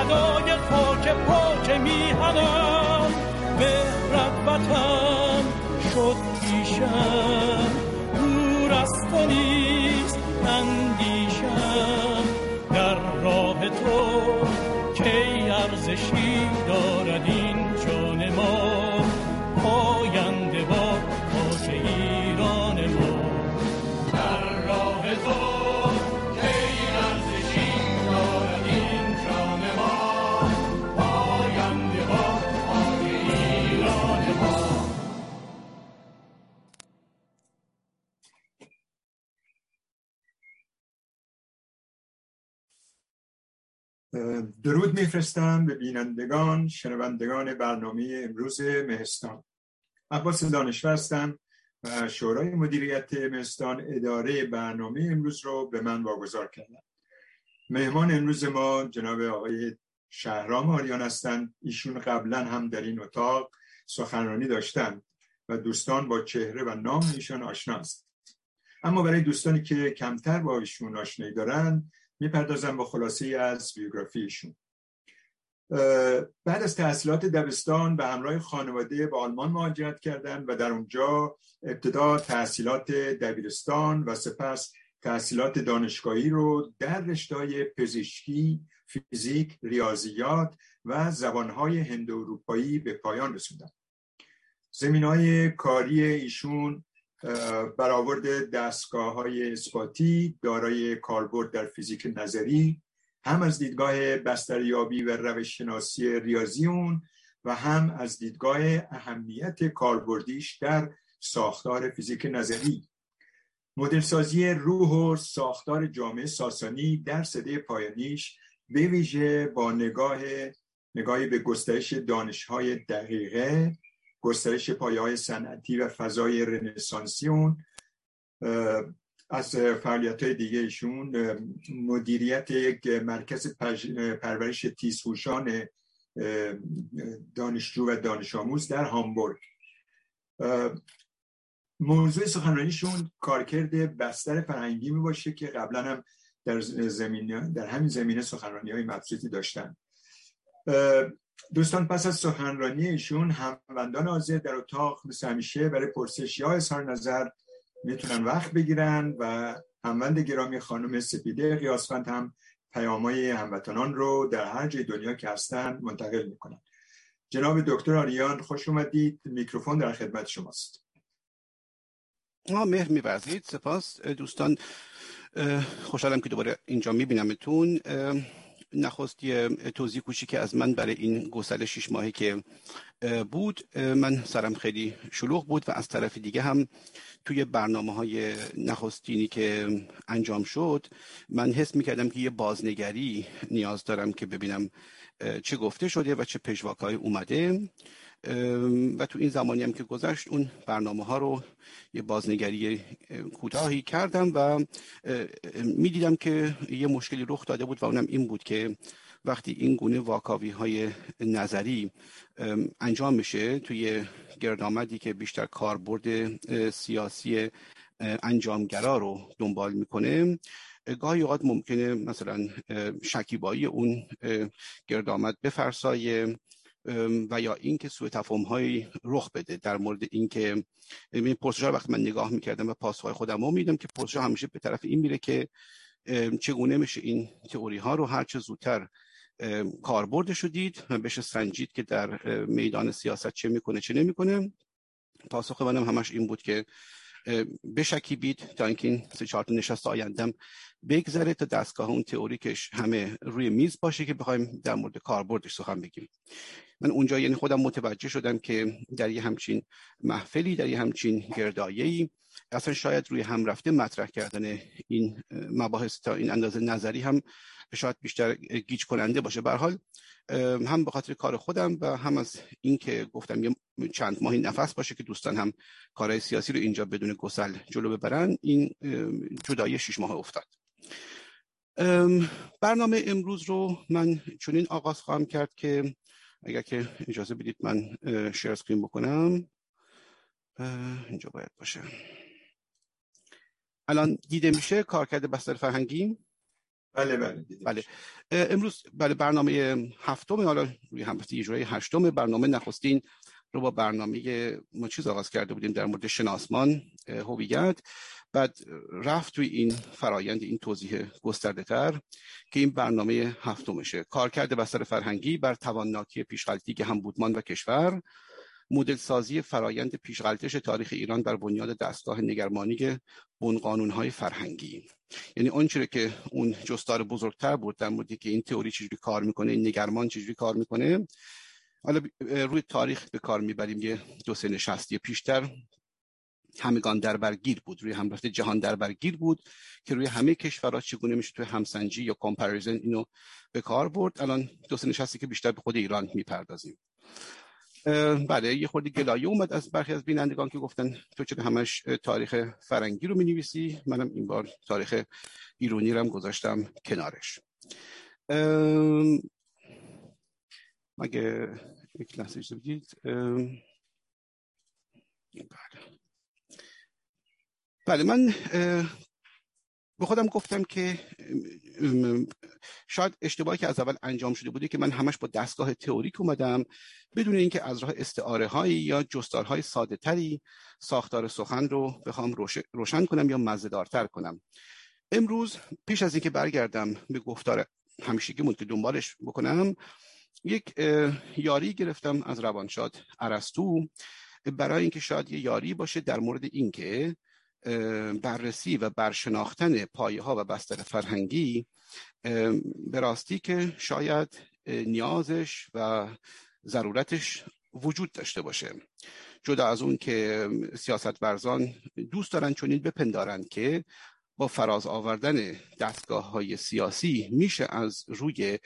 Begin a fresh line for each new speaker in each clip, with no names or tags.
فدای خاک پاک میهنم به وطن شد پیشم. دور از
میفرستم به بینندگان شنوندگان برنامه امروز مهستان عباس دانشور هستم و شورای مدیریت مهستان اداره برنامه امروز رو به من واگذار کردم مهمان امروز ما جناب آقای شهرام آریان هستند. ایشون قبلا هم در این اتاق سخنرانی داشتند و دوستان با چهره و نام ایشان آشنا است اما برای دوستانی که کمتر با ایشون آشنایی دارند می‌پردازم با خلاصه از بیوگرافیشون بعد از تحصیلات دبستان به همراه خانواده به آلمان مهاجرت کردند و در اونجا ابتدا تحصیلات دبیرستان و سپس تحصیلات دانشگاهی رو در رشته پزشکی، فیزیک، ریاضیات و زبانهای هند اروپایی به پایان رسوندن. زمین های کاری ایشون برآورد دستگاه های اثباتی دارای کاربرد در فیزیک نظری هم از دیدگاه بستریابی و روش شناسی ریاضی و هم از دیدگاه اهمیت کاربردیش در ساختار فیزیک نظری. مدل سازی روح و ساختار جامعه ساسانی در صده پایانیش به ویژه با نگاه نگاهی به گسترش دانشهای دقیقه گسترش پایه های صنعتی و فضای رنسانسی اون از فعالیت های دیگه ایشون مدیریت یک مرکز پرورش تیزهوشان دانشجو و دانش آموز در هامبورگ. موضوع سخنرانیشون کارکرد بستر فرهنگی می باشه که قبلا هم در زمینه در همین زمینه سخنرانی های مبسوطی داشتن. دوستان پس از سخنرانی ایشون هموندان حاضر در اتاق مثل همیشه برای پرسش یا اظهار نظر می‌تونن وقت بگیرن و هموند گرامی خانم سپیده قیاسفند هم پیامای هموطنان رو در هر جای دنیا که هستن منتقل می‌کنن. جناب دکتر آریان خوش اومدید. میکروفون در خدمت شماست.
مهر میورزید. سپاس. دوستان خوشحالم که دوباره اینجا میبینمتون. نخست یه توضیح کوچیک از من برای این گسل شیش ماهی که بود. من سرم خیلی شلوغ بود و از طرف دیگه هم توی برنامه های نخستینی که انجام شد من حس می‌کردم که یه بازنگری نیاز دارم که ببینم چه گفته شده و چه پژواکای اومده. و تو این زمانی هم که گذشت اون برنامه ها رو یه بازنگری کوتاهی کردم و می‌دیدم که یه مشکلی رخ داده بود و اونم این بود که وقتی این گونه واکاوی های نظری انجام میشه توی گردآمدی که بیشتر کاربرد سیاسی انجامگرا رو دنبال می‌کنه گاهی اوقات ممکنه مثلا شکیبایی اون گردآمد بفرسایه. و یا اینکه سوء تفاهم های رخ بده. در مورد اینکه این پرسش ها وقتی من نگاه می‌کردم و پاسخ خودم رو میدم که پرسش همیشه به طرف این میره که چگونه میشه این تئوری ها رو هر چه زودتر کاربرد شدید و بشه سنجید که در میدان سیاست چه می‌کنه چه نمی‌کنه. پاسخ منم همش این بود که بشکیبید تا اینکه این سه چهار نشست آیندم بگذره تا دستگاه اون تئوریکش همه روی میز باشه که بخوایم در مورد کاربردش سخن بگیم. من اونجا یعنی خودم متوجه شدم که در یه همچین محفلی در یه همچین گردایه‌ای اصلا شاید روی هم رفته مطرح کردن این مباحث تا این اندازه نظری هم شاید بیشتر گیج کننده باشه. به حال هم به خاطر کار خودم و هم از اینکه گفتم یه چند ماهی نفس باشه که دوستان هم کارهای سیاسی رو اینجا بدون گسل جلو ببرن این جدایی شش ماه افتاد. برنامه امروز رو من چنین آغاز خواهم کرد که اگر که اجازه بدید من شیر اسکرین بکنم. اینجا باید باشه. الان دیده میشه کارکرد بستر فرهنگی؟
بله بله
بله. امروز بله برنامه هفتم حالا روی هم اجرای هشتم برنامه. نخستین رو با برنامه ما چیز آغاز کرده بودیم در مورد شناسمان هویت. بعد رفت توی این فرایند این توضیح گسترده تر که این برنامه هفتمشه. کارکرد بستر فرهنگی بر توانناکی هم بودمان و کشور مدل سازی فرایند پیشغلطش تاریخ ایران بر بنیاد دستگاه نگرمانی بن های فرهنگی. یعنی آنچه که اون جستار بزرگتر بود در مورد که این تئوری چجوری کار می‌کنه این نگرمان چجوری کار می‌کنه حالا روی تاریخ به کار می‌بریم. یه دو سه نشستی پیشتر. همگان در برگیر بود. روی هم رفته جهان در برگیر بود که روی همه کشورها چگونه میشه توی همسنجی یا کامپریزن اینو به کار برد. الان دو سه نشستی که بیشتر به خود ایران می‌پردازیم. بله یه خورده گلایه اومد از برخی از بینندگان که گفتن تو چرا همش تاریخ فرنگی رو می‌نویسی؟ منم این بار تاریخ ایرونی رو گذاشتم کنارش. مگه یک لحظه بدید؟ بله. بله من به خودم گفتم که شاید اشتباهی که از اول انجام شده بوده که من همش با دستگاه تئوریک اومدم بدون اینکه از راه استعاره هایی یا جستارهای ساده تری ساختار سخن رو بخوام روشن کنم یا مزهدارتر کنم. امروز پیش از اینکه برگردم به گفتار همیشگیمون که دنبالش بکنم یک یاری گرفتم از روانشاد ارسطو. برای اینکه شاید یه یاری باشه در مورد اینکه بررسی و برشناختن پایه ها و بستر فرهنگی به راستی که شاید نیازش و ضرورتش وجود داشته باشه. جدا از اون که سیاست ورزان دوست دارن چنین بپندارن که با فراز آوردن دستگاه های سیاسی میشه از روی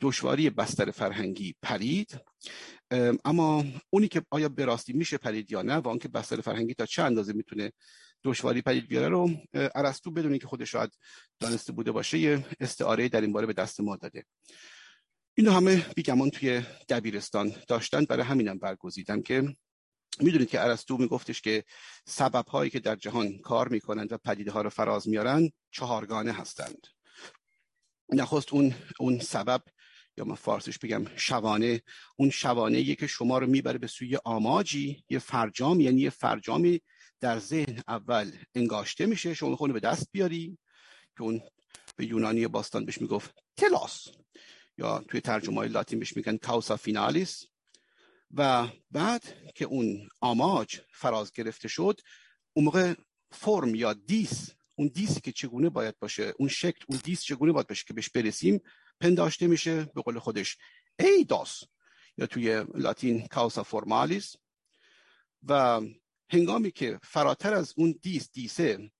دشواری بستر فرهنگی پرید. اما اونی که آیا به راستی میشه پرید یا نه و آنکه بستر فرهنگی تا چه اندازه می‌تونه دشواری پدید بیاره رو ارسطو بدون که خودش شاید دانسته بوده باشه استعاره در این باره به دست ما داده. اینو همه بیگمان توی دبیرستان داشتن برای همینم برگزیدم که می‌دونید که ارسطو میگفتش که سبب هایی که در جهان کار می‌کنند و پدیده ها رو فراز میارن چهارگانه هستند. نخست اون اون سبب یا من فارسیش بگم شوانه اون شوانه که شما رو می‌بره به سوی آماجی یه فرجام یعنی یه فرجامی در ذهن اول انگاشته میشه شما خونه به دست بیاری؟ که اون به یونانی باستان بهش می‌گفت تلاس یا توی ترجمه های لاتین بهش میگن کاوسا فینالیس و بعد که اون آماج فراز گرفته شد اون موقع فرم یا دیس اون دیسی که چگونه باید باشه اون شکل اون دیس چگونه باید باشه که بهش برسیم پنداشته میشه به قول خودش ایداس یا توی لاتین کاوسا فرمالیس و هنگامی که فراتر از اون دیس دیسه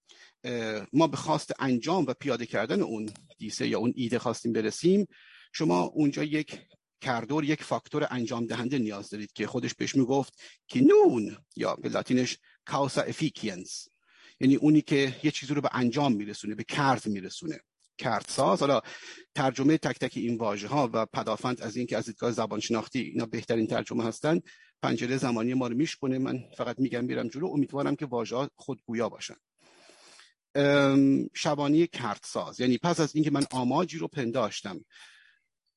ما به خواست انجام و پیاده کردن اون دیسه یا اون ایده خواستیم برسیم شما اونجا یک کردور یک فاکتور انجام دهنده نیاز دارید که خودش بهش می‌گفت که نون یا به لاتینش کاوسا افیکینس یعنی اونی که یه چیزی رو به انجام میرسونه به کرد میرسونه. کردساز. حالا ترجمه تک تک این واژه ها و پدافند از اینکه از دیدگاه زبان شناختی اینا بهترین ترجمه هستن پنجره زمانی ما رو میشکنه من فقط میگم میرم جلو. امیدوارم که واژه ها خودگویا باشن. شبانی کردساز. یعنی پس از اینکه من آماجی رو پنداشتم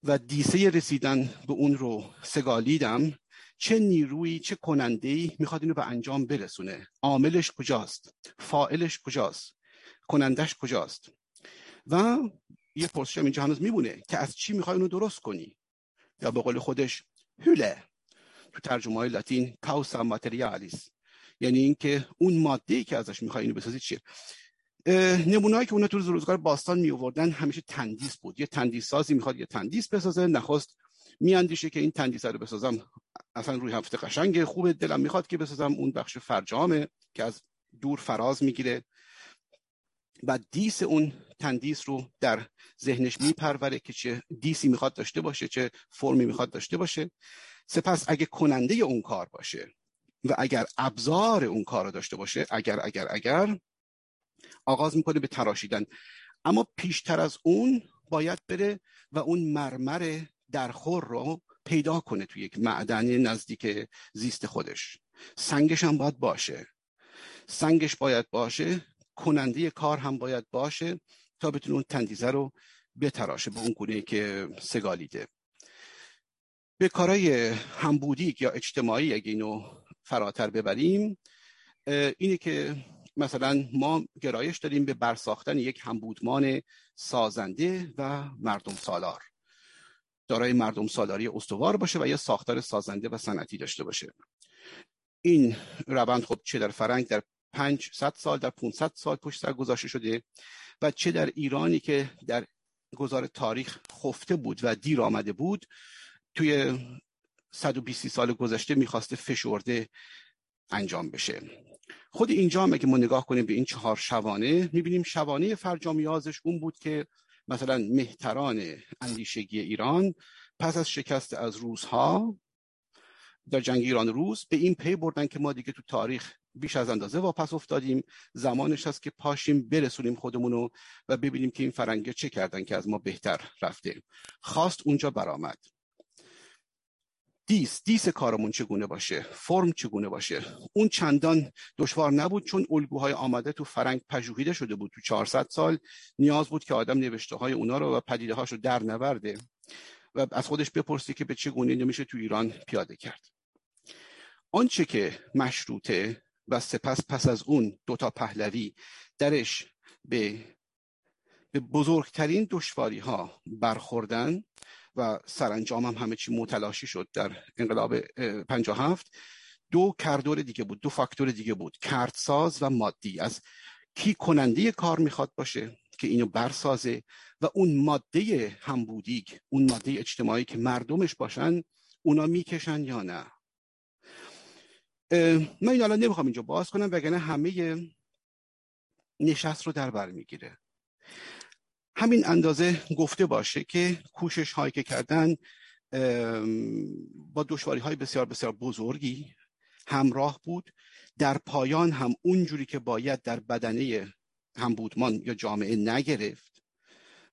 و دیسه رسیدن به اون رو سگالیدم چه نیرویی چه کننده ای می‌خواد اینو به انجام برسونه؟ عاملش کجاست؟ فائلش کجاست؟ کنندش کجاست؟ و یه پرسشم اینجا هنوز میمونه که از چی می‌خوای اونو درست کنی؟ یا به قول خودش هوله تو ترجمه های لاتین کاوسا ماتریالیس یعنی اینکه اون ماده ای که ازش می‌خوای اینو بسازی چیه؟ نمونه‌ای که اونا تو روزگار باستان می آوردن همیشه تندیس بود. یه تندیس سازی می‌خواد یه تندیس بسازه نخست میاندیشه که این تندیس رو بسازم. اصلا روی هفته قشنگ خوب دلم می‌خواد که بسازم. اون بخش فرجامه که از دور فراز می‌گیره. و دیس اون تندیس رو در ذهنش میپروره که چه دیسی می‌خواد داشته باشه چه فرمی می‌خواد داشته باشه. سپس اگه کننده اون کار باشه و اگر ابزار اون کار رو داشته باشه اگر اگر اگر آغاز می‌کنه به تراشیدن. اما پیشتر از اون باید بره و اون مرمر درخور رو پیدا کنه توی یک معدن نزدیک زیست خودش. سنگش هم باید باشه. سنگش باید باشه. کننده کار هم باید باشه. تا بتونه اون تندیزه رو بتراشه به اون گونه که سگالیده به کارهای همبودیک یا اجتماعی اگه اینو فراتر ببریم اینه که مثلا ما گرایش داریم به برساختن یک همبودمان سازنده و مردم سالار. دارای مردم سالاری استوار باشه و یا ساختار سازنده و صنعتی داشته باشه. این روند خب چه در فرنگ در 500 سال در 500 سال پشت سر گذاشته شده. و چه در ایرانی که در گذار تاریخ خفته بود و دیر آمده بود توی 120 سال گذشته می‌خواسته فشرده انجام بشه. خود اینجا هم اگه ما نگاه کنیم به این چهار شوانه می‌بینیم شوانه فرجامیازش اون بود که مثلا مهتران اندیشگی ایران پس از شکست از روزها در جنگ ایران روز به این پی بردن که ما دیگه تو تاریخ بیش از اندازه واپس افتادیم. زمانش هست که پاشیم برسونیم خودمونو و ببینیم که این فرنگه چه کردن که از ما بهتر رفته. خواست اونجا برآمد. دیس دیس کارمون چگونه باشه؟ فرم چگونه باشه؟ اون چندان دشوار نبود چون الگوهای آمده تو فرنگ پژوهیده شده بود تو 400 سال. نیاز بود که آدم نوشته های اونا رو و پدیده هاشو در نورده و از خودش بپرسی که به چه گونه نمیشه تو ایران پیاده کرد. آنچه که مشروطه و سپس پس از اون دوتا پهلوی درش به به بزرگترین دشواری ها برخوردن و سرانجام هم همه چی متلاشی شد در انقلاب 57 دو کردور دیگه بود دو فاکتور دیگه بود کردساز و مادی. از کی کننده کار می‌خواد باشه که اینو برسازه و اون ماده همبودیگ اون ماده اجتماعی که مردمش باشن اونا می‌کشن یا نه؟ من این الان نمی‌خوام اینجا باز کنم وگرنه همه نشست رو در بر می‌گیره. همین اندازه گفته باشه که کوشش هایی که کردن با دشواری های بسیار بسیار بزرگی همراه بود. در پایان هم اونجوری که باید در بدنه هم بودمان یا جامعه نگرفت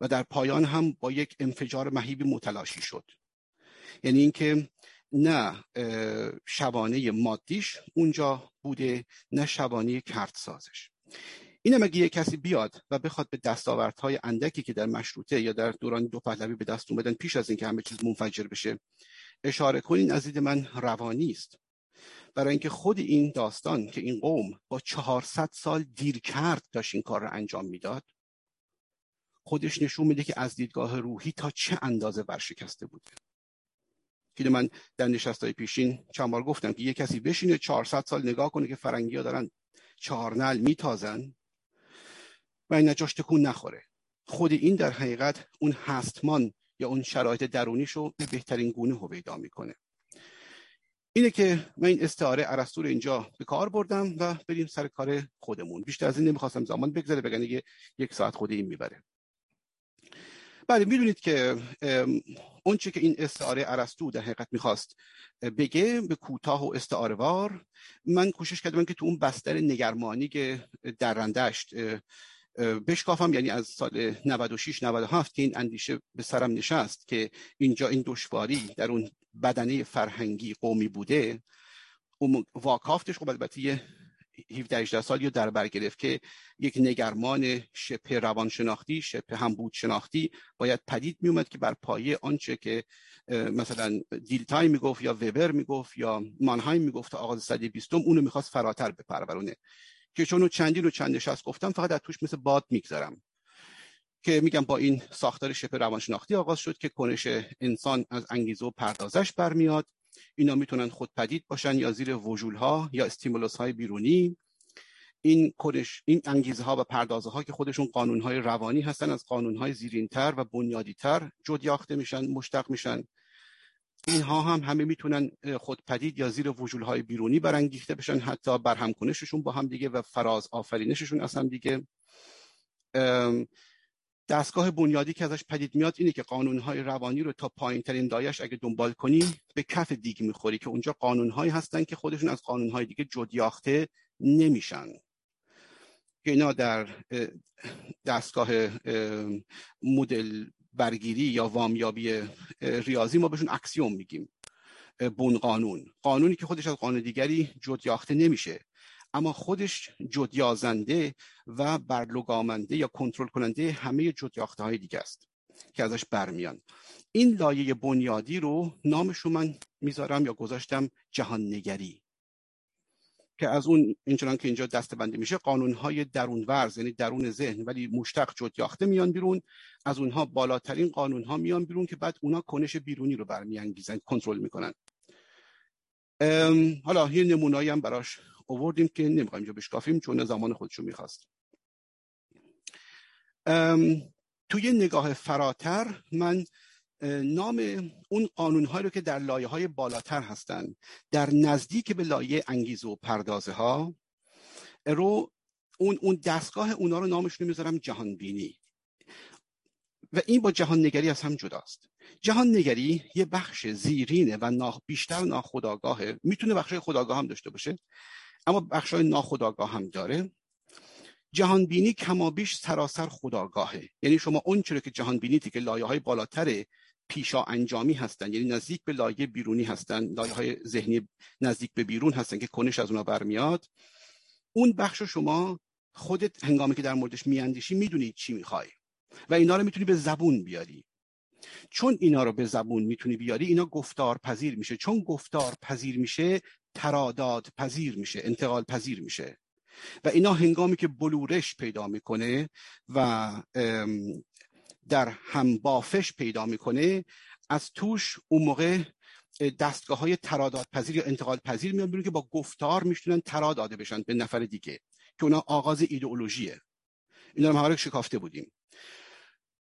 و در پایان هم با یک انفجار مهیبی متلاشی شد. یعنی اینکه نه شبانه مادیش اونجا بوده نه شبانه کرد سازش اینم اگه یه کسی بیاد و بخواد به دستاوردهای اندکی که در مشروطه یا در دوران دو پهلوی به دست اومدن پیش از اینکه همه چیز منفجر بشه اشاره کنین از دید من روانی است. برای اینکه خود این داستان که این قوم با 400 سال دیر کرد داشت این کار رو انجام می‌داد خودش نشون میده که از دیدگاه روحی تا چه اندازه ورشکسته بوده. که من در نشستای پیشین چند بار گفتم که یه کسی بشینه 400 سال نگاه کنه که فرنگی ها دارن چهارنل میتازن و این نجاش تکون نخوره. خود این در حقیقت اون هستمان یا اون شرایط درونیش رو به بهترین گونه هویدا می‌کنه. اینه که من این استعاره ارسطو اینجا به کار بردم و بریم سر کار خودمون. بیشتر از این نمی‌خواستم زمان بگذره بگن یک ساعت خود این می‌بره. بله می‌دونید که اونچه که این استعاره ارسطو در حقیقت می‌خواست بگه به کوتاه و استعاره وار من کوشش کردم که تو اون بستر نگرمانی که درندشت بشکافم یعنی از سال 96 97 که این اندیشه به سرم نشست که اینجا این دشواری در اون بدنه فرهنگی قومی بوده اون واکافتش خب البته 17 18 سالی رو در بر گرفت که یک نگرمان شبه روانشناختی شبه همبود شناختی باید پدید می اومد که بر پایه آنچه که مثلا دیلتای می‌گفت یا وبر می‌گفت یا مانهایم می‌گفت آغاز صده بیستم اونو می‌خواست فراتر بپرورونه. که چون چندین و چند نشست گفتم فقط در توش مثل باد میگذرم. که میگم با این ساختار شبه روانشناختی آغاز شد که کنش انسان از انگیزه و پردازش برمیاد. اینا می‌تونن خودپدید باشن یا زیر وجول ها یا استیمولوس های بیرونی. این کدش این انگیزه ها و پردازه ها که خودشون قانون های روانی هستن از قانون های زیرین تر و بنیادی تر جد میشن مشتق میشن. اینها هم همه می‌تونن خودپدید یا زیر وجول های بیرونی برانگیخته بشن حتی برهمکنششون با هم دیگه و فراز آفرینششون از هم دیگه. دستگاه بنیادی که ازش پدید میاد اینه که قانونهای روانی رو تا پایین ترین دایش اگه دنبال کنی به کف دیگ می‌خوری که اونجا قانونهایی هستن که خودشون از قانونهای دیگه جدیاخته نمیشن. که اینا در دستگاه مدل برگیری یا وامیابی ریاضی ما بهشون اکسیوم میگیم بون قانون. قانونی که خودش از قانون دیگری جدیاخته نمیشه. اما خودش جدیازنده و برلگامنده یا کنترل کننده همه جدیاخته های دیگه است که ازش برمیان. این لایه بنیادی رو نامش من می‌ذارم یا گذاشتم جهان نگری که از اون اینچنان که اینجا دسته بندی میشه قانونهای درون ورز یعنی درون ذهن ولی مشتق جدیاخته میان بیرون از اونها بالاترین قانونها میان بیرون که بعد اونها کنش بیرونی رو برمیانگیزن کنترل می‌کنن. حالا یه نمونایی هم براش آوردیم که نمی‌خوایم اینجا بشکافیم چون زمان خودشو می‌خواست. توی نگاه فراتر من نام اون قانونهایی رو که در لایه های بالاتر هستن در نزدیک به لایه انگیزه و پردازه ها رو اون, اون دستگاه اونا رو نامش رو می‌ذارم جهان بینی و این با جهان نگری از هم جداست. جهان نگری یه بخش زیرینه و ناخ بیشتر ناخداگاهه می‌تونه بخش خداگاه هم داشته باشه. اما بخش های ناخداگاه هم داره. جهان بینی کمابیش سراسر خداگاهه یعنی شما اون چرا که جهان بینی که لایه های بالاتر پیشا انجامی هستن. یعنی نزدیک به لایه بیرونی هستن لایه های ذهنی نزدیک به بیرون هستن که کنش از اونا برمیاد. اون بخش شما خودت هنگامی که در موردش میاندیشی می‌دونی چی می‌خوای. و اینا رو می‌تونی به زبون بیاری. چون اینا رو به زبون می‌تونی بیاری اینا گفتار پذیر میشه. چون گفتار پذیر میشه تراداد پذیر میشه انتقال پذیر میشه. و اینا هنگامی که بلورش پیدا می‌کنه و در همبافش پیدا می‌کنه از توش اون موقع دستگاه های تراداد پذیر یا انتقال پذیر میان بیرون که با گفتار می‌تونن ترا داده بشن به نفر دیگه که اونا آغاز ایدئولوژیه. اینا رو هم شکافته بودیم.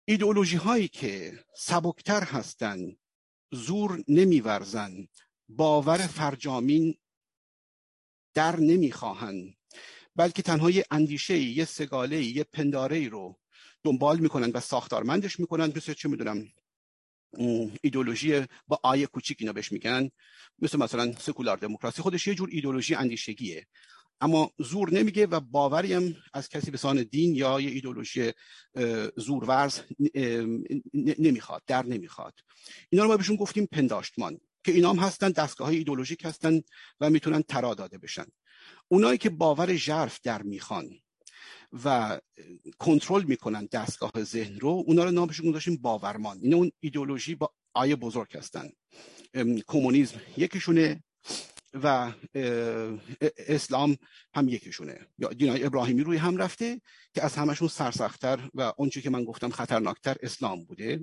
ایدئولوژی هایی که سبکتر هستن زور نمیورزن باور فرجامین در نمی‌خواهند بلکه تنها یه اندیشه یه سگاله یه پنداره رو دنبال می‌کنن و ساختارمندش می‌کنن مثل چه می‌دونم ایدولوژی با آیه کوچیک اینا بهش میگن. مثل مثلا سکولار دموکراسی. خودش یه جور ایدولوژی اندیشگیه. اما زور نمیگه و باوری هم از کسی به سان دین یا یه ایدولوژی زورورز نمی‌خواد در نمی‌خواد. اینا رو ما بهشون گفتیم پنداشتمان. که اینا هم هستن دستگاه های ایدولوژیک هستن و می‌تونن ترا داده بشن. اونایی که باور ژرف در می‌خوان و کنترل می‌کنن دستگاه ذهن رو اونا رو نامشون گذاشتیم باورمان. اینا اون ایدولوژی با آیه بزرگ هستن. کمونیسم یکیشونه و اسلام هم یکیشونه. یا دینای ابراهیمی روی هم رفته که از همشون سرسختتر و اونچه که من گفتم خطرناکتر اسلام بوده.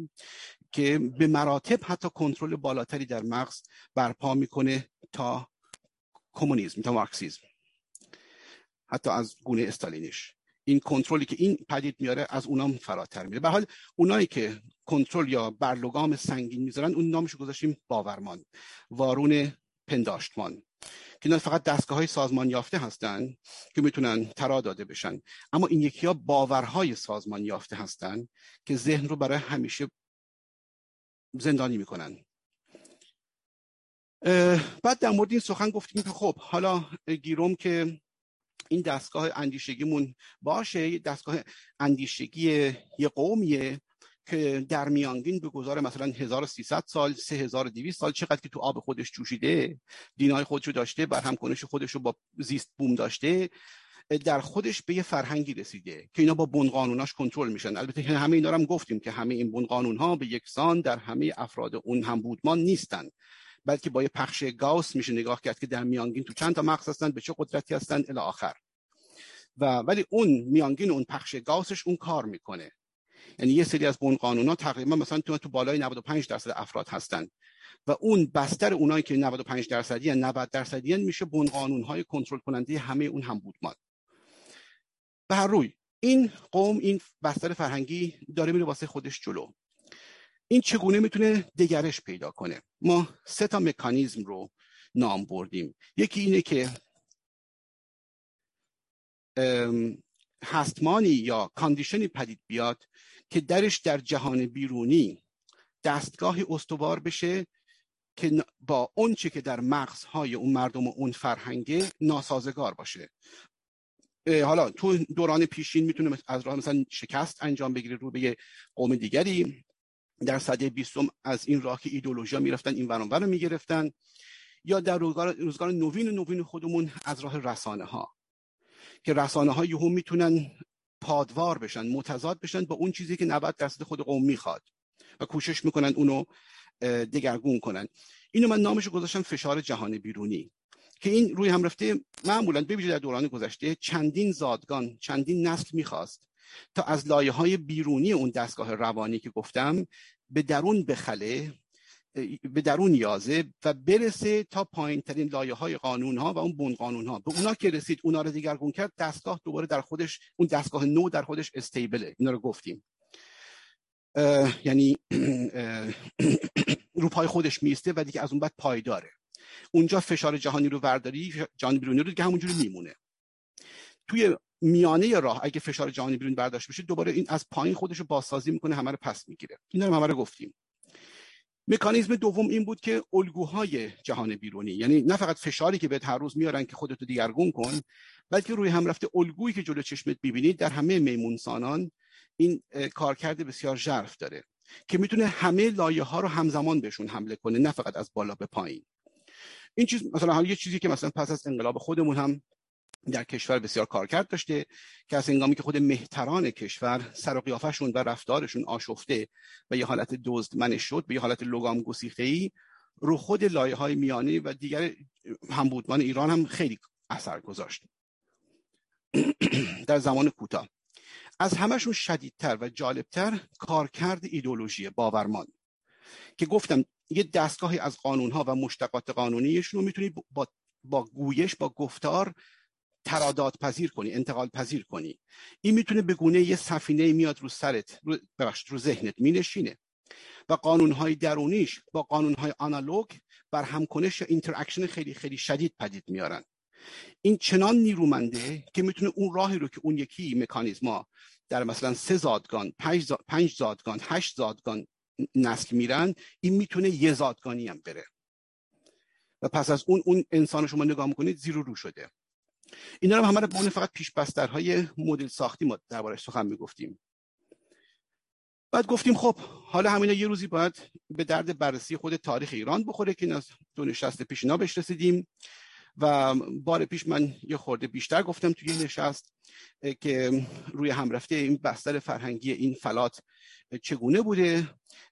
که به مراتب حتی کنترل بالاتری در مغز برپا می‌کنه تا کمونیسم تا مارکسیزم. حتی از گونه استالینیش. این کنترلی که این پدید میاره از اونام فراتر میره. به حال اونایی که کنترل یا برلگام سنگین می‌ذارن اون نامش گذاشتیم باورمان وارون پنداشتمان که اینا فقط دستگاه های سازمان یافته هستن که می‌تونن ترا داده بشن. اما این یکی ها باورهای سازمان یافته هستن که ذهن رو برای همیشه زندانی می‌کنن. بعد در مورد این سخن گفتیم که خب حالا گیروم که این دستگاه اندیشگیمون باشه دستگاه اندیشگی یه قومیه که در میانگین به گذار مثلا 1300 سال 3200 سال چقدر که تو آب خودش جوشیده دینای خودشو داشته برهم کنش خودش رو با زیست بوم داشته در خودش به یه فرهنگی رسیده که اینا با بن قانوناش کنترل میشن. البته همه اینا هم گفتیم که همه این بن قانون ها به یکسان در همه افراد اون هم بودمان نیستن بلکه با یه پخش گاوس میشه نگاه کرد که در میانگین تو چند تا مغز هستن به چه قدرتی هستن الی آخر. و ولی اون میانگین اون پخش گاوسش اون کار می‌کنه. یعنی یه سری از بن قانون ها تقریبا مثلا تو تو بالای 95 درصد افراد هستن. و اون بستر اونایی که 95 درصدی 90 درصدی میشه بن قانون های کنترل کننده همه اون هم بودمان. به هر روی. این قوم این بستر فرهنگی داره میره واسه خودش جلو. این چگونه می‌تونه دگرش پیدا کنه؟ ما سه تا مکانیزم رو نام بردیم. یکی اینه که هستمانی یا کاندیشنی پدید بیاد که درش در جهان بیرونی دستگاهی استوار بشه که با اونچه که در مغزهای اون مردم و اون فرهنگه ناسازگار باشه. حالا تو دوران پیشین می‌تونه از راه مثلا شکست انجام بگیره رو به قوم دیگری. در صده بیستم از این راه که ایدولوژیا می‌رفتن این ورانور رو می‌گرفتن. یا در روزگار, روزگار نوین نوین خودمون از راه رسانه ها که رسانه ها یهو می‌تونن پادوار بشن متضاد بشن با اون چیزی که 90 درصد خود قوم می‌خواد و کوشش می‌کنن اونو دگرگون کنن. اینو من نامش گذاشتم فشار جهان بیرونی. که این روی هم رفته معمولا ببینید در دوران گذشته چندین زادگان چندین نسل می‌خواست تا از لایه های بیرونی اون دستگاه روانی که گفتم به درون بخله به درون یازه و برسه تا پایین ترین لایه های قانون ها و اون بون قانون ها به اونا که رسید اونا رو دیگرگون کرد دستگاه دوباره در خودش اون دستگاه نو در خودش استیبله اینا رو گفتیم یعنی رو پای خودش میسته و دیگه از اون بعد پایداره اونجا فشار جهانی رو ورداری جهانی بیرونی رو دیگه همونجوری میمونه. توی میانه راه اگه فشار جهانی بیرون برداشت بشه دوباره این از پایین خودش رو بازسازی می‌کنه همه رو پس می‌گیره. اینا رو همه رو گفتیم. مکانیزم دوم این بود که الگوهای جهان بیرونی یعنی نه فقط فشاری که بهت هر روز میارن که خودتو دیگرگون کن بلکه روی هم رفته الگویی که جلو چشمت ببینید در همه میمونسانان این کارکرد بسیار ژرف داره که می‌تونه همه لایه ها رو همزمان بهشون حمله کنه نه فقط از بالا به پایین. این چیز مثلا یه چیزی که مثلا پس از انقلاب خودمون هم در کشور بسیار کارکرد داشته که از هنگامی که خود مهتران کشور سر و قیافشون و رفتارشون آشفته و یه حالت دزدمن شد به یه حالت لگام گسیخته ای رو خود لایه های میانی و دیگر همبودمان ایران هم خیلی اثر گذاشت. در زمان کوتاه. از همشون شدیدتر و جالبتر کارکرد ایدولوژی باورمان. که گفتم یه دستگاهی از قانونها و مشتقات قانونیشون رو می‌تونی با, با گویش با گفتار ترادات پذیر کنی انتقال پذیر کنی. این می‌تونه به گونه یه سفینه میاد رو سرت رو ببخشید رو ذهنت مینشینه. و قانونهای درونیش با قانونهای آنالوگ بر همکنش یا interaction خیلی خیلی شدید پدید میارن. این چنان نیرومنده که می‌تونه اون راهی رو که اون یکی مکانیزما در مثلا سه زادگان پنج, زادگان هشت زادگان نسل میرن این می‌تونه یه زادگانی هم بره. و پس از اون اون انسان شما نگاه می‌کنید زیرو رو شده. اینا رو همه رو فقط پیش بسترهای مدل ساختی ما دربارش سخن می‌گفتیم. بعد گفتیم خب حالا همینا یه روزی باید به درد بررسی خود تاریخ ایران بخوره که از دو نشست پیش اینا بهش رسیدیم. و بار پیش من یه خورده بیشتر گفتم توی نشست که روی هم رفته این بستر فرهنگی این فلات چگونه بوده؟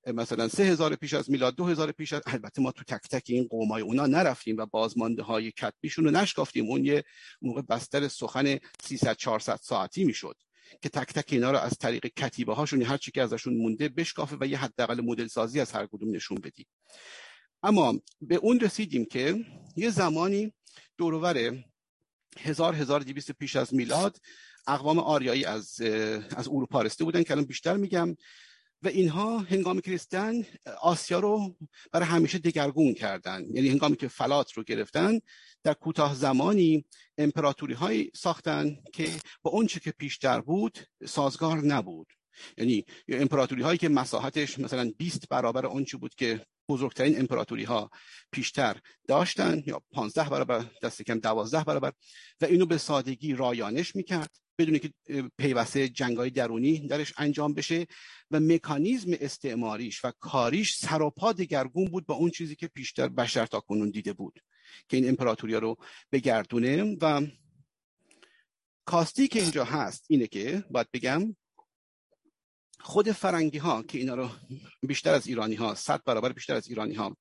مثلا سه هزار پیش از میلاد دو هزار پیش از البته ما تو تک تک این قومای اونا نرفتیم و بازمانده های کتبیشون رو نشکافتیم. اون یه موقع بستر سخن 300 400 ساعتی می‌شد که تک تک اینا رو از طریق کتیبه هاشون هر چی که ازشون مونده بشکافه و یه حداقل مدل سازی از هر کدوم نشون بدیم اما به اون رسیدیم که یه زمانی دورور هزار هزار دیویست پیش از میلاد اقوام آریایی از از اروپا رسیده بودن که الان بیشتر میگم و اینها هنگامی که رسیدن آسیا رو برای همیشه دگرگون کردن. یعنی هنگامی که فلات رو گرفتن در کوتاه زمانی امپراتوری های ساختن که با اونچه که پیشتر بود سازگار نبود. یعنی امپراتوری هایی که مساحتش مثلا 20 برابر آنچه بود که بزرگترین امپراتوری ها پیشتر داشتن یا 15 برابر دست کم 12 برابر و اینو به سادگی رایانش می‌کرد بدون که پیوسته جنگای درونی درش انجام بشه و مکانیزم استعماریش و کاریش سراپا دگرگون بود با اون چیزی که پیشتر بشر تا کنون دیده بود که این امپراتوری رو بگردونه. و کاستی که اینجا هست اینه که باید بگم خود فرنگی ها که اینا رو بیشتر از ایرانی ها صد برابر بیشتر از ایرانی ها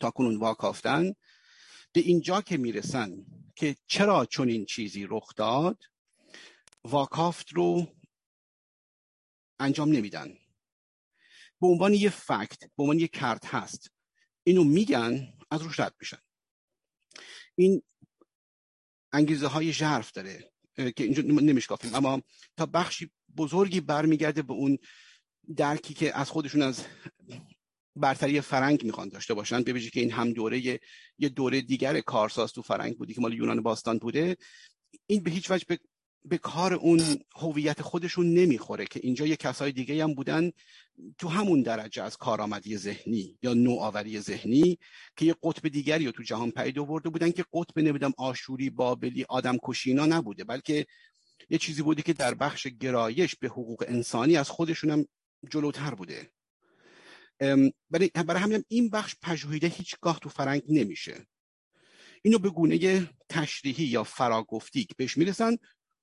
تا کنون واکافتن به اینجا که می‌رسن که چرا چون این چیزی رخ داد واکافت رو انجام نمیدن. به عنوان یه فکت به عنوان یه کرد هست. اینو میگن از روش رد میشن. این انگیزه های ژرف داره. که اینجا نمیشکافیم. اما تا بخشی بزرگی برمیگرده به اون درکی که از خودشون از برتری فرنگ می‌خوان داشته باشن ببینید که این هم دوره یه, دوره دیگر کارساز تو فرنگ بودی که مال یونان باستان بوده این به هیچ وجه به, به کار اون هویت خودشون نمی‌خوره که اینجا یه کسای دیگه هم بودن تو همون درجه از کارآمدی ذهنی یا نوآوری ذهنی که یه قطب دیگری رو تو جهان پیدا آورده بودن که قطب نمیدم آشوری بابلی آدم کشینا نبوده بلکه یه چیزی بوده که در بخش گرایش به حقوق انسانی از خودشون هم جلوتر بوده. برای, برای همین این بخش پژوهیده هیچگاه تو فرنگ نمیشه. اینو به گونه تشریحی یا فراگفتی که بهش می‌رسن.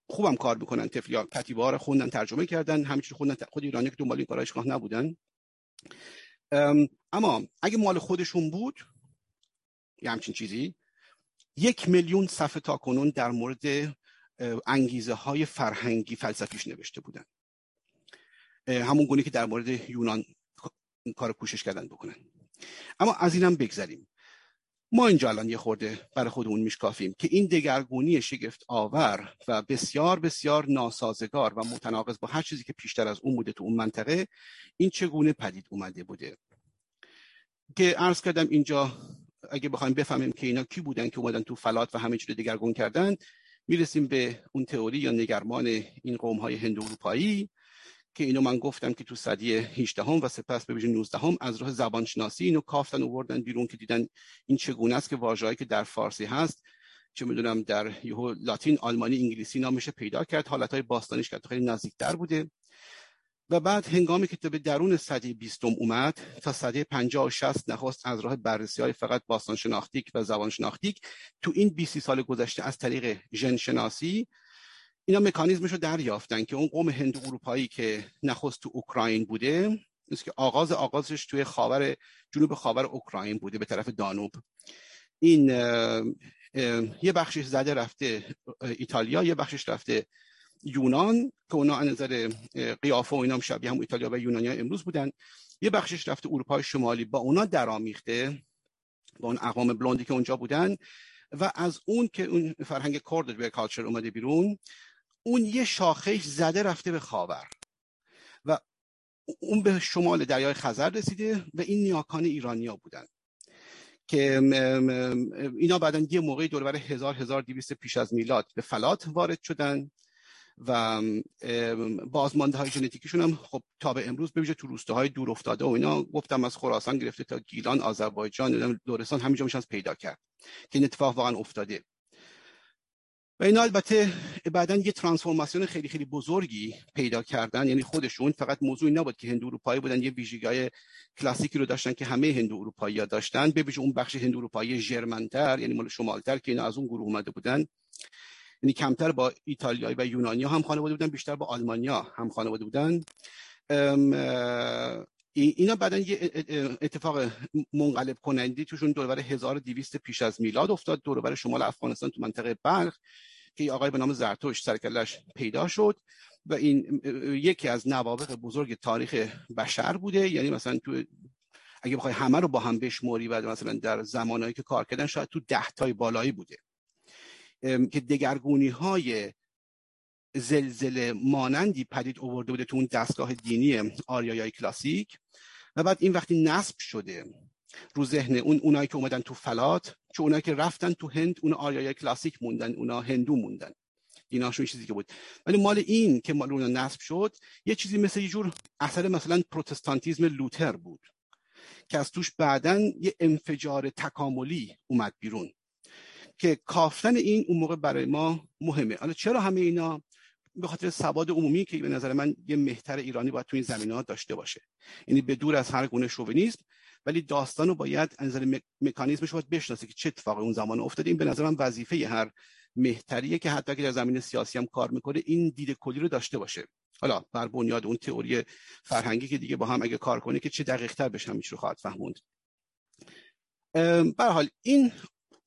خوبم کار می‌کنن. تفلیا کتیبه خوندن ترجمه کردن همینجوری خوندن. خود ایرانی که دنبال این کارا هیچگاه نبودن. اما اگه مال خودشون بود یه همچین چیزی یک میلیون صفحه تا کنون در مورد انگیزه های فرهنگی فلسفیش نوشته بودن. همون گونه که در مورد یونان کار کوشش کردن بکنن. اما از اینم بگذریم. ما اینجا الان یه خورده برای خودمون میشکافیم که این دگرگونی شگفت آور و بسیار بسیار ناسازگار و متناقض با هر چیزی که پیشتر از اون بوده تو اون منطقه این چگونه پدید اومده بوده؟ که عرض کردم اینجا اگه بخوایم بفهمیم که اینا کی بودن که اومدن تو فلات و همه چیز دگرگون کردن می‌رسیم به اون تئوری یا نگرمان این قوم های هند اروپایی که اینو من گفتم که تو صدی 18 هم و سپس به ویژه 19 هم از راه زبان شناسی اینو کافتن آوردن بیرون که دیدن این چگونه است که واژه‌ای که در فارسی هست چه می‌دونم در یهو لاتین آلمانی انگلیسی نامش پیدا کرد حالتهای باستانیش که خیلی نزدیکتر بوده. و بعد هنگامی که به درون صدی بیستم اومد تا صدی 50 و 60 نخست از راه بررسی های فقط باستان شناختیک و زبان شناختیک تو این 20 سال گذشته از طریق ژن شناسی اینا مکانیزمش رو دریافتن که اون قوم هند اروپایی که نخست تو اوکراین بوده است که آغاز آغازش توی خاور جنوب خاور اوکراین بوده به طرف دانوب. این یه بخشش زده رفته ایتالیا یه بخشش رفته یونان که اونا نظر قیافه و اینا شبیه هم ایتالیا و یونانیا امروز بودن. یه بخشش رفته اروپای شمالی با اونا درآمیخته با اون اقوام بلوندی که اونجا بودن و از اون که اون فرهنگ کورد به کالچر اومده بیرون اون یه شاخهش زده رفته به خاور و اون به شمال دریای خزر رسیده و این نیاکان ایرانیا بودن که اینا بعدا یه موقعی دور هزار هزار دیویست پیش از میلاد به فلات وارد شدن و بازمانده های ژنتیکیشون هم خب تا به امروز ببینید تو روستاهای دور افتاده و اینا گفتم از خراسان گرفته تا گیلان آذربایجان لرستان همینجا میشن پیدا کرد که این اتفاق واقعا افتاده. و اینا البته بعدا یه ترانسفورماسیون خیلی خیلی بزرگی پیدا کردن. یعنی خودشون فقط موضوعی نبود که هندو اروپایی بودن یه ویژگی کلاسیکی رو داشتن که همه هندو اروپایی ها داشتن. به اون بخش هندو اروپایی ژرمنتر یعنی مال شمالتر که اینا از اون گروه اومده بودن. یعنی کمتر با ایتالیایی و یونانی هم خانواده بودن بیشتر با آلمانیا هم خانواده بودن. اینا بعدا یه اتفاق منقلب کننده توشون دوربر 1200 پیش از میلاد افتاد دوربر شمال افغانستان تو منطقه بلخ که آقای به نام زرتوش سرکلش پیدا شد و این یکی از نوابق بزرگ تاریخ بشر بوده. یعنی مثلا تو اگه بخوای همه رو با هم بشموری بعد مثلا در زمانهایی که کار کردن شاید تو ده تای بالایی بوده. که دگرگونی های زلزله مانندی پدید آورده بوده تو اون دستگاه دینی آریایای کلاسیک. و بعد این وقتی نصب شده رو ذهن اون اونایی که اومدن تو فلات چون اونایی که رفتن تو هند اون آریای کلاسیک موندن اونا هندو موندن. ایناشون چیزی که بود. ولی مال این که مال اون نصب شد یه چیزی مثل یه جور اثر مثلا پروتستانتیزم لوتر بود که از توش بعدا یه انفجار تکاملی اومد بیرون که کافتن این اون موقع برای ما مهمه. حالا چرا همه اینا به خاطر سواد عمومی که به نظر من یه مهتر ایرانی باید تو این زمینه ها داشته باشه. یعنی به دور از هر گونه شوونیسم ولی داستان رو باید از نظر مکانیزمش باید بشناسه که چه اتفاقی اون زمان افتاده. این به نظر من وظیفه هر مهتریه که حتی که در زمین سیاسی هم کار می‌کنه این دید کلی رو داشته باشه. حالا بر بنیاد اون تئوری فرهنگی که دیگه با هم اگه کار کنه که چه دقیق تر بشه رو خواهد فهموند. به حال این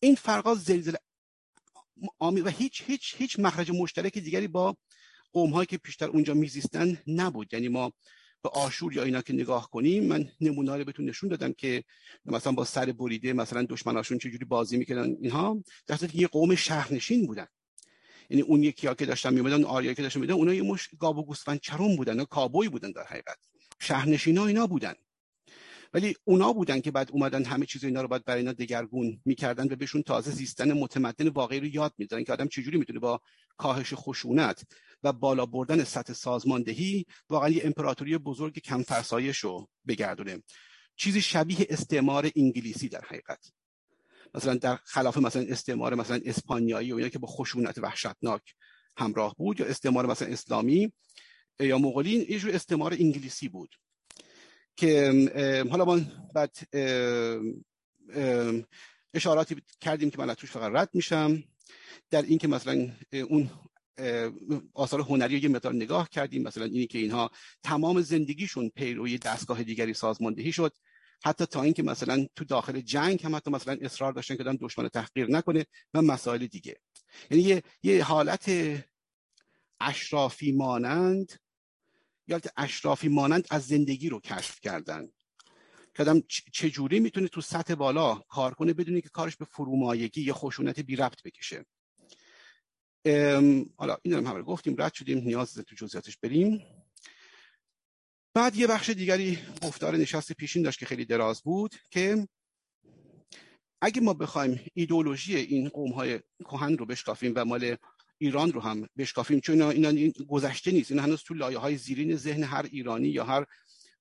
این فرقا زلزله و هیچ هیچ هیچ مخرج مشترک دیگری با قوم هایی که پیشتر اونجا میزیستن نبود. یعنی ما به آشور یا اینا که نگاه کنیم من نمونه رو بهتون نشون دادم که مثلا با سر بریده مثلا دشمناشون چجوری بازی می‌کردن اینها در یه قوم شهرنشین بودن. یعنی اون یکی ها که داشتن میومدن آریا که داشتن میدن اونها یه مش گاب و گوسفند چرون بودن و کابوی بودن در حقیقت. شهرنشین ها اینا بودن. ولی اونا بودن که بعد اومدن همه چیز اینا رو بعد برای اینا دگرگون می‌کردن و بهشون تازه زیستن متمدن واقعی رو یاد می‌دادن که آدم چجوری می‌تونه با کاهش خشونت و بالا بردن سطح سازماندهی واقعا یه امپراتوری بزرگ کم فرسایش رو بگردونه. چیزی شبیه استعمار انگلیسی در حقیقت. مثلا در خلاف مثلا استعمار مثلا اسپانیایی و اینا که با خشونت وحشتناک همراه بود یا استعمار مثلا اسلامی یا مغولین یه جور استعمار انگلیسی بود. که حالا ما بعد اشاراتی کردیم که من از توش فقط رد میشم در اینکه مثلا اون آثار هنری رو یه مقدار نگاه کردیم مثلا اینی که اینها تمام زندگیشون پیروی دستگاه دیگری سازماندهی شد. حتی تا اینکه مثلا تو داخل جنگ هم حتی مثلا اصرار داشتن که دشمن تحقیر نکنه و مسائل دیگه. یعنی یه, یه حالت اشرافی مانند یا اشرافی مانند از زندگی رو کشف کردن. آدم چجوری می‌تونه تو سطح بالا کار کنه بدونی که کارش به فرومایگی یا خشونت بی ربط بکشه. حالا این هم همه گفتیم رد شدیم نیاز تو جزئیاتش بریم. بعد یه بخش دیگری گفتار نشست پیشین داشت که خیلی دراز بود که اگه ما بخوایم ایدولوژی این قوم های کهن رو بشکافیم و مال ایران رو هم بشکافیم چون اینا, این گذشته نیست. این هنوز تو لایه های زیرین ذهن هر ایرانی یا هر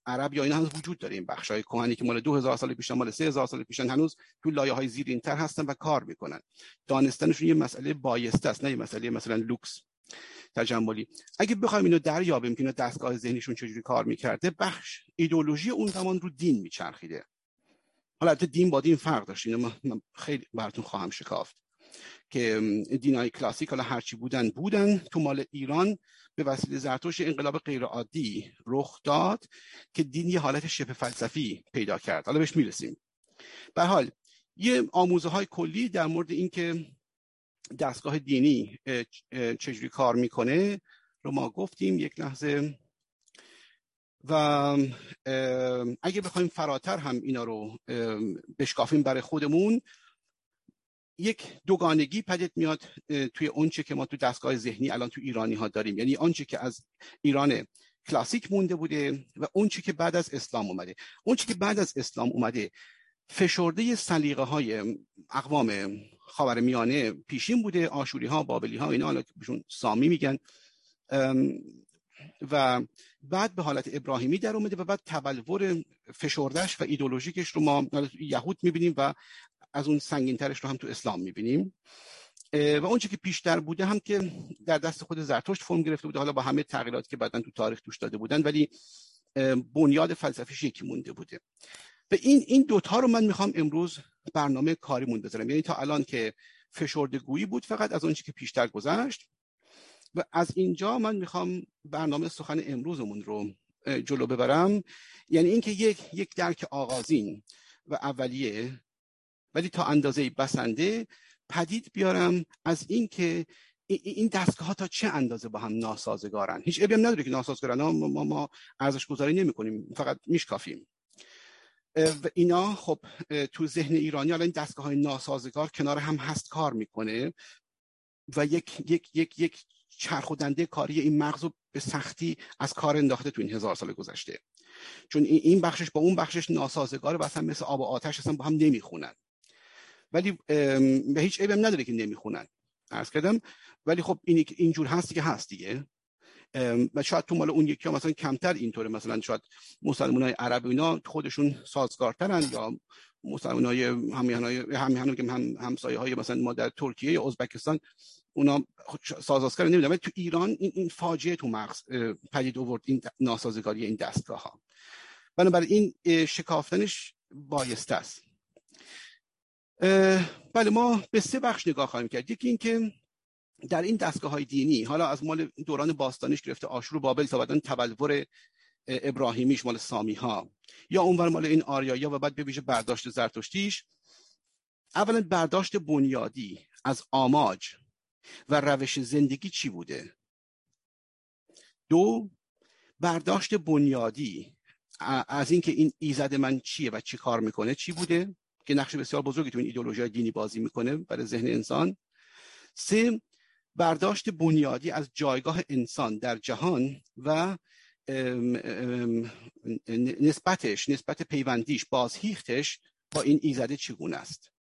عرب یا اینا هنوز وجود داره. این بخش های کهنی که مال 2000 سال پیشن مال 3000 سال پیشن هنوز تو لایه های زیرین تر هستن و کار می‌کنن. دانستنشون یه مسئله بایسته است نه یه مسئله مثلا لوکس تجملی. اگه بخوایم اینو دریابیم که اینا دستگاه ذهنیشون چجوری کار می‌کرده بخش ایدولوژی اون زمان رو دین میچرخیده. حالا دین با دین فرق داشت. اینو من خیلی براتون خواهم شکافت. که دینای کلاسیک حالا هرچی بودن بودن. تو مال ایران به وسیله زرتوش انقلاب غیر عادی رخ داد که دین یه حالت شبه فلسفی پیدا کرد. حالا بهش می‌رسیم. به حال یه آموزه های کلی در مورد اینکه دستگاه دینی چجوری کار می‌کنه رو ما گفتیم یک لحظه. و اگه بخوایم فراتر هم اینا رو بشکافیم برای خودمون یک دوگانگی پدید میاد توی اونچه که ما تو دستگاه ذهنی الان تو ایرانی ها داریم. یعنی آنچه که از ایران کلاسیک مونده بوده و اونچه که بعد از اسلام اومده. اونچه که بعد از اسلام اومده فشرده سلیقه های اقوام خاور میانه پیشین بوده آشوری ها بابلی ها اینا حالا سامی میگن. و بعد به حالت ابراهیمی در اومده و بعد تبلور فشردش و ایدولوژیکش رو ما یهود می‌بینیم و از اون سنگینترش رو هم تو اسلام می‌بینیم. و اونچه که پیشتر بوده هم که در دست خود زرتشت فرم گرفته بوده. حالا با همه تغییراتی که بعدا تو تاریخ توش داده بودن ولی بنیاد فلسفیش یکی مونده بوده. و این این دوتا رو من می‌خوام امروز برنامه کاریمون بذارم. یعنی تا الان که فشرده گویی بود فقط از اونچه که پیشتر گذشت. و از اینجا من می‌خوام برنامه سخن امروزمون رو جلو ببرم. یعنی اینکه یک یک درک آغازین و اولیه ولی تا اندازه بسنده پدید بیارم از اینکه این دستگاه ها تا چه اندازه با هم ناسازگارن؟ هیچ ابی هم نداره که ناسازگارن. ما ما ارزش گذاری نمی کنیم فقط میشکافیم. و اینا خب تو ذهن ایرانی الان دستگاه های ناسازگار کنار هم هست کار می‌کنه و یک یک یک یک چرخودنده کاری این مغز رو به سختی از کار انداخته تو این هزار سال گذشته. چون این بخشش با اون بخشش ناسازگاره و اصلا مثل آب و آتش اصلا با هم نمی‌خونن. ولی به هیچ عیبی نداره که نمی‌خونن. عرض کردم. ولی خب این اینجور هست که هست دیگه. و شاید تو مال اون یکی ها مثلا کمتر اینطوره. مثلا شاید مسلمان های عرب اینا خودشون سازگارترن یا مسلمان های همیهن که هم همسایه های مثلا ما در ترکیه یا ازبکستان اونا سازگار نمی‌دونم. ولی تو ایران این, این فاجعه تو مغز پدید آورد این ناسازگاری این دستگاه ها بنابراین این شکافتنش بایسته است. بله ما به سه بخش نگاه خواهیم کرد. یکی اینکه در این دستگاه های دینی حالا از مال دوران باستانیش گرفته آشور و بابل تا بعدن تبلور ابراهیمیش مال سامی ها یا اونور مال این آریایا و بعد به ویژه برداشت زرتشتیش. اولا برداشت بنیادی از آماج و روش زندگی چی بوده؟ دو برداشت بنیادی از اینکه این ایزد من چیه و چی کار می‌کنه چی بوده؟ که نقش بسیار بزرگی تو این ایدولوژی دینی بازی می‌کنه برای ذهن انسان. سه برداشت بنیادی از جایگاه انسان در جهان و نسبتش نسبت پیوندیش بازهیختش با این ایزده چگونه است؟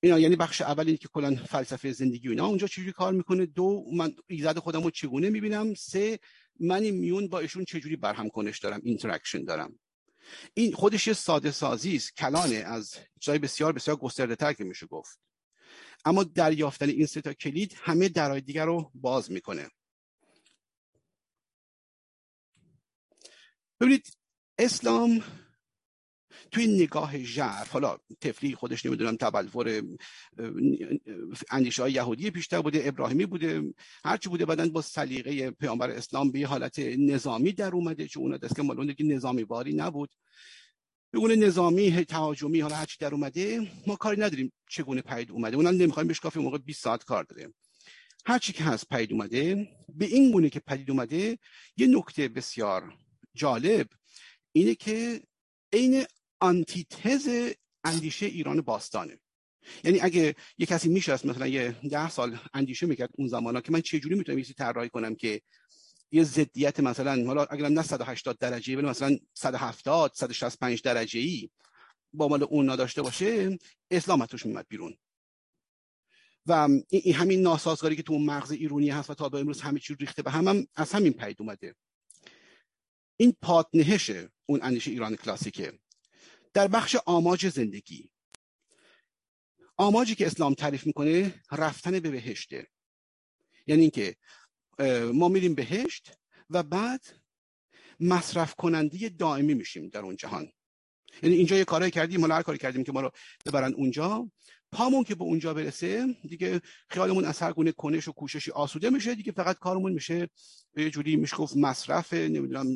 اینا یعنی بخش اول این که کلا فلسفه زندگی و اینا. اونجا چجوری کار می‌کنه؟ دو من ایزد خودم رو چگونه می‌بینم؟ سه من میون با ایشون چجوری برهم کنش دارم interaction دارم؟ این خودش یه ساده سازی است. کلانه از جای بسیار بسیار گسترده تر که میشه گفت. اما دریافتن این سه تا کلید همه درای دیگر رو باز می‌کنه. ببینید اسلام توی نگاه ژرف حالا تفلی خودش نمی‌دونم تبلور اندیشه های یهودی بیشتر بوده ابراهیمی بوده هرچی بوده بعدن با سلیقه پیامبر اسلام به حالت نظامی در اومده چون اونا دست که مالون که نظامی باری نبود. بگونه نظامی تهاجمی حالا هرچی در اومده ما کاری نداریم چگونه پید اومده. اونم نمی‌خوایم بهش کافی موقع 20 ساعت کار داره هرچی که هست پید اومده به این گونه که پدید اومده یه نکته بسیار جالب اینه که عین آنتیتز اندیشه ایران باستانه. یعنی اگه یه کسی میشه مثلا یه ده سال اندیشه می‌کرد اون زمانا که من چجوری می‌تونم یه طراحی کنم که یه ضدیت مثلا حالا اگر نه 180 درجه ولی مثلا 170 165 درجه ای با مال اون نداشته باشه اسلام توش میمد بیرون. و این همین ناسازگاری که تو اون مغز ایرونی هست و تا به امروز همه چی ریخته به هم, هم از همین پید اومده. این پادنهش اون اندیشه ایران کلاسیکه. در بخش آماج زندگی. آماجی که اسلام تعریف می‌کنه رفتن به بهشته یعنی اینکه ما میریم بهشت و بعد مصرف کننده دائمی میشیم در اون جهان. یعنی اینجا یه کارایی کردیم ما هر کاری کردیم که ما رو ببرن اونجا پامون که به اونجا برسه دیگه خیالمون از هر گونه کنش و کوششی آسوده میشه. دیگه فقط کارمون میشه یه جوری میشه گفت مصرف نمی‌دونم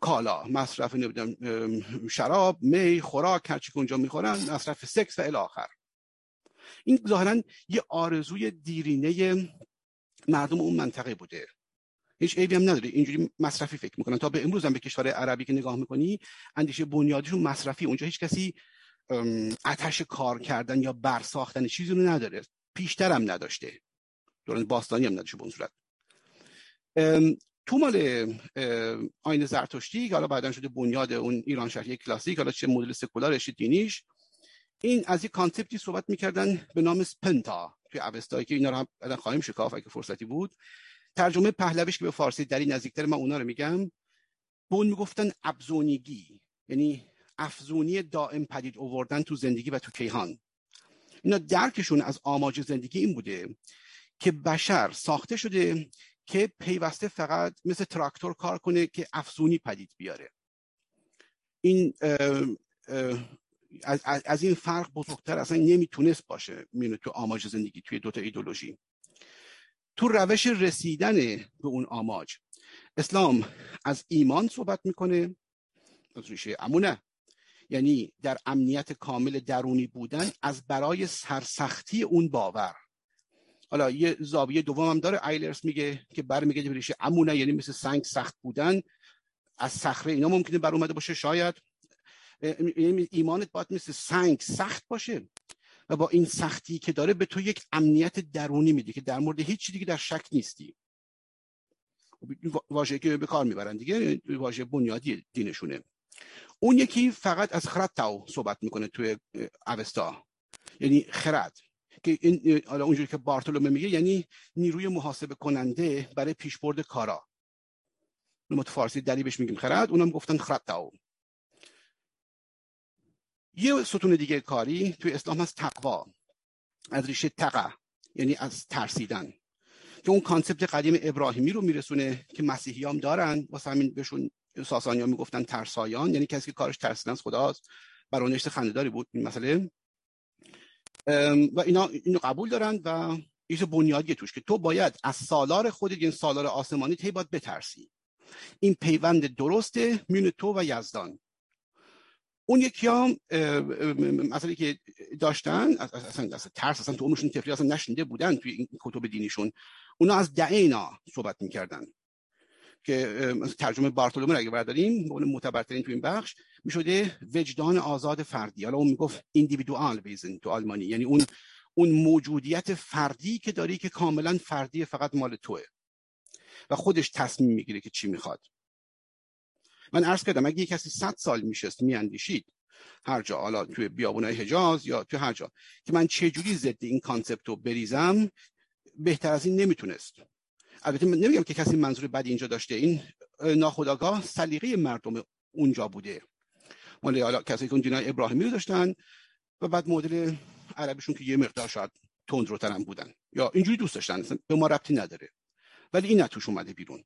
کالا مصرف نمی‌دونم شراب می خوراک هرچی که اونجا می‌خورن مصرف سکس و الاخر این ظاهرا یه آرزوی دیرینه مردم اون منطقه بوده. هیچ عیبی هم نداره. اینجوری مصرفی فکر می‌کنن. تا به امروز هم به کشور عربی که نگاه می‌کنی اندیشه بنیادیشون مصرفی. اونجا هیچ کسی عطش کار کردن یا برساختن چیزی رو نداره. پیشتر هم نداشته. دوران باستانی هم نداشته به اون صورت. تو مال آیین زرتشتی که حالا بعدا شده بنیاد اون ایران شهری کلاسیک حالا چه مدل سکولارش دینیش این از یک concept ی صحبت می‌کردن به نام سپنتا. توی اوستایی که اینا رو هم خواهیم شکافت اگه فرصتی بود. ترجمه پهلویش که به فارسی دری نزدیکتر من اونا رو میگم. به اون می‌گفتن ابزونیگی یعنی افزونی دائم پدید آوردن تو زندگی و تو کیهان. اینا درکشون از آماج زندگی این بوده که بشر ساخته شده که پیوسته فقط مثل تراکتور کار کنه که افزونی پدید بیاره. این از, از این فرق بزرگتر اصلا نمی‌تونست باشه میونه تو آماج زندگی توی دوتا ایدولوژی تو روش رسیدن به اون آماج اسلام از ایمان صحبت می‌کنه. از ریشه امونه. یعنی در امنیت کامل درونی بودن از برای سرسختی اون باور. حالا یه زاویه دوم هم داره. ایلرس میگه که برمیگرده به ریشه امونه یعنی مثل سنگ سخت بودن. از صخره اینا ممکنه بر اومده باشه. شاید یعنی ایمانت باید مثل سنگ سخت باشه و با این سختی که داره به تو یک امنیت درونی میده که در مورد هیچ دیگه در شک نیستی. واژه که به کار می‌برن دیگه واژه بنیادی دینشونه. اون یکی فقط از خرد صحبت می‌کنه توی اوستا. یعنی خرد. که این اونجوری که بارتولومه میگه یعنی نیروی محاسبه کننده برای پیشبرد کارا. ما تو فارسی دلی بهش میگیم خرد اونم گفتن خرد تاو یه ستون دیگه کاری توی اسلام هست تقوا. از ریشه تقا یعنی از ترسیدن. که اون کانسپت قدیم ابراهیمی رو میرسونه که مسیحی دارن واسه همین بهشون ساسانی ها می‌گفتن ترسایان یعنی کسی که کارش ترسیدن از خداست. برانشت خندهداری بود این مسئله. و اینا اینو قبول دارن و یه بنیادی توش که تو باید از سالار خودت یعنی سالار آسمانی تی باید بترسی. این پیوند درسته میون تو و یزدان. اون یکی هم مسئله که داشتن اصلا, ترس اصلا تو عمرشون تفری اصلا نشنده بودن توی این کتب دینیشون. اونا از دعینا صحبت می‌کردن. که ترجمه بارتولومه اگه برداریم به اون معتبرترین تو این بخش می‌شده وجدان آزاد فردی. حالا اون می‌گفت ایندیویدوال ویزن تو آلمانی. یعنی اون اون موجودیت فردی که داری که کاملا فردی فقط مال توه. و خودش تصمیم می‌گیره که چی می‌خواد. من عرض کردم اگه کسی 100 سال میشست میاندیشید هر جا حالا توی بیابونای حجاز یا توی هر جا که من چه جوری ضد این کانسپت رو بریزم بهتر از این نمی‌تونست. البته من نمیگم که کسی منظور بدی اینجا داشته. این ناخداگاه سلیقه مردم اونجا بوده. مال حالا کسی که اون دینای ابراهیمی رو داشتن و بعد مدل عربیشون که یه مقدار شاید تند رو ترم بودن. یا اینجوری دوست داشتن به ما ربطی نداره. ولی این توش اومده بیرون.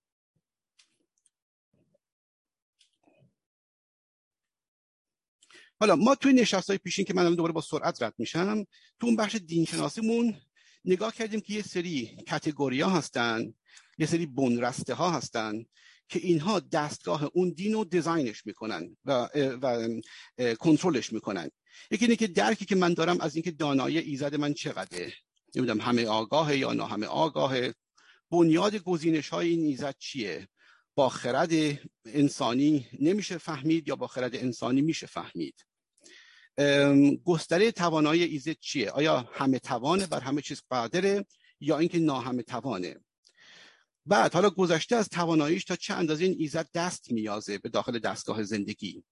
حالا ما توی نشست های پیشین که من دوباره با سرعت رد میشم تو اون بخش دینشناسیمون نگاه کردیم که یه سری کتگوریا هستن. یه سری بنرسته ها هستن که اینها دستگاه اون دین رو دیزاینش می‌کنن و, و کنترلش می‌کنن. یکی اینه که درکی که من دارم از اینکه دانایی ایزد من چقدره. نمی‌دونم همه آگاه یا نه همه آگاه بنیاد گزینش های این ایزد چیه؟ با خرد انسانی نمیشه فهمید یا با خرد انسانی میشه فهمید؟ گستره توانایی ایزد چیه؟ آیا همه توانه بر همه چیز قادره یا اینکه ناهمه توانه؟ بعد حالا گذشته از تواناییش تا چه اندازه این ایزد دست میازه به داخل دستگاه زندگی؟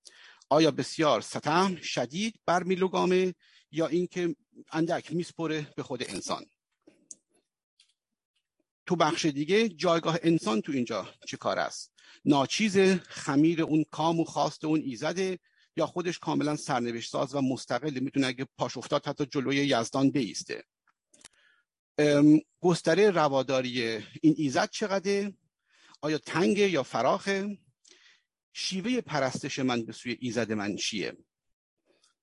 آیا بسیار سطح شدید بر میلوگامه یا اینکه اندک میسپره به خود انسان؟ تو بخش دیگه جایگاه انسان تو اینجا چه کار است؟ ناچیز خمیر اون کام و خواست اون ایزده یا خودش کاملا سرنوشت ساز و مستقل می‌تونه اگه پاش افتاد حتی جلوی یزدان بیسته؟ گستره رواداری این ایزد چقدر آیا تنگ یا فراخه؟ شیوه پرستش من به سوی ایزد من چیه؟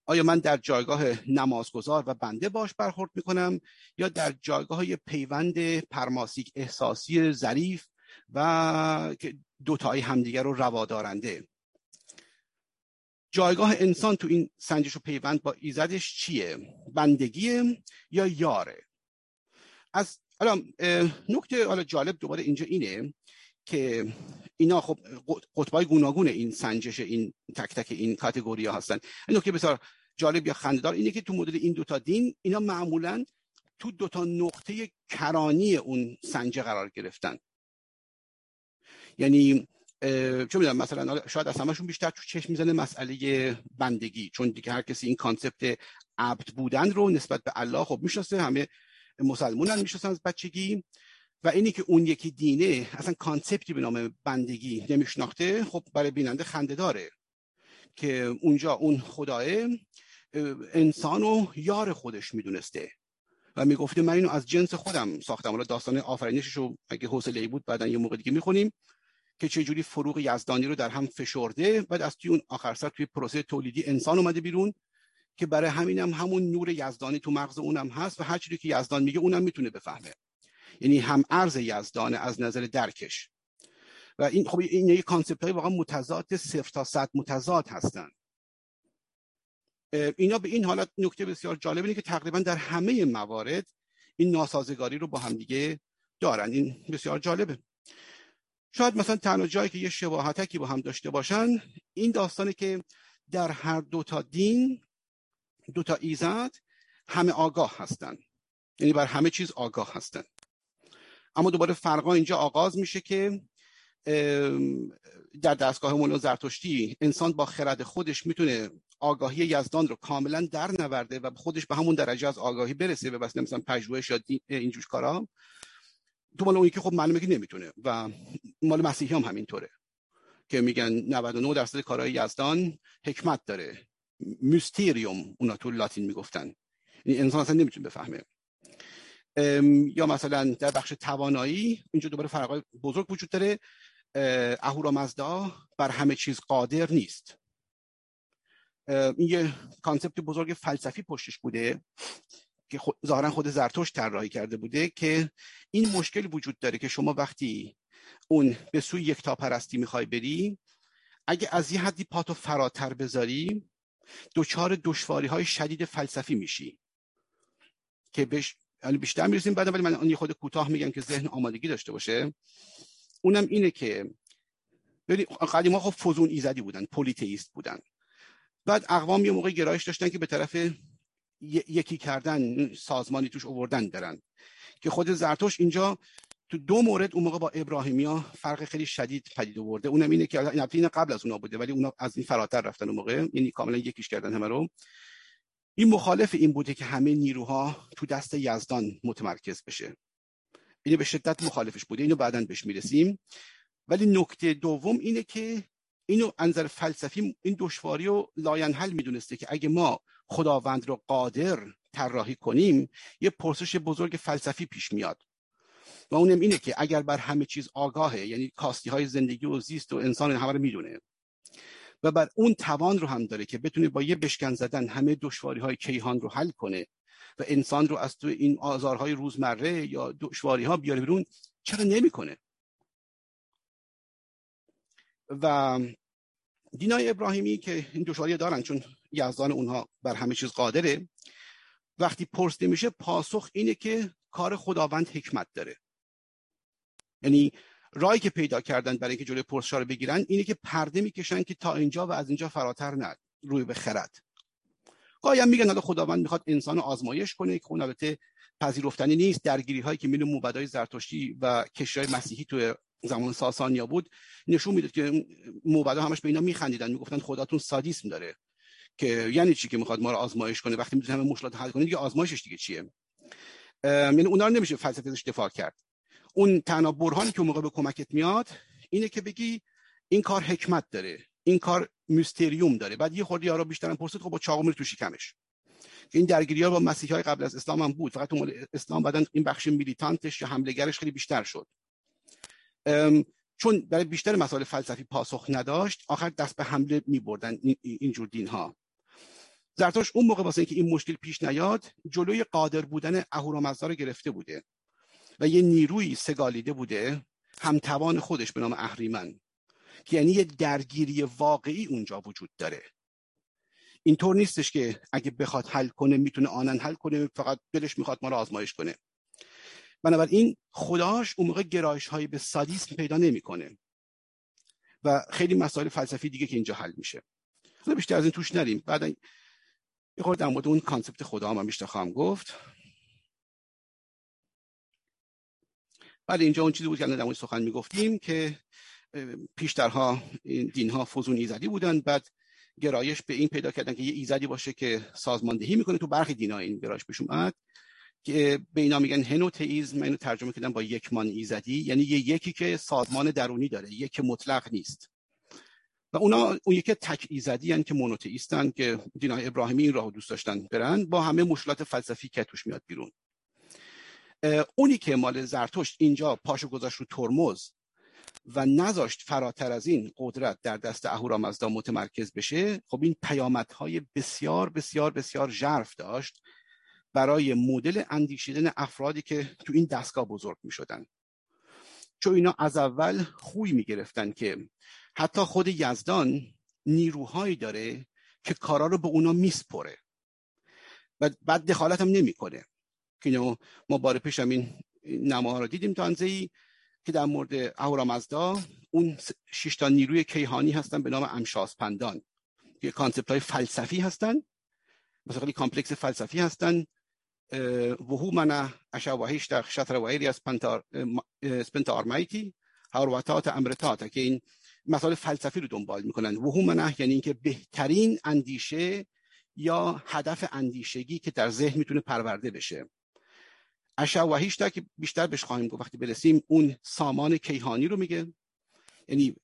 آیا من در جایگاه نمازگزار و بنده باش برخورد می‌کنم یا در جایگاه پیوند پرماسیک احساسی ظریف و دوتای همدیگر رو روادارنده؟ جایگاه انسان تو این سنجش و پیوند با ایزدش چیه؟ بندگیه یا یاره؟ از حالا نکته حالا جالب دوباره اینجا اینه که اینا خب قطبای گوناگون این سنجش این تک تک این کاتگوری ها هستن. نکته بسیار جالب یا خنددار اینه که تو مدل این دوتا دین اینا معمولا تو دوتا نقطه کرانی اون سنجه قرار گرفتن. یعنی چه می‌دونم مثلا شاید از همشون بیشتر تو چشم می‌زنه مسئله بندگی چون دیگه هر کسی این کانسپت عبد بودن رو نسبت به الله خب می‌شناسه همه مسلمونن می‌شناسن از بچگی. و اینی که اون یکی دینه اصلا کانسپتی به نام بندگی نمیشناخته خب برای بیننده خنده داره. که اونجا اون خداه انسان و یار خودش می‌دونسته. و می‌گفته من اینو از جنس خودم ساختم. حالا داستان آفرینشش رو اگه حوصله بود بعدا یه موقع دیگه می‌خونیم. که چه جوری فروغ یزدانی رو در هم فشرده بعد از توی اون آخر سر توی پروسه تولیدی انسان اومده بیرون. که برای همینم هم همون نور یزدانی تو مغز اونم هست و هر چیزی که یزدان میگه اونم می‌تونه بفهمه. یعنی هم ارز یزدان از نظر درکش. و این خب این یه کانسپت های واقعا متضاد صفر تا صد متضاد هستن. اینا به این حالت نکته بسیار جالب اینه که تقریبا در همه موارد این ناسازگاری رو با هم دیگه دارن. این بسیار جالبه. شاید مثلا تنها جایی که یه شباهتکی با هم داشته باشن این داستانه که در هر دو تا دین دو تا ایزد همه آگاه هستن. یعنی بر همه چیز آگاه هستن. اما دوباره فرقا اینجا آغاز میشه که در دستگاه مولا زرتشتی انسان با خرد خودش می‌تونه آگاهی یزدان رو کاملا در نورده و خودش به همون درجه از آگاهی برسه به واسه مثلا پژوهش یا اینجور کارا. تو مال اون که خب معلومه که نمی‌تونه و مال مسیحی هم همینطوره که میگن 99 درصد کارهای یزدان حکمت داره. میستریوم اونا تو لاتین می‌گفتن. یعنی انسان اصلا نمی‌تونه بفهمه. یا مثلا در بخش توانایی اینجا دوباره فرقای بزرگ وجود داره. اهورامزدا بر همه چیز قادر نیست. این یه کانسپت بزرگ فلسفی پشتش بوده که ظاهرا خود زرتوش طراحی کرده بوده که این مشکل وجود داره که شما وقتی اون به سوی یک پرستی می‌خوای بری اگه از یه حدی پاتو فراتر بذاری دچار دشواری های شدید فلسفی میشی. که بهش بیشتر می‌رسیم بعد ولی من اون خود کوتاه میگم که ذهن آمادگی داشته باشه. اونم اینه که ببین قدیما خب فزون ایزدی بودن پلیتئیست بودن. بعد اقوام یه موقع گرایش داشتن که به طرف یکی کردن سازمانی توش اووردن برن که خود زرتشت اینجا تو دو مورد اون موقع با ابراهیمیا فرق خیلی شدید پدید آورده. اونم اینه که این قبل از اونا بوده ولی اونا از این فراتر رفتن اون موقع. یعنی کاملا یکیش کردن همه رو. این مخالف این بوده که همه نیروها تو دست یزدان متمرکز بشه. اینو به شدت مخالفش بوده. اینو بعدا بهش می‌رسیم. ولی نکته دوم اینه که اینو از نظر فلسفی این دشواری رو لاینحل می‌دونسته که اگه ما خداوند رو قادر طراحی کنیم یه پرسش بزرگ فلسفی پیش میاد. و اونم اینه که اگر بر همه چیز آگاهه یعنی کاستی های زندگی و زیست و انسان همه رو می‌دونه. و بر اون توان رو هم داره که بتونه با یه بشکن زدن همه دشواری های کیهان رو حل کنه و انسان رو از تو این آزارهای روزمره یا دشواری ها بیاره بیرون چرا نمی‌کنه؟ و دینای ابراهیمی که این دشواری دارن چون یزدان اونها بر همه چیز قادره وقتی پرسیده میشه پاسخ اینه که کار خداوند حکمت داره. یعنی رای که پیدا کردن برای اینکه جلوی پرسشا رو بگیرن اینه که پرده می‌کشن که تا اینجا و از اینجا فراتر نه روی به خرد. گاهی میگن حالا خداوند می‌خواد انسان رو آزمایش کنه که اون البته پذیرفتنی نیست. درگیری هایی که میون موبدای زرتشتی و کشورهای مسیحی تو زمان ساسانیا بود نشون می‌داد که موبدا همش به اینا میخندیدن می‌گفتن خداتون سادیسم داره. که یعنی چی که می‌خواد ما رو آزمایش کنه؟ وقتی می‌تونه همه مشکلات حل کنه دیگه آزمایشش دیگه چیه؟ یعنی اونا رو نمیشه فلسفه دفاع کرد. اون تنها برهانی که اون موقع به کمکت میاد اینه که بگی این کار حکمت داره این کار میستریوم داره. بعد یه خورده یارو بیشترم پرسید خب با چاقو میره تو شکمش. این درگیری ها با مسیحی های قبل از اسلام هم بود. فقط اون اسلام بعدن این بخش میلیتانتش یا حملگرش خیلی بیشتر شد. چون برای بیشتر مسائل فلسفی پاسخ نداشت آخر دست به حمله می بردن اینجور دین ها زرتوش اون موقع واسه اینکه این مشکل پیش نیاد جلوی قادر بودن اهورامزدا رو گرفته بوده. و یه نیروی سگالیده بوده همتوان خودش به نام اهریمن. یعنی یه درگیری واقعی اونجا وجود داره. اینطور نیستش که اگه بخواد حل کنه می‌تونه آنن حل کنه فقط دلش می‌خواد ما رو آزمایش کنه. بنابراین خداش اون موقع گرایش هایی به سادیسم پیدا نمی‌کنه. و خیلی مسائل فلسفی دیگه که اینجا حل میشه. حالا بیشتر از این توش نریم. بعد یه خورده در مورد اون concept خدا هم, بیشتر خواهم گفت. ولی اینجا اون چیزی بود که در مورد سخن می‌گفتیم که پیشترها این دین ها فزون ایزدی بودن بعد گرایش به این پیدا کردن که یه ایزدی باشه که سازماندهی می‌کنه تو برخی دین ها این گرایش پیش اومد که به اینا میگن هنوتئیزم من اینو ترجمه کردم با یکمان ایزدی یعنی یه یکی که سازمان درونی داره یک مطلق نیست. و اونا اون یکی تک ایزدی یعنی که مونوتئیستن که دینای ابراهیمی این راهو دوست داشتن برن با همه مشکلات فلسفی که توش میاد بیرون. اونی که مال زرتشت اینجا پاشو گذاشت رو ترمز و نذاشت فراتر از این قدرت در دست اهورامزدا متمرکز بشه خب این پیامدهای بسیار بسیار بسیار ژرف داشت برای مدل اندیشیدن افرادی که تو این دستگاه بزرگ می شدن چون اینا از اول خوی می گرفتن که حتی خود یزدان نیروهایی داره که کارا رو به اونا میسپره و بعد دخالت هم نمی‌کنه. که ما بار پیش هم این نماها رو دیدیم تا ای که در مورد اهورامزدا اون شش تا نیروی کیهانی هستن به نام امشاسپندان که concept های فلسفی هستن مثلا complex فلسفی هستن. وهومن اشواهیش در شطر وایری از سپنتار مایتی هارواتات امرتات که این مسائل فلسفی رو دنبال می‌کنن. و هو من یعنی اینکه بهترین اندیشه یا هدف اندیشگی که در ذهن می‌تونه پرورده بشه. اشاوهیشتا که بیشتر بهش خواهیم گفت. وقتی برسیم اون سامان کیهانی رو میگه. یعنی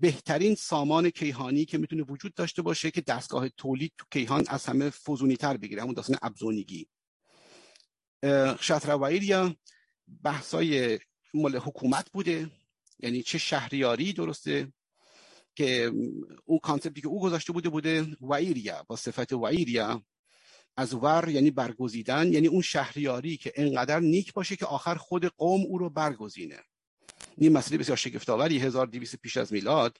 بهترین سامان کیهانی که می‌تونه وجود داشته باشه که دستگاه تولید تو کیهان از همه فوزونی تر بگیره. همون داستان ابزونیگی یا بحثای مال حکومت بوده. یعنی چه شهریاری درسته که اون کانسپتی که او گذاشته بوده بوده وایریا. با صفت وایریا از ور یعنی برگزیدن یعنی اون شهریاری که انقدر نیک باشه که آخر خود قوم او رو برگزینه. این مسئله بسیار شگفت‌آوری 1200 پیش از میلاد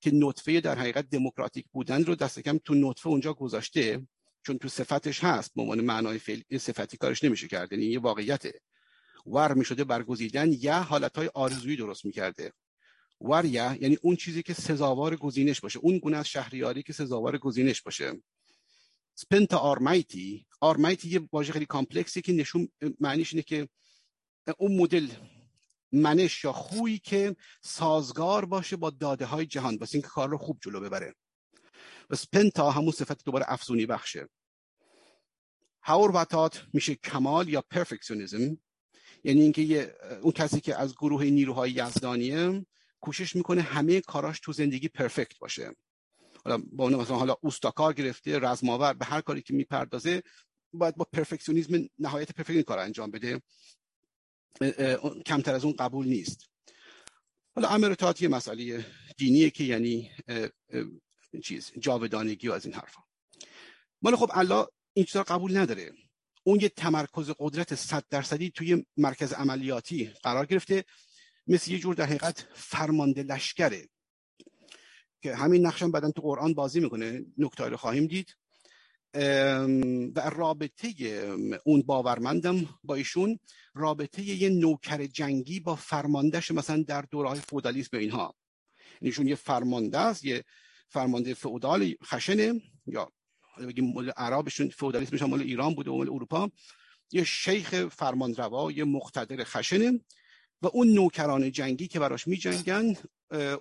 که نطفه در حقیقت دموکراتیک بودن رو دست کم تو نطفه اونجا گذاشته چون تو صفتش هست به عنوان معنای فعلی صفتی کارش نمیشه کرد یعنی یه واقعیته. ور می‌شده برگزیدن یا حالتهای آرزویی درست می‌کرده. ور یا یعنی اون چیزی که سزاوار گزینش باشه اون گونه از شهریاری که سزاوار گزینش باشه. سپنتا آرمایتی. آرمایتی یه واژه خیلی complex ی که نشون معنیش اینه که اون مدل منش یا خویی که سازگار باشه با داده های جهان. واسه اینکه کار رو خوب جلو ببره. و سپنتا همون صفت دوباره افزونی بخشه. هاور میشه کمال یا پرفکشنیزم یعنی اینکه اون کسی که از گروه نیروهای یزدانیه کوشش می‌کنه همه کاراش تو زندگی پرفکت باشه. حالا با اون مثلا حالا اوستاکار گرفته رزماور به هر کاری که می‌پردازه باید با پرفکشنیسم نهایت پرفکت کار انجام بده. کمتر از اون قبول نیست. حالا امرتات یه مسئله دینیه که یعنی چیز جاودانگی و از این حرفا. مال خب الله این چیزا قبول نداره. اون یه تمرکز قدرت صد درصدی توی مرکز عملیاتی قرار گرفته مثل یه جور در حقیقت فرمانده لشکره. که همین نقشم بعدا تو قرآن بازی می‌کنه نکته رو خواهیم دید. و رابطه اون باورمندم با ایشون رابطه یه نوکر جنگی با فرماندهش مثلا در دورهای فودالیسم اینها. ایشون یه فرمانده است یه فرمانده فودال خشنه یا بگیم مال عربشون فودالیسمش مال ایران بوده و مال اروپا. یه شیخ فرمانروا یه مقتدر خشنه و اون نوکران جنگی که براش می جنگن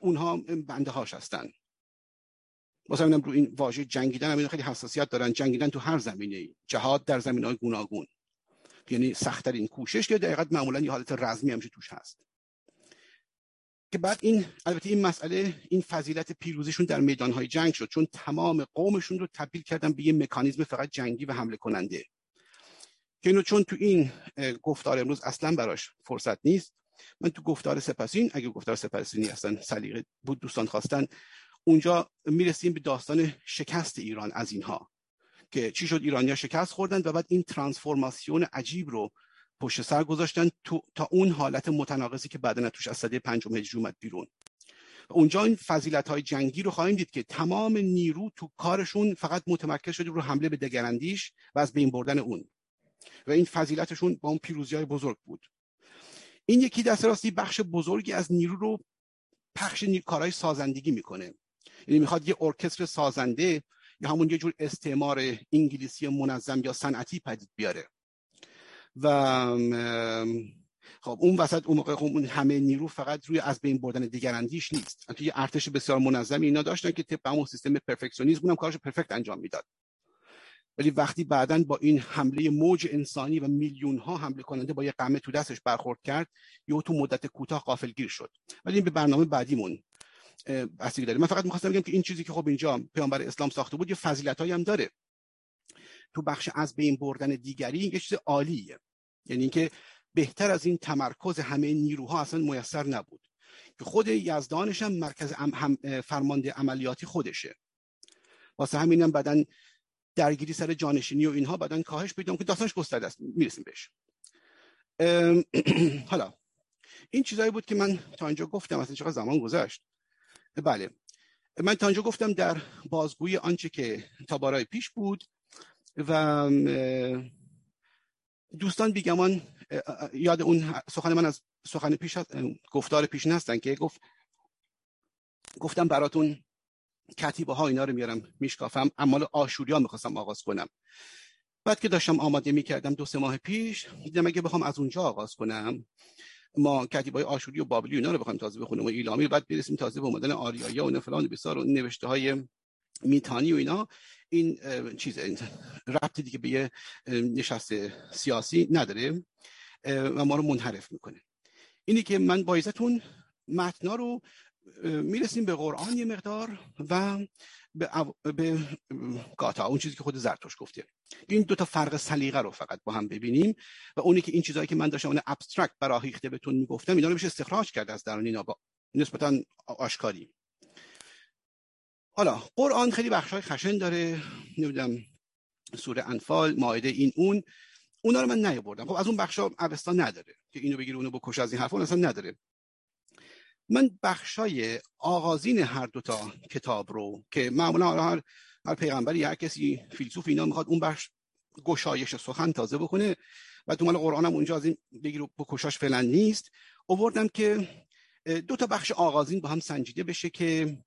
اونها بنده هاش هستن. واسه اینم رو این واژه جنگیدن هم خیلی حساسیت دارن. جنگیدن تو هر زمینه جهاد در زمین های گوناگون. یعنی سختترین کوشش که دقیقا معمولا یه حالت رزمی همیشه توش هست. که بعد این البته این مسئله این فضیلت پیروزیشون در میدانهای جنگ شد. چون تمام قومشون رو تبدیل کردن به یه مکانیزم فقط جنگی و حمله کننده. که اینو چون تو این گفتار امروز اصلا براش فرصت نیست. من تو گفتار سپاسین اگه گفتار سپاسینی اصلا سلیقه بود دوستان خواستن اونجا می‌رسیم به داستان شکست ایران از اینها که چی شد؟ ایرانیا شکست خوردن و بعد این ترانسفورماسیون عجیب رو پشت سر گذاشتن تا اون حالت متناقضی که بعدا توش از سده پنجم هجری اومد بیرون. اونجا این فضیلت های جنگی رو خواهیم دید که تمام نیرو تو کارشون فقط متمرکز شده رو حمله به دگراندیش و از بین بردن اون. و این فضیلتشون با اون پیروزی های بزرگ بود. این یکی دست راستی بخش بزرگی از نیرو رو پخش کارهای سازندگی می‌کنه. یعنی می‌خواد یه ارکستر سازنده یا همون یه جور استعمار انگلیسی منظم یا صنعتی پدید بیاره. و خب اون وسط اون موقع خب اون همه نیرو فقط روی از بین بردن دیگراندیش نیست. توی ارتش بسیار منظمی اینا داشتن که طبق اون سیستم پرفکشنیسم اونم کارش پرفکت انجام می‌داد. ولی وقتی بعدا با این حمله موج انسانی و میلیون ها حمله کننده با یه قمه تو دستش برخورد کرد یا تو مدت کوتاه غافلگیر شد. ولی این به برنامه بعدیمون بستگی داره. من فقط می‌خواستم بگم که این چیزی که خب اینجا پیامبر اسلام ساخته بود یه فضیلت هم داره. تو بخش از بین بردن دیگری یه چیز عالیه. یعنی اینکه بهتر از این تمرکز همه نیروها اصلا میسر نبود. که خود یزدانش هم مرکز فرمانده عملیاتی خودشه. واسه همینم بعدن درگیری سر جانشینی و اینها بعدن کاهش پیدا که داستانش گسترده است. می‌رسیم بهش. حالا این چیزایی بود که من تا اینجا گفتم اصلا چقدر زمان گذشت. بله من تا اینجا گفتم در بازگویی آنچه که تا بارای پیش بود و دوستان بیگمان یاد اون سخن من از سخن پیش گفتار پیش نستن که گفت گفتم براتون کتیبه ها اینا رو میارم میشکافم اما آشوری ها می‌خواستم آغاز کنم. بعد که داشتم آماده می‌کردم دو سه ماه پیش دیدم اگه بخوام از اونجا آغاز کنم ما کتیبای آشوری و بابلی اینا رو بخوایم تازه بخونیم و ایلامی بعد برسیم تازه به اومدن آریایا و فلان بسار و نوشته های میتانی و اینا. این چیز این ربط دیگه به یه نشست سیاسی نداره و ما رو منحرف می‌کنه. اینی که من با متنا رو می‌رسیم به قرآن یه مقدار و به, به گاتا اون چیزی که خود زرتوش گفته. این دو تا فرق سلیقه رو فقط با هم ببینیم و اونی که این چیزایی که من داشتم اون ابسترکت براهیخته بهتون می‌گفتم اینا رو میشه استخراج کرد از درون اینا با نسبتا آشکاری. حالا قرآن خیلی بخشای خشن داره نمی‌دونم سوره انفال ماعده این اون. اونا رو من نیاوردم. خب از اون بخشا اوستا نداره که اینو بگیر اونو بکش از این حرفا اصلا نداره. من بخشای آغازین هر دوتا کتاب رو که معمولا هر, هر پیغمبری هر کسی فیلسوف اینا می‌خواد اون بخش گشایش سخن تازه بکنه و تو مال قرآن هم اونجا از این بگیر بکشاش فعلا نیست. اووردم که دو تا بخش آغازین با هم سنجیده بشه که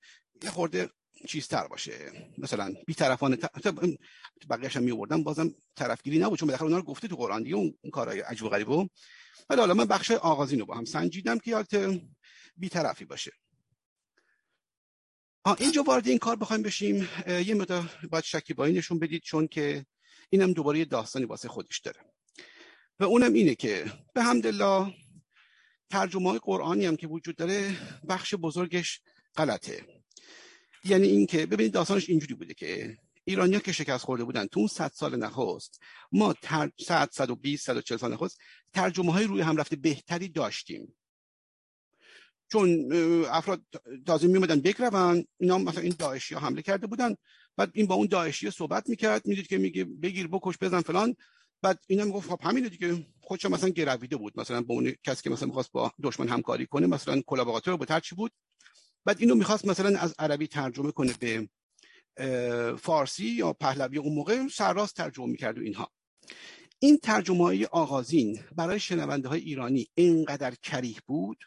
یه خورده چیزتر باشه. مثلا بیطرفانه بقیه‌اش هم میوردم بازم طرفگیری نبود چون بالاخره اونا رو گفته تو قرآن دیگه اون کارهای عجیب و غریبه ولی حالا من بخش آغازین رو با هم سنجیدم که بیطرفی باشه. اینجا وارد این کار بخوایم بشیم. یه مقدار باید شکیبایی نشون بدید چون که اینم دوباره یه داستانی واسه خودش داره. و اونم اینه که به حمدالله ترجمه های قرآنی هم که وجود داره بخش بزرگش غلطه. یعنی اینکه ببینید داستانش اینجوری بوده که ایرانیا که شکست خورده بودن تو اون 100 سال نخست ما تر 100 120 140 سال نخست ترجمه های روی هم رفته بهتری داشتیم. چون افراد تازه میومدن بگرون اینا مثلا این داعشی ها حمله کرده بودن بعد این با اون داعشی صحبت می‌کرد می‌دید که میگه بگیر بکش بزن فلان. بعد اینا می‌گفت خب همینه دیگه خودش مثلا گرویده بود مثلا با اون کسی که مثلا می‌خواست با دشمن همکاری کنه مثلا کلابراتور بود هر چی بود. بعد اینو می‌خواست مثلا از عربی ترجمه کنه به فارسی یا پهلوی اون موقع سرراست ترجمه می‌کرد اینها. این ترجمه های آغازین برای شنونده های ایرانی اینقدر کریه بود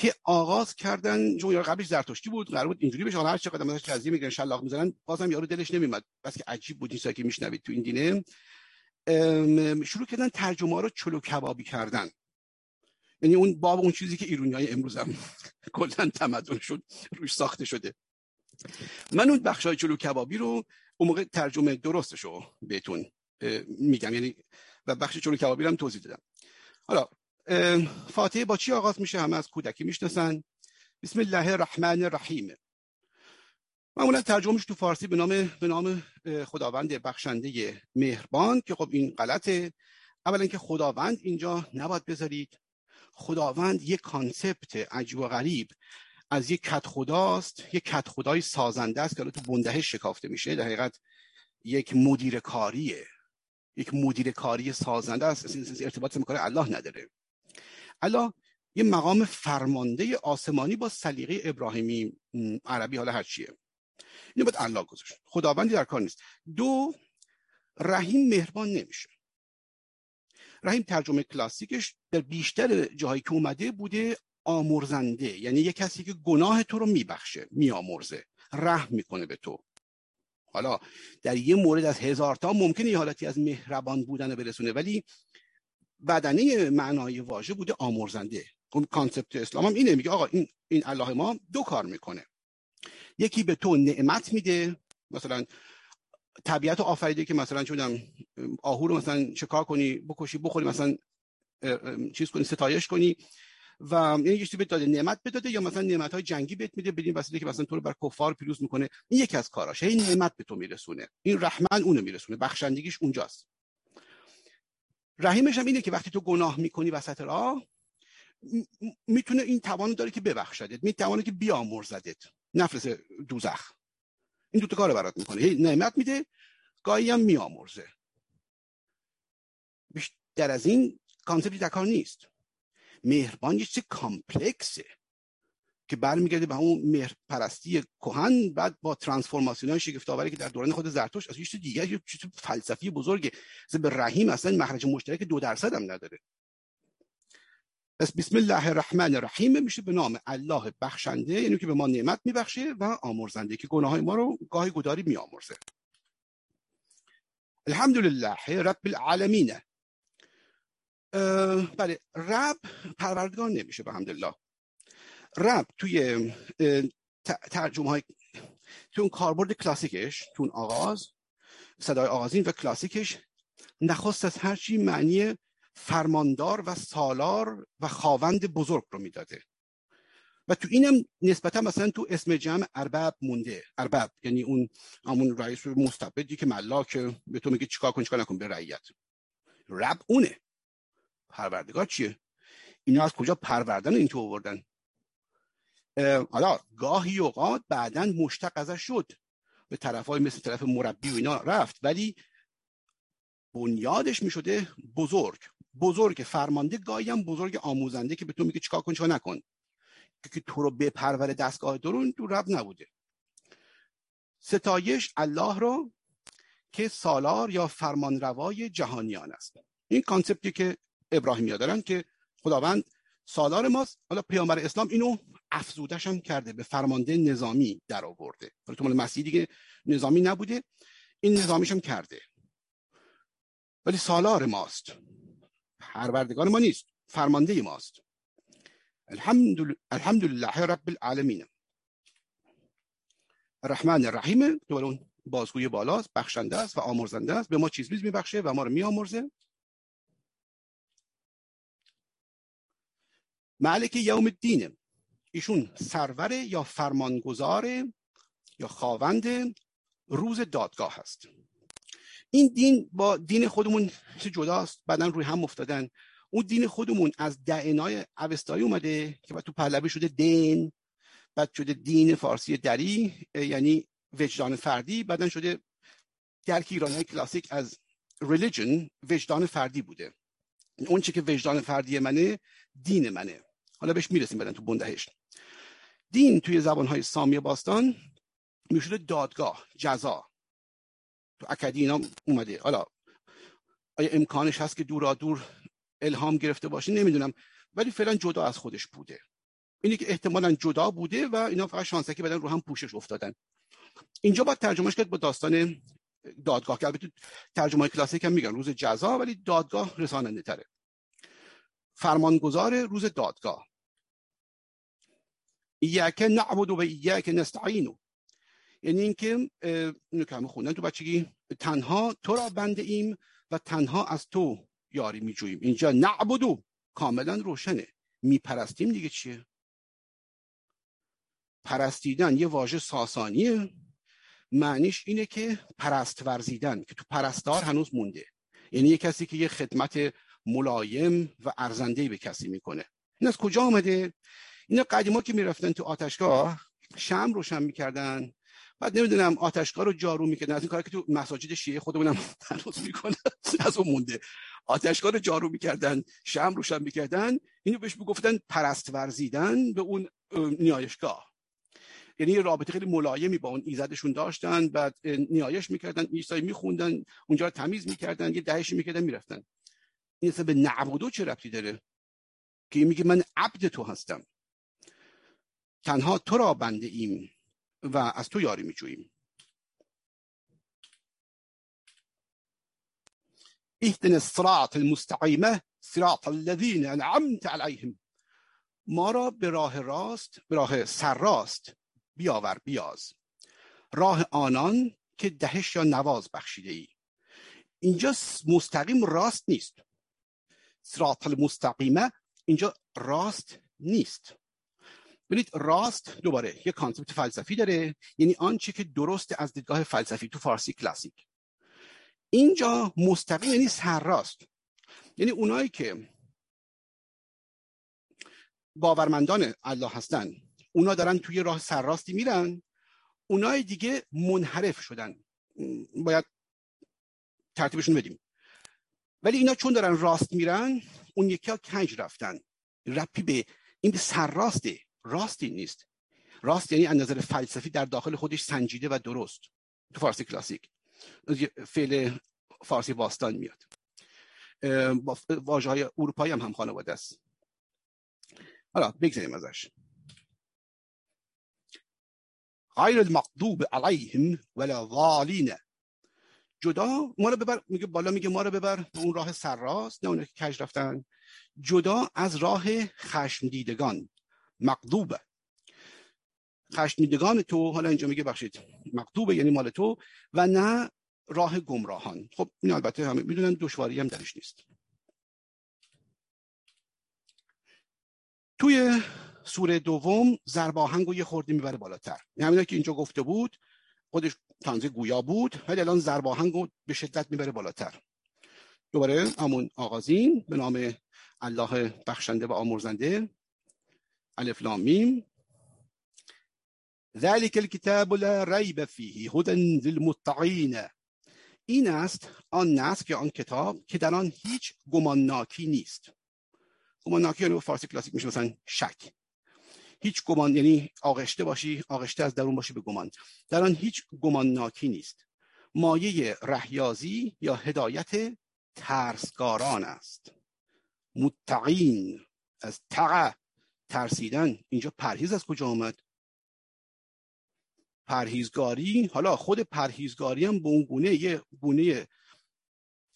که آغاز کردن چون یارو قبلش زرتشتی بود قرار بود اینجوری بشه. هر چقدر مثلا جزیه میگن شلاق می‌زنن بازم یارو دلش نمیومد بس که عجیب بود این که میشنوید تو این دینه. شروع کردن ترجمه رو چلو کبابی کردن. یعنی اون باب اون چیزی که ایرانی های امروز هم کلا تمدن شد روش ساخته شده. من اون بخش های چلو کبابی رو اون موقع ترجمه درستش رو بهتون میگم. یعنی و بخش چلو کبابی رو هم توضیح دادم. حالا فاتحه با چی آغاز میشه؟ همه از کودکی می‌شناسن. بسم الله الرحمن الرحیم. معمولا ترجمهش تو فارسی به نام به نام خداوند بخشنده مهربان که خب این غلطه. اولا که خداوند اینجا نباید بذارید. خداوند یک کانسپت عجیب و غریب. از یک کت خداست یک کت خدای سازنده است که تو بنده شکافته میشه. در حقیقت یک مدیر کاریه یک مدیر کاری سازنده است. ارتباط کار الله نداره. الله یه مقام فرمانده آسمانی با سلیقه ابراهیمی عربی حالا هر چیه. اینو باید الله گذاشت. خداوندی در کار نیست. دو رحیم مهربان نمیشه. رحیم ترجمه کلاسیکش در بیشتر جاهایی که اومده بوده آمرزنده. یعنی یه کسی که گناه تو رو میبخشه میآمرزه. رحم می‌کنه به تو. حالا در یه مورد از هزار تا ممکنه یه حالتی از مهربان بودن برسونه ولی بدنه معنای واژه بوده آمرزنده. کانسپت اسلام هم اینه میگه آقا این این الله ما دو کار می‌کنه. یکی به تو نعمت میده مثلا طبیعت آفریده که مثلا چونم آهو رو مثلا چکار کنی بکشی بخوری مثلا چیز کنی ستایش کنی و این یه چیزی داده نعمت بداده یا مثلا نعمت های جنگی بهت میده بدین وسیله که مثلا تو رو بر کفار پیروز می‌کنه. این یکی از کاراش. این نعمت به تو میرسونه. این رحمن اونو میرسونه. بخشندگیش اونجاست. رحیمش هم اینه که وقتی تو گناه می‌کنی وسط راه می‌تونه این توانو داره که ببخشدت می‌تونه که بیامرزدت. نفرس دوزخ. این دوتا کار برات می‌کنه. هی نعمت میده گاهی هم میامرزه بیشتر از این کانسپتی در کار نیست. مهربان یه چیز کامپلکسه. که برمیگرده به اون مهر پرستی کهن بعد با ترانسفورماسیون های شگفت که در دوران خود زرتوش از چیز دیگه یه چیز فلسفی بزرگه. به رحیم اصلا مخرج مشترک دو درصد هم نداره. پس بسم الله الرحمن الرحیم میشه به نام الله بخشنده یعنی که به ما نعمت میبخشه و آمرزنده که گناه های ما رو گاهی گداری میآمرزه. الحمدلله رب العالمین. بله رب پروردگار نمیشه به حمدالله. رب توی ترجمه های تو اون کاربرد کلاسیکش تو اون آغاز صدای آغازین و کلاسیکش نخست از هرچی معنی فرماندار و سالار و خاوند بزرگ رو می‌داده. و تو اینم نسبتا مثلا تو اسم جمع ارباب مونده. ارباب یعنی اون همون رئیس مستبدی که ملاک به تو میگه چیکار کن چیکار نکن به رعیت. رب اونه. پروردگار چیه؟ اینا از کجا پروردن این تو آوردن؟ حالا گاهی اوقات بعدا مشتق ازش شد. به طرف های مثل طرف مربی و اینا رفت ولی بنیادش می‌شده بزرگ. بزرگ فرمانده گاهی هم بزرگ آموزنده که به تو میگه چیکار کن چیکار نکن. که تو رو بپروره دستگاه درون تو رب نبوده. ستایش الله رو که سالار یا فرمانروای جهانیان است. این کانسپتی که ابراهیمی دارن که خداوند سالار ماست. حالا پیامبر اسلام اینو افزودش هم کرده به فرمانده نظامی در آورده. حالا تو مسیح دیگه نظامی نبوده این نظامیش هم کرده. ولی سالار ماست. پروردگار ما نیست فرمانده ماست. الحمد لله رب العالمین. الرحمن الرحیم دوباره اون بازگوی بالاست بخشنده است و آمرزنده است. به ما چیز بیز میبخشه و ما رو میآمرزه. ملک یوم الدین. ایشون سرور یا فرمانگزار یا خاوند روز دادگاه هست. این دین با دین خودمون جداست؟ بعدا روی هم افتادن. اون دین خودمون از دعنای اوستایی اومده که بعد تو پهلوی شده دین بعد شده دین فارسی دری یعنی وجدان فردی بعدا شده درک ایرانی کلاسیک از ریلیجن وجدان فردی بوده. اون چی که وجدان فردی منه دین منه. حالا بهش می‌رسیم بعدا تو بندهش دین توی زبانهای سامی باستان می‌شده دادگاه جزا. تو اکدی اینا اومده. حالا آیا امکانش هست که دورا دور الهام گرفته باشه نمی‌دونم. ولی فعلا جدا از خودش بوده. اینی که احتمالا جدا بوده و اینا فقط شانسکی بدن رو هم پوشش افتادن. اینجا باید ترجمهش کرد با داستان دادگاه که البته ترجمه کلاسیک هم میگن. روز جزا ولی دادگاه رساننده تره فرمانگزار روز دادگاه. نعبد و ایاک نستعین یعنی اینکه اینو که خوندن تو بچگی تنها تو را بنده ایم و تنها از تو یاری میجوییم اینجا نعبدو کاملا روشنه. میپرستیم دیگه چیه؟ پرستیدن یه واژه ساسانیه. معنیش اینه که پرست ورزیدن که تو پرستار هنوز مونده. یعنی یه کسی که یه خدمت ملایم و ارزنده به کسی می‌کنه. این از کجا آمده؟ اینا قدیما که می‌رفتن تو آتشگاه شم روشن می‌کردن. بعد نمی‌دونم آتشگاه رو جارو می‌کردن. از این کاری که تو مساجد شیعه خودمونم هنوز می‌کنه از اون مونده. آتشگاه رو جارو می‌کردن شم روشن می‌کردن. اینو بهش می‌گفتن پرست ورزیدن به اون نیایشگاه. یعنی رابطه خیلی ملایمی با اون ایزدشون داشتن. بعد نیایش می‌کردن ایسایی میخوندن اونجا رو تمیز می‌کردن یه دهشی می‌کردن می‌رفتن. این به نعبدو چه ربطی داره؟ که میگه من عبد تو هستم. تنها تو را بنده ایم و از تو یاری میجوییم. اهدنا الصراط المستقیم صراط الذين انعمت عليهم ما را به راه راست به راه سرراست بیاور بیاز. راه آنان که دهش یا نواز بخشیده ای. اینجا مستقیم راست نیست. صراط المستقیمه اینجا راست نیست. ببینید راست دوباره یه concept فلسفی داره یعنی آنچه که درست از دیدگاه فلسفی تو فارسی کلاسیک. اینجا مستقیم یعنی سرراست یعنی اونایی که باورمندان الله هستن اونا دارن توی راه سرراستی میرن اونای دیگه منحرف شدن. باید ترتیبشون بدیم. ولی اینا چون دارن راست میرن اون یکی ها کنج رفتن. رپی به این سرراسته راستی نیست. راست یعنی از نظر فلسفی در داخل خودش سنجیده و درست. تو فارسی کلاسیک. فعل فارسی باستان میاد. با واژه های اروپایی هم هم خانواده است. حالا بگذاریم ازش. غیر المقضوب علیهم ولا ضالین. جدا ما رو ببر میگه بالا میگه ما رو ببر. اون راه سرراست نه اون که کج رفتن. جدا از راه خشم دیدگان مقضوبه خشم دیدگان تو حالا اینجا میگه بخشید مقضوبه یعنی مال تو و نه راه گمراهان. خب این البته همه می‌دونن دشواری هم درش نیست. توی سوره دوم زرباهنگ رو یه خورده می‌بره بالاتر. همینا که اینجا گفته بود خودش تنزه گویا بود ولی الان زرباهنگ رو به شدت می‌بره بالاتر. دوباره همون آغازین به نام الله بخشنده و آمرزنده. الف لام ذلك الكتاب لا ریب فیه هدى للمتقین این است آن نسک یا آن کتاب که در آن هیچ گمانناکی نیست. گمانناکی یعنی فارسی کلاسیک میشه مثلا شک. هیچ گمان یعنی آغشته باشی آغشته از درون باشی به گمان. در آن هیچ گمان ناکی نیست. مایه رهیازی یا هدایت ترسگاران است. متقین از تقع ترسیدن. اینجا پرهیز از کجا آمد؟ پرهیزگاری؟ حالا خود پرهیزگاری هم به اون گونه یه گونه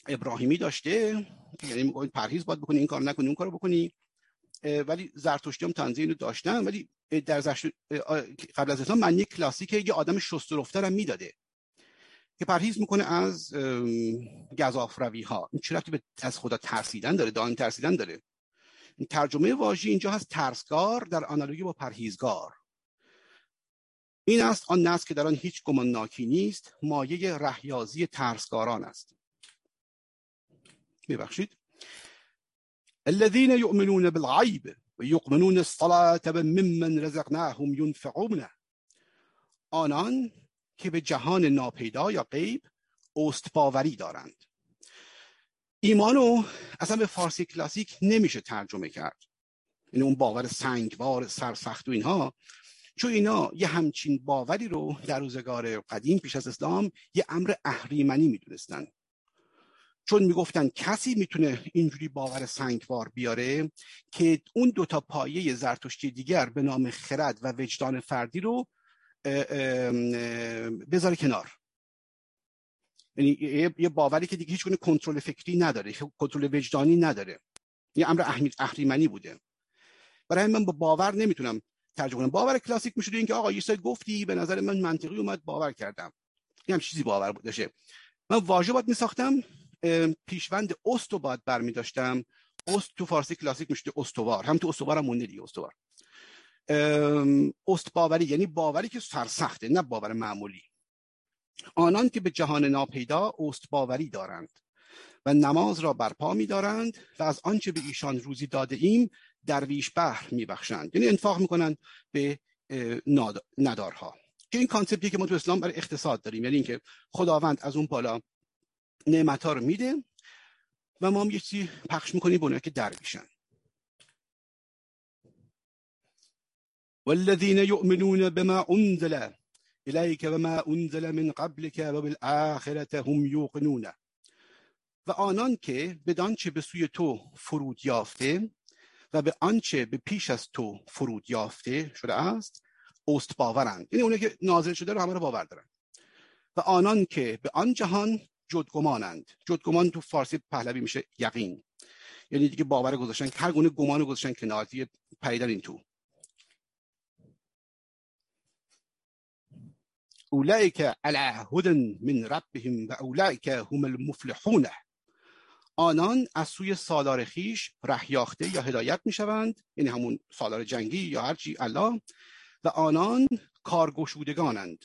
ابراهیمی داشته. یعنی پرهیز باید بکنی این کار نکنی اون کارو بکنی. ولی زرتشتی هم تنظیم رو داشتن. ولی در زشت... قبل از اسلام معنی کلاسیک یه آدم شسترفتر هم می‌داده. که پرهیز می‌کنه از گذاف روی ها این چرا به از خدا ترسیدن داره دائم ترسیدن داره. ترجمه واژه اینجا هست ترسگار در آنالوگی با پرهیزگار. این است آن نسل که در آن هیچ گمانناکی نیست مایه رهیازی ترسگاران است. ببخشید. الذين يؤمنون بالغیب و یؤمنون الصلاة ممن رزقناهم ينفعون آنان که به جهان ناپیدا یا غیب استباوری دارند. ایمانو اصلا به فارسی کلاسیک نمیشه ترجمه کرد. این یعنی اون باور سنگوار سرسخت و اینها. چون اینا یه همچین باوری رو در روزگار قدیم پیش از اسلام یه امر اهریمنی می‌دونستن. چون می‌گفتن کسی می‌تونه اینجوری باور سنگوار بیاره که اون دوتا پایه زرتشتی دیگر به نام خرد و وجدان فردی رو بذاره کنار. یعنی یه باوری که دیگه هیچ گونه کنترل فکری نداره کنترل وجدانی نداره. یه امر اهریمنی بوده. برای من با باور نمی‌تونم ترجمه کنم. باور کلاسیک میشه اینکه آقا یه گفتی به نظر من منطقی اومد باور کردم. این هم چیزی باور بودشه من واژه باید میساختم پیشوند است رو باید برمی داشتم. است تو فارسی کلاسیک میشه استوار. هم تو استوار هم مونده دیگه استوار است باوری یعنی باوری که سرسخته نه باور معمولی. آنان که به جهان ناپیدا است باوری دارند و نماز را برپا می دارند و از آنچه به ایشان روزی داده ایم درویش بهر می بخشند یعنی انفاق می‌کنند به ندارها. که این کانسپتی که ما تو اسلام برای اقتصاد داریم. یعنی اینکه خداوند از اون بالا نعمت ها رو میده و ما هم یه چیزی پخش می‌کنیم به که درویشن. والذین یؤمنون بما انزل الیک و ما انزل من قبلك و بالآخرة هم یوقنون و آنان که بدان چه به سوی تو فرود یافته و به آنچه به پیش از تو فرود یافته شده است اوست باورند. یعنی اونه که نازل شده رو همه رو باور دارن. و آنان که به آن جهان جدگمانند. جدگمان تو فارسی پهلوی میشه یقین. یعنی دیگه باور گذاشتن هر گونه گمان گذاشتن کنار دیگه این تو. اولئک علی هدن من ربهم و اولئک هم المفلحون. آنان از سوی سالار خیش رهیاخته یا هدایت می‌شوند یعنی همون سالار جنگی یا هرچی الله. و آنان کارگشودگانند.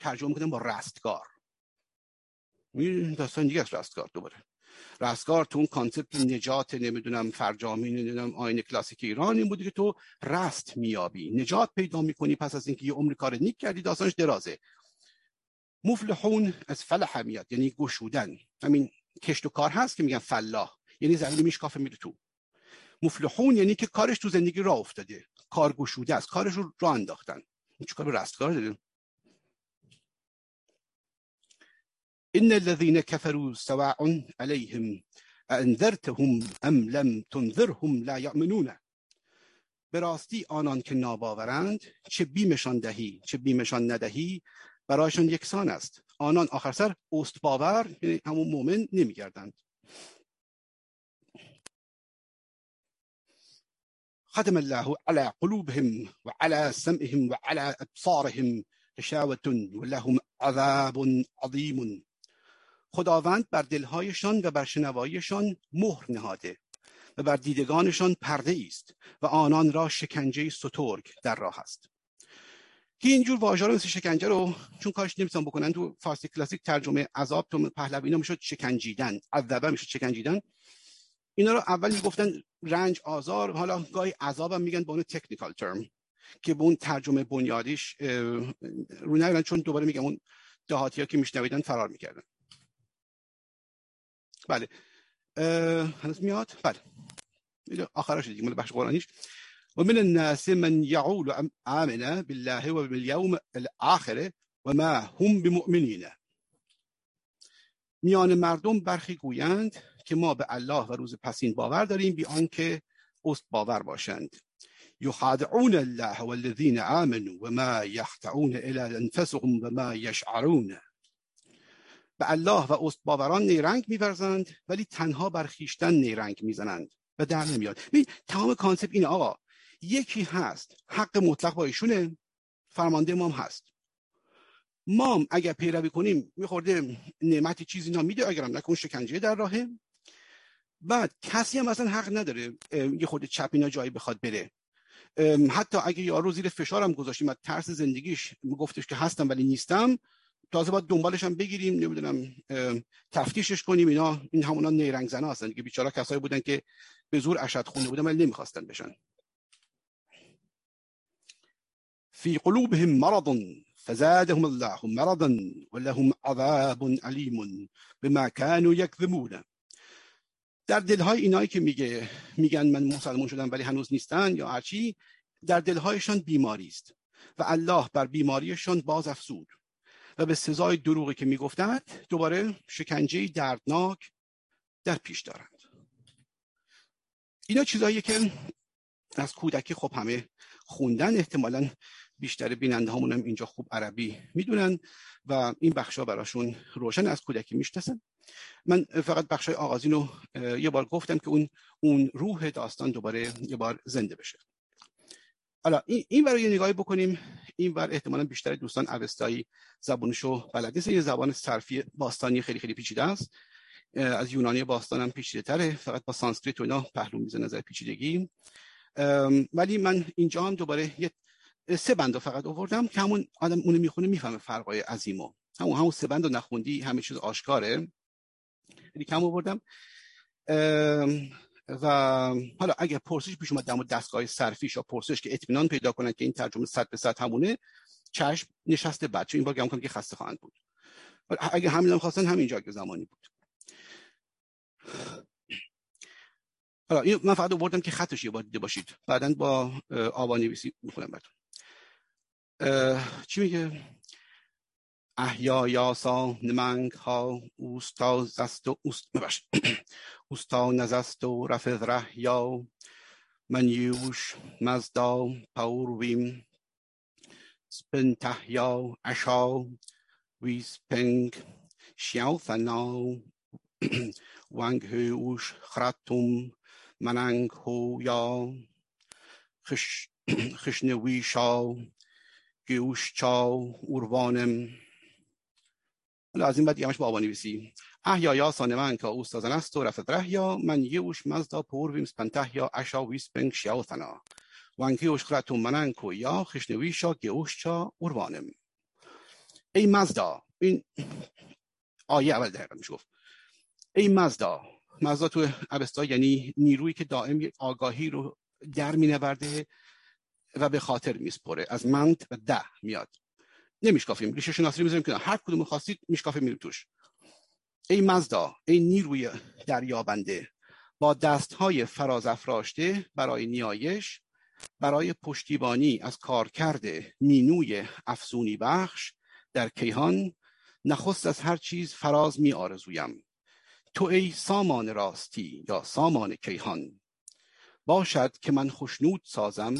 ترجمه کنم با رستگار. داستان دیگه از رستگار دوباره. رستگار تو اون concept نجات نمی‌دونم فرجامی نمی‌دونم آیین کلاسیک ایران این بوده که تو رست میابی نجات پیدا می‌کنی پس از اینکه یه عمر کار نیک کردی داستانش درازه. مفلحون از فلح میاد یعنی گشودن. همین کشت و کار هست که میگن فلاح. یعنی زمین میشکافه میره تو. مفلحون یعنی که کارش تو زندگی راه افتاده. کار گشوده است. کارش رو راه انداختن. چیکار به رستگار داریم؟ إن الذين كفروا سواء عليهم أنذرتهم أم لم تنذرهم لا يؤمنون؟ به راستی آنان که ناباورند چه بیمشان دهی چه بیمشان ندهی؟ برایشان یکسان است. آنان آخر سر اوست باور یعنی همون مؤمن نمیگردند. ختم الله على قلوبهم وعلى سمعهم وعلى أبصارهم غشاوة ولهم عذاب عظیم خداوند بر دلهایشان و بر شنواییشان مهر نهاده و بر دیدگانشان پرده است و آنان را شکنجه سترگ در راه است. که اینجور واژه رو مثل شکنجه رو چون کارش نمی‌تونن بکنن تو فارسی کلاسیک ترجمه عذاب تو پهلوی اینا می‌شد شکنجیدن عذابه می‌شد شکنجیدن. اینا رو اول می‌گفتن رنج آزار حالا گاهی عذابم میگن به اون تکنیکال ترم که به اون ترجمه بنیادیش رو نمیرن چون دوباره میگم اون دهاتی ها که میشنویدن فرار می‌کردن. بله. هنوز میاد؟ بله. آخرش دیگه مال بخش قرآنیش. و من الناس من يعول آمنا بالله و باليوم الاخره و ما هم بمؤمنین. میان مردم برخی گویند که ما به الله و روز پسین باور داریم بی آنکه است باور باشند. یخادعون الله والذین آمنوا و ما یخدعون الا انفسهم و ما یشعرون. به الله و است باوران نیرنگ میورزند ولی تنها بر خویشتن نیرنگ می‌زنند و در نمیاد. ببین تمام concept اینه آقا. یکی هست حق مطلق با ایشونه فرمانده ما هست. ما اگر پیروی کنیم میخورده نعمتی چیزی اینا میده اگرم نکن شکنجه در راهه. بعد کسی هم اصلا حق نداره یه خود چپ اینا جایی بخواد بره. حتی اگه یارو زیر فشارم گذاشتیم از ترس زندگیش گفتش که هستم ولی نیستم تازه باید دنبالش هم بگیریم نمی‌دونم تفتیشش کنیم اینا این همونا نیرنگ زنا هستن. که بیچاره کسایی بودن که به زور اشد خونده بودن ولی نمی‌خواستن بشن. فی قلوبهم مرض فزادهم الله مرضا ولهم عذاب علیم بما كانوا یکذبون در دلهای اینایی که میگه میگن من مسلمان شدم ولی هنوز نیستن یا هرچی در دلهایشان بیماری است و الله بر بیماریشان باز افزود و به سزای دروغی که می‌گفتند دوباره شکنجه دردناک در پیش دارند. اینا چیزایی که از کودکی خب همه خوندن احتمالا بیشتر بیننده همون هم اینجا خوب عربی می‌دونن و این بخشا براشون روشن از کودکی می‌شناسن. من فقط بخشای آغازین رو یه بار گفتم که اون اون روح داستان دوباره یه بار زنده بشه. حالا این این برای یه نگاهی بکنیم. این بر احتمالا بیشتر دوستان اوستایی زبونشو بلد نیست یه زبان صرفی باستانی خیلی خیلی پیچیده است. از یونانی باستان هم پیچیده تره. فقط با سانسکریت و اینا پهلو میزنه نظر پیچیدگی. ولی من اینجا هم دوباره یه سه بند فقط آوردم که همون آدم اونو می‌خونه می‌فهمه فرقای عظیمو. همون همون سه بند رو نخوندی همه چیز آشکاره. یعنی کم آوردم. و حالا اگر پرسش پیش اومد در دستگاه صرفیش یا پرسش که اطمینان پیدا کنن که این ترجمه صد به صد همونه چشم نشسته بعد این بار گم که خسته خواهند بود. اگه همین هم خواستن همینجا که زمانی بود. حالا من فقط آوردم که خطش یه بار دیده باشید. بعدا با آوا نویسی می‌خونم براتون. چی میگه؟ احیا یاسا نمنگ ها اوستا زست و اوست اوستا نزست و رفض یا منیوش مزدا پاورویم سپنتحیا اشا ویسپنگ شیاو فنا وانگ هوش خراتم مننگ هو یا خش خشنوی شاو گیوش چاو اوروانم از این بعد یمش با آبا نویسی احیا یا سانمان که اوستازن است و رفت رهیا من یوش مزدا پور ویمس پنته یا اشا ویس بنگ شیاو ثنا وانکیوش خراتو منن کو یا خشنویشا گیوش چا اوروانم ای مزدا این آیه اول دقیقا میشه گفت. ای مزدا مزدا تو عبستا یعنی نیرویی که دائم آگاهی رو در مینورده و به خاطر میسپره. از مند و ده میاد. نمیشکافیم. ریشه شناسی می‌ذاریم که هر کدوم خواستید میشکافه میریم توش. ای مزدا ای نیروی دریابنده با دستهای فراز افراشته برای نیایش برای پشتیبانی از کارکرد مینوی افزونی بخش در کیهان نخست از هر چیز فراز می آرزویم تو ای سامان راستی یا سامان کیهان باشد که من خشنود سازم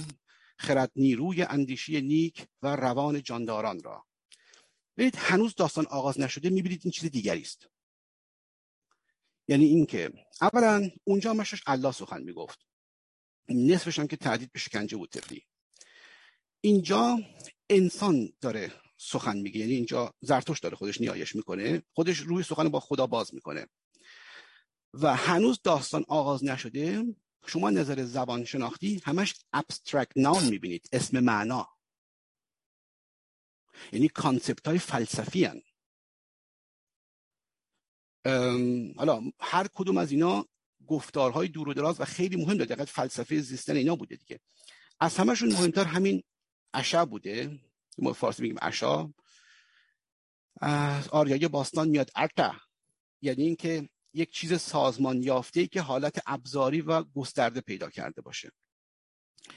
خرد نیروی اندیشی نیک و روان جانداران را. ببینید هنوز داستان آغاز نشده می‌بینید این چیز دیگری است. یعنی اینکه اولا اونجا همش الله سخن می‌گفت. نصفش هم که تهدید به شکنجه بود طفلی اینجا انسان داره سخن میگه یعنی اینجا زرتشت داره خودش نیایش می‌کنه خودش روی سخن با خدا باز می‌کنه. و هنوز داستان آغاز نشده شما نظر زبان شناختی همش abstract noun می‌بینید اسم معنا. یعنی concept های فلسفی هن. حالا هر کدوم از اینا گفتارهای دور و دراز و خیلی مهم داره. فلسفه زیستن اینا بوده دیگه. از همشون مهمتر همین عشا بوده. ما فارسی میگیم عشا. از آریای باستان میاد عرتا یعنی اینکه یک چیز سازمان یافته که حالت ابزاری و گسترده پیدا کرده باشه.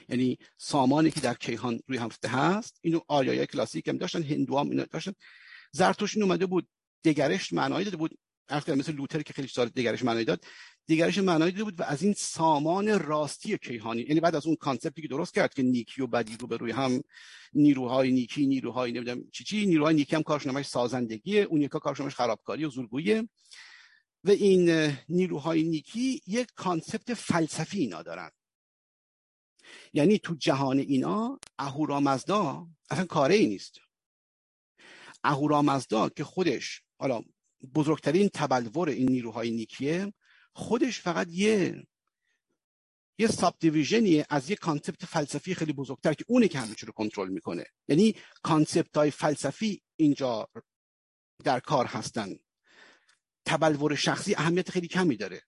یعنی سامانی که در کیهان روی هفته هست اینو آریای کلاسیک هم داشتن هندوام اینو داشتن. زرتشت این اومده بود دگرش معنایی داده بود. مثل لوتر که خیلی سال دگرش معنایی داد دیگرش معنایی داده بود و از این سامان راستی کیهانی. یعنی بعد از اون concept ی که درست کرد که نیکی و بدی رو به روی هم نیروهای نیکی نیروهای نمی‌دونم چی چی نیروهای نیکی هم کارشنامش سازندگیه اون یکا کارشنامش خرابکاری و زورگوییه. و این نیروهای نیکی یک concept فلسفی اینا دارن. یعنی تو جهان اینا اهورامزدا اصلا کاره ای نیست. اهورامزدا که خودش حالا بزرگترین تبلور این نیروهای نیکیه خودش فقط یه یه sub از یه concept فلسفی خیلی بزرگتر که اونه که همه رو کنترل می‌کنه. یعنی concept های فلسفی اینجا در کار هستن. تبلور شخصی اهمیت خیلی کمی داره.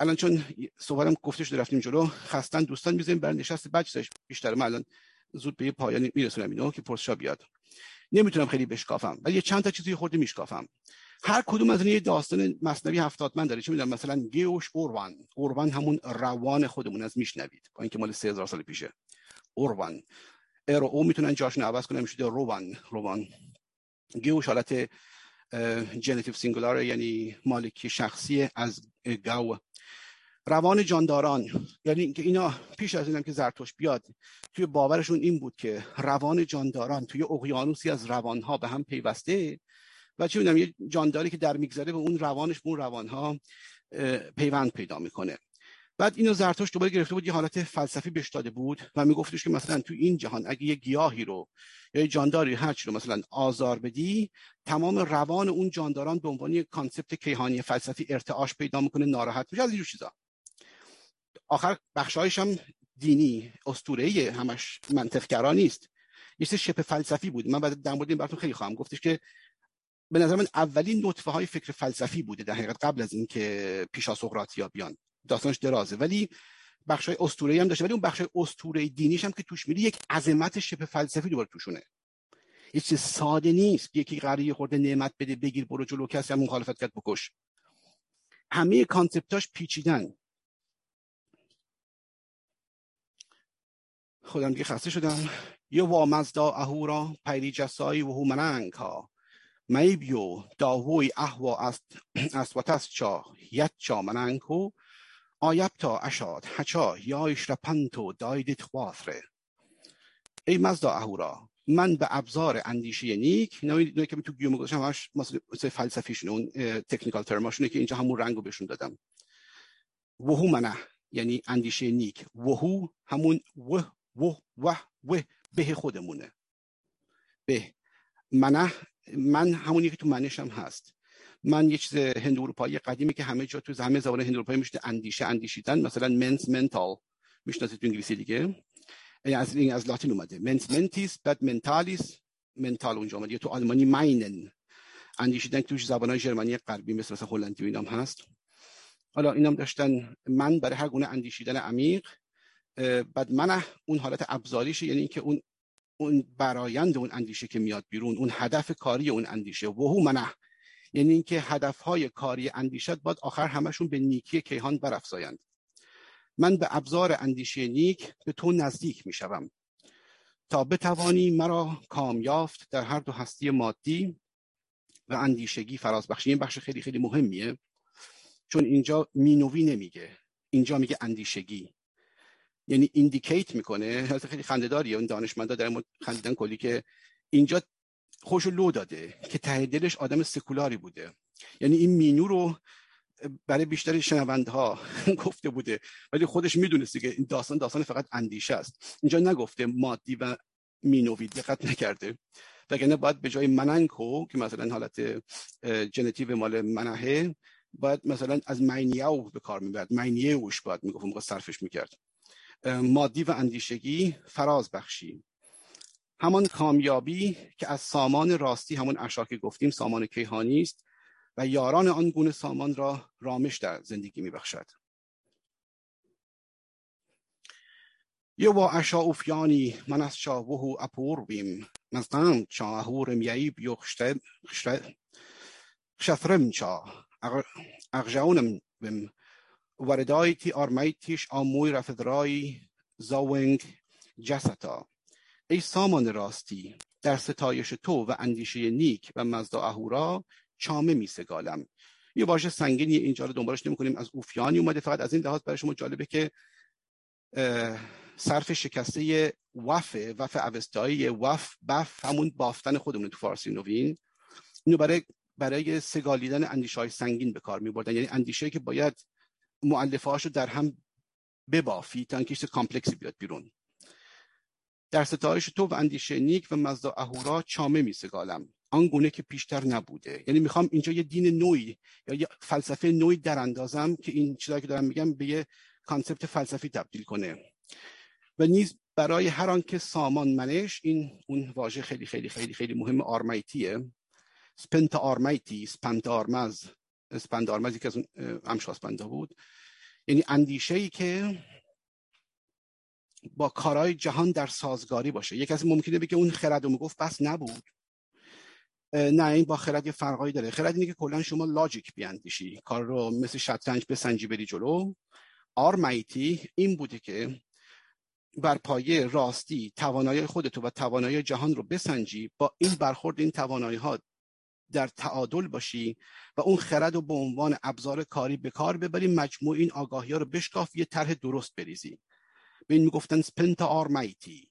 الان چون صحبتم گفته شده رفتیم جلو خستن دوستان می‌ذاریم برای نشست بچه بیشتر. من الان زود به یه پایانی میرسونم اینو که پرسشا بیاد. نمی‌تونم خیلی بشکافم ولی چند تا چیزی خورده میشکافم. هر کدوم از این یه داستان مصنوی هفتاد من داره. چه می‌دونم مثلا گیوش اوروان اوروان همون روان خودمون از میشنوید با اینکه مال 3000 سال پیشه. اوروان ار او می‌تونن جاشون عوض کنن میشه روان. روان. گیوش حالت جنتیو سینگولار یعنی مالکی شخصی از گاو. روان جانداران یعنی اینکه اینا پیش از اینم که زرتوش بیاد توی باورشون این بود که روان جانداران توی اقیانوسی از روانها به هم پیوسته و چه می‌دونم یه جانداری که در میگذره به اون روانش به اون روانها پیوند پیدا می‌کنه. بعد اینو زرتوش دوباره گرفته بود یه حالت فلسفی بهش داده بود و میگفتش که مثلا تو این جهان اگه یه گیاهی رو یا یه جانداری هر رو مثلا آزار بدی تمام روان اون جانداران به عنوان کانسپت کیهانی فلسفی ارتعاش پیدا می‌کنه ناراحت میشه از اینجور چیزا. آخر بخشایش هم دینی اسطوره‌ای همش منطقگرا نیست. یه شپ فلسفی بود. من بعد در مورد این براتون خیلی خواهم گفتش که به نظر من اولین نطفه های فکر فلسفی بوده در حقیقت قبل از اینکه پیشا سقراطیا بیان. داستانش درازه. ولی بخش های اسطوره‌ای هم داشته ولی اون بخش های اسطوره دینیش هم که توش میری یک عظمت شبه فلسفی دوباره توشونه هیچ چیز ساده نیست یکی قراره خورده نعمت بده بگیر برو جلو کسی هم مخالفت کرد بکش. همه کانسپتاش پیچیدن. خودم دیگه خسته شدم. یه وامزدا اهورا پیری جسایی و هومننگ ها میبیو داوی اهوا است است چا یت چا آیبتا اشاد هچا یایش پنتو دایدت خواسره ای مزدا اهورا من به ابزار اندیشه نیک نوعی که تو گیوم گذاشتم همش مثل فلسفیشون اون تکنیکال ترماشونه که اینجا همون رنگو بهشون دادم. وهو منه یعنی اندیشه نیک. وهو همون و و و و به خودمونه. به منه من همونی که تو منش هم هست. من یه چیز هند اروپایی قدیمی که همه جا تو همه زبان هند اروپایی میشه اندیشه اندیشیدن مثلا منس منتال می‌شناسید تو انگلیسی دیگه. از این از لاتین اومده. منس منتیس بعد منتالیس منتال اونجا اومده. تو آلمانی ماینن اندیشیدن توش زبانهای ژرمنی غربی مثل مثلا هلندی و اینام هست. حالا اینام داشتن من برای هر گونه اندیشیدن عمیق بعد من اون حالت ابزاریشه یعنی اینکه اون اون برایند اون اندیشه که میاد بیرون اون هدف کاری اون اندیشه. وهو منه یعنی اینکه هدفهای کاری اندیشت باید آخر همشون به نیکی کیهان برافزایند. من به ابزار اندیشه نیک به تو نزدیک می‌شوم. تا بتوانی مرا کامیافت در هر دو هستی مادی و اندیشگی فراز بخشی این بخش خیلی خیلی مهمیه. چون اینجا مینوی نمیگه. اینجا میگه اندیشگی. یعنی indicate می‌کنه. خیلی خنده‌داریه. اون دانشمندا در خندیدن کلی که اینجا خوش لو داده که ته دلش آدم سکولاری بوده. یعنی این مینو رو برای بیشتر شنوندها گفته بوده. ولی خودش می‌دونسته که این داستان داستان فقط اندیشه است. اینجا نگفته مادی و مینوی دقت نکرده. وگرنه باید به جای مننکو که مثلا حالت جنتیو مال منهه باید مثلا از مینیاو به کار می‌برد. مینیوش باید می‌گفت موقع صرفش می‌کرد. مادی و اندیشگی فراز بخشی. همان کامیابی که از سامان راستی همون اشار که گفتیم سامان کیهانی است و یاران آن گونه سامان را رامش در زندگی میبخشد. یه با اشا اوفیانی من از شاوه اپور بیم. مزدم چاهور میعیب یخشته شثرمچا اغجاونم بم وردایتی آرمیتیش آموی رفدرای زاونگ جستا. ای سامان راستی در ستایش تو و اندیشه نیک و مزدا اهورا چامه می سگالم. یه واژه سنگینی اینجا رو دنبالش نمی کنیم از اوفیانی اومده فقط از این لحاظ برای شما جالبه که صرف شکسته وف وف اوستایی وف بف همون بافتن خودمون تو فارسی نوین. اینو برای برای سگالیدن اندیشه های سنگین به کار می بردن یعنی اندیشه که باید معلفه هاشو در هم ببافی تا اینکه کامپلکسی بیاد بیرون. در ستایش تو و اندیشه نیک و مزدا اهورا چامه می سگالم آن گونه که پیشتر نبوده. یعنی می‌خوام اینجا یه دین نویی یا یه فلسفه نویی در اندازم که این چیزایی که دارم میگم به یه concept فلسفی تبدیل کنه. و نیز برای هر آنکه سامان منش این اون واژه خیلی خیلی خیلی خیلی مهم آرمیتیه سپنت آرمیتی سپنت آرمز. سپند آرمزی که از اون بود. یعنی اندیشه ای که با کارهای جهان در سازگاری باشه. یک کسی ممکنه بگه اون خرد رو می‌گفت بس نبود. نه این با خرد یه فرقایی داره. خرد اینه که کلا شما لاجیک بیاندیشی. کار رو مثل شطرنج بسنجی بری جلو. آرمیتی این بوده که بر پایه راستی توانایی خودتو و توانایی جهان رو بسنجی با این برخورد این توانایی ها در تعادل باشی و اون خرد رو به عنوان ابزار کاری به کار ببری مجموع این آگاهی ها رو بشکاف یه طرح درست بریزی. به این می‌گفتن سپنت آرمیتی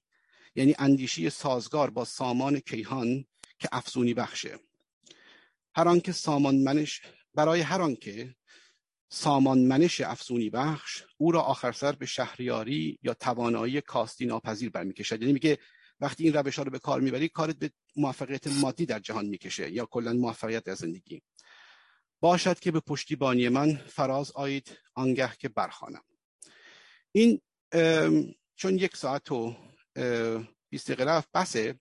یعنی اندیشی سازگار با سامان کیهان که افزونی بخشه. هر آنکه سامان منش برای هر آنکه سامان منش افزونی بخش او را آخر سر به شهریاری یا توانایی کاستی ناپذیر برمیکشد. یعنی میگه وقتی این روش ها رو به کار می‌بری کارت به موفقیت مادی در جهان می‌کشه یا کلا موفقیت در زندگی. باشد که به پشتیبانی من فراز آید آنگه که برخانم این چون یک ساعت و بیست دقیقه رفت بسه.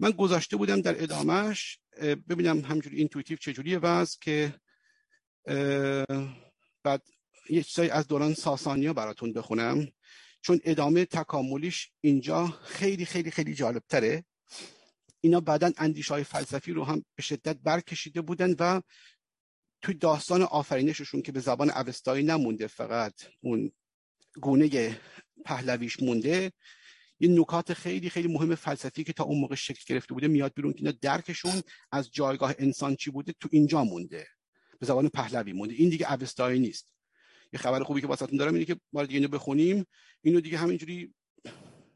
من گذاشته بودم در ادامهش ببینم همینجوری intuitive چجوریه وضع که بعد یه چیزایی از دوران ساسانیا براتون بخونم. چون ادامه تکاملیش اینجا خیلی خیلی خیلی جالب تره اینا بعدا اندیش های فلسفی رو هم به شدت برکشیده بودن و توی داستان آفرینششون که به زبان اوستایی نمونده فقط اون گونه پهلویش مونده. یه نکات خیلی خیلی مهم فلسفی که تا اون موقع شکل گرفته بوده میاد بیرون که اینا درکشون از جایگاه انسان چی بوده؟ تو اینجا مونده. به زبان پهلوی مونده. این دیگه اوستایی نیست. یه خبر خوبی که واسهتون دارم اینه که ما دیگه اینو بخونیم اینو دیگه همینجوری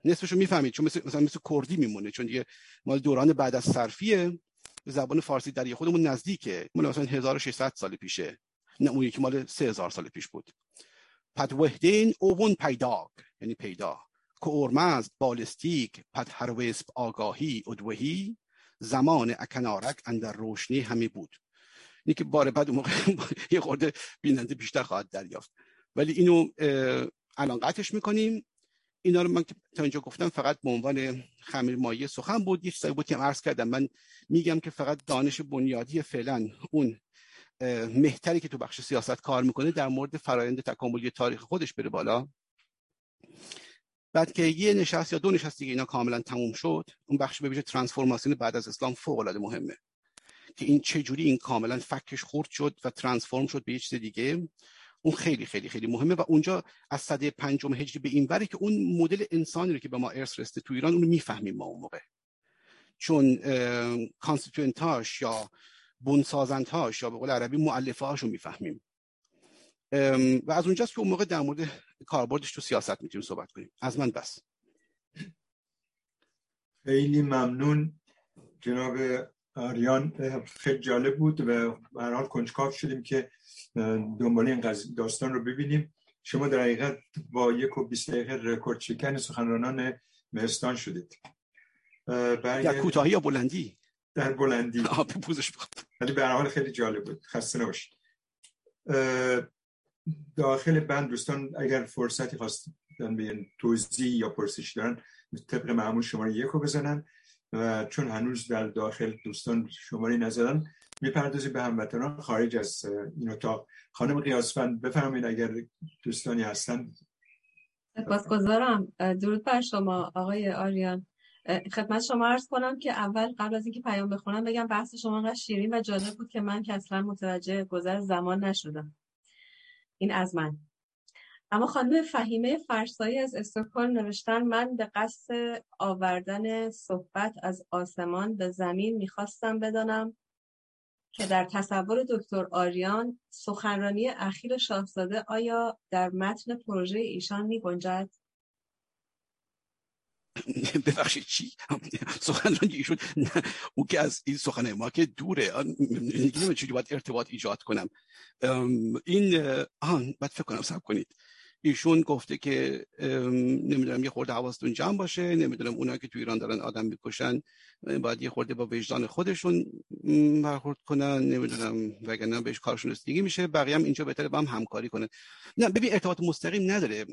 نصفشو می‌فهمید. چون مثل مثلا مثل کردی میمونه. چون دیگه مال دوران بعد از صرفیه. به زبان فارسی در خودمون نزدیکه. مال مثلا 1600 سال پیشه. نه اون یکی مال 3000 سال پیش بود. پد وحدین اوون پیدا یعنی پیدا. که ارمز بالستیک پد هرویسب آگاهی ادوهی زمان اکنارک اندر روشنی همی بود. اینی که بار بعد اون موقع یه خورده بیننده بیشتر خواهد دریافت. ولی اینو الان قطعش می‌کنیم. اینا رو من تا اینجا گفتم فقط به عنوان خمیر مایه سخن بود. یه چیزایی بود که عرض کردم. من میگم که فقط دانش بنیادی فعلا اون مهتری که تو بخش سیاست کار می‌کنه در مورد فرایند تکاملی تاریخ خودش بره بالا. بعد که یه نشست یا دو نشست دیگه اینا کاملا تموم شد اون بخش به ویژه ترانسفورماسیون بعد از اسلام فوق العاده مهمه. که این چه جوری این کاملا فکش خرد شد و transform شد به چیز دیگه اون خیلی خیلی خیلی مهمه. و اونجا از سده پنجم هجری به این وره که اون مدل انسانی رو که به ما ارث رسیده تو ایران اون می‌فهمیم ما اون موقع. چون constituent اش یا بنسازندهاش یا به قول عربی مؤلفه هاشو می‌فهمیم و از اونجاست که اون موقع در مورد کاربردش تو سیاست می‌تونیم صحبت کنیم. از من بس.
خیلی ممنون. جناب آریان خیلی جالب بود و هر حال کنجکاو شدیم که دنبال این داستان رو ببینیم. شما در حقیقت با یک و بیست دقیقه رکورد شکن سخنرانان مهستان شدید.
در کوتاهی یا بلندی؟
در بلندی
آه پوزش
ولی به حال خیلی جالب بود. خسته نباشید. داخل بند دوستان اگر فرصتی خواستن به توضیح یا پرسش دارن طبق معمول شماره یک رو بزنن و چون هنوز در داخل دوستان شماره نزدن می‌پردازی به هموطنان خارج از این اتاق. خانم قیاسفند بفرمایید اگر دوستانی هستن.
سپاسگزارم. درود بر شما آقای آریان. خدمت شما عرض کنم که اول قبل از اینکه پیام بخونم بگم بحث شما انقدر شیرین و جالب بود که من که اصلا متوجه گذر زمان نشدم این از من اما خانم فهیمه فرسایی از استکهلم نوشتن من به قصد آوردن صحبت از آسمان به زمین می‌خواستم بدانم که در تصور دکتر آریان سخنرانی اخیر شاهزاده آیا در متن پروژه ایشان می گنجد؟
ببخشید چی؟ سخنرانی ایشون او که از این سخن ما که دوره. نمی‌دونم چجوری باید ارتباط ایجاد کنم. این آن باید فکر کنم سب کنید. ایشون گفته که نمی‌دونم یه خورده حواستون جمع باشه. نمی‌دونم اونا که تو ایران دارن آدم می‌کشن باید یه خورده با وجدان خودشون برخورد کنن. نمی‌دونم وگرنه بهش کارشون رسیدگی میشه. بقیه هم اینجا بهتره با هم همکاری کنن. نه ببین ارتباط مستقیم نداره.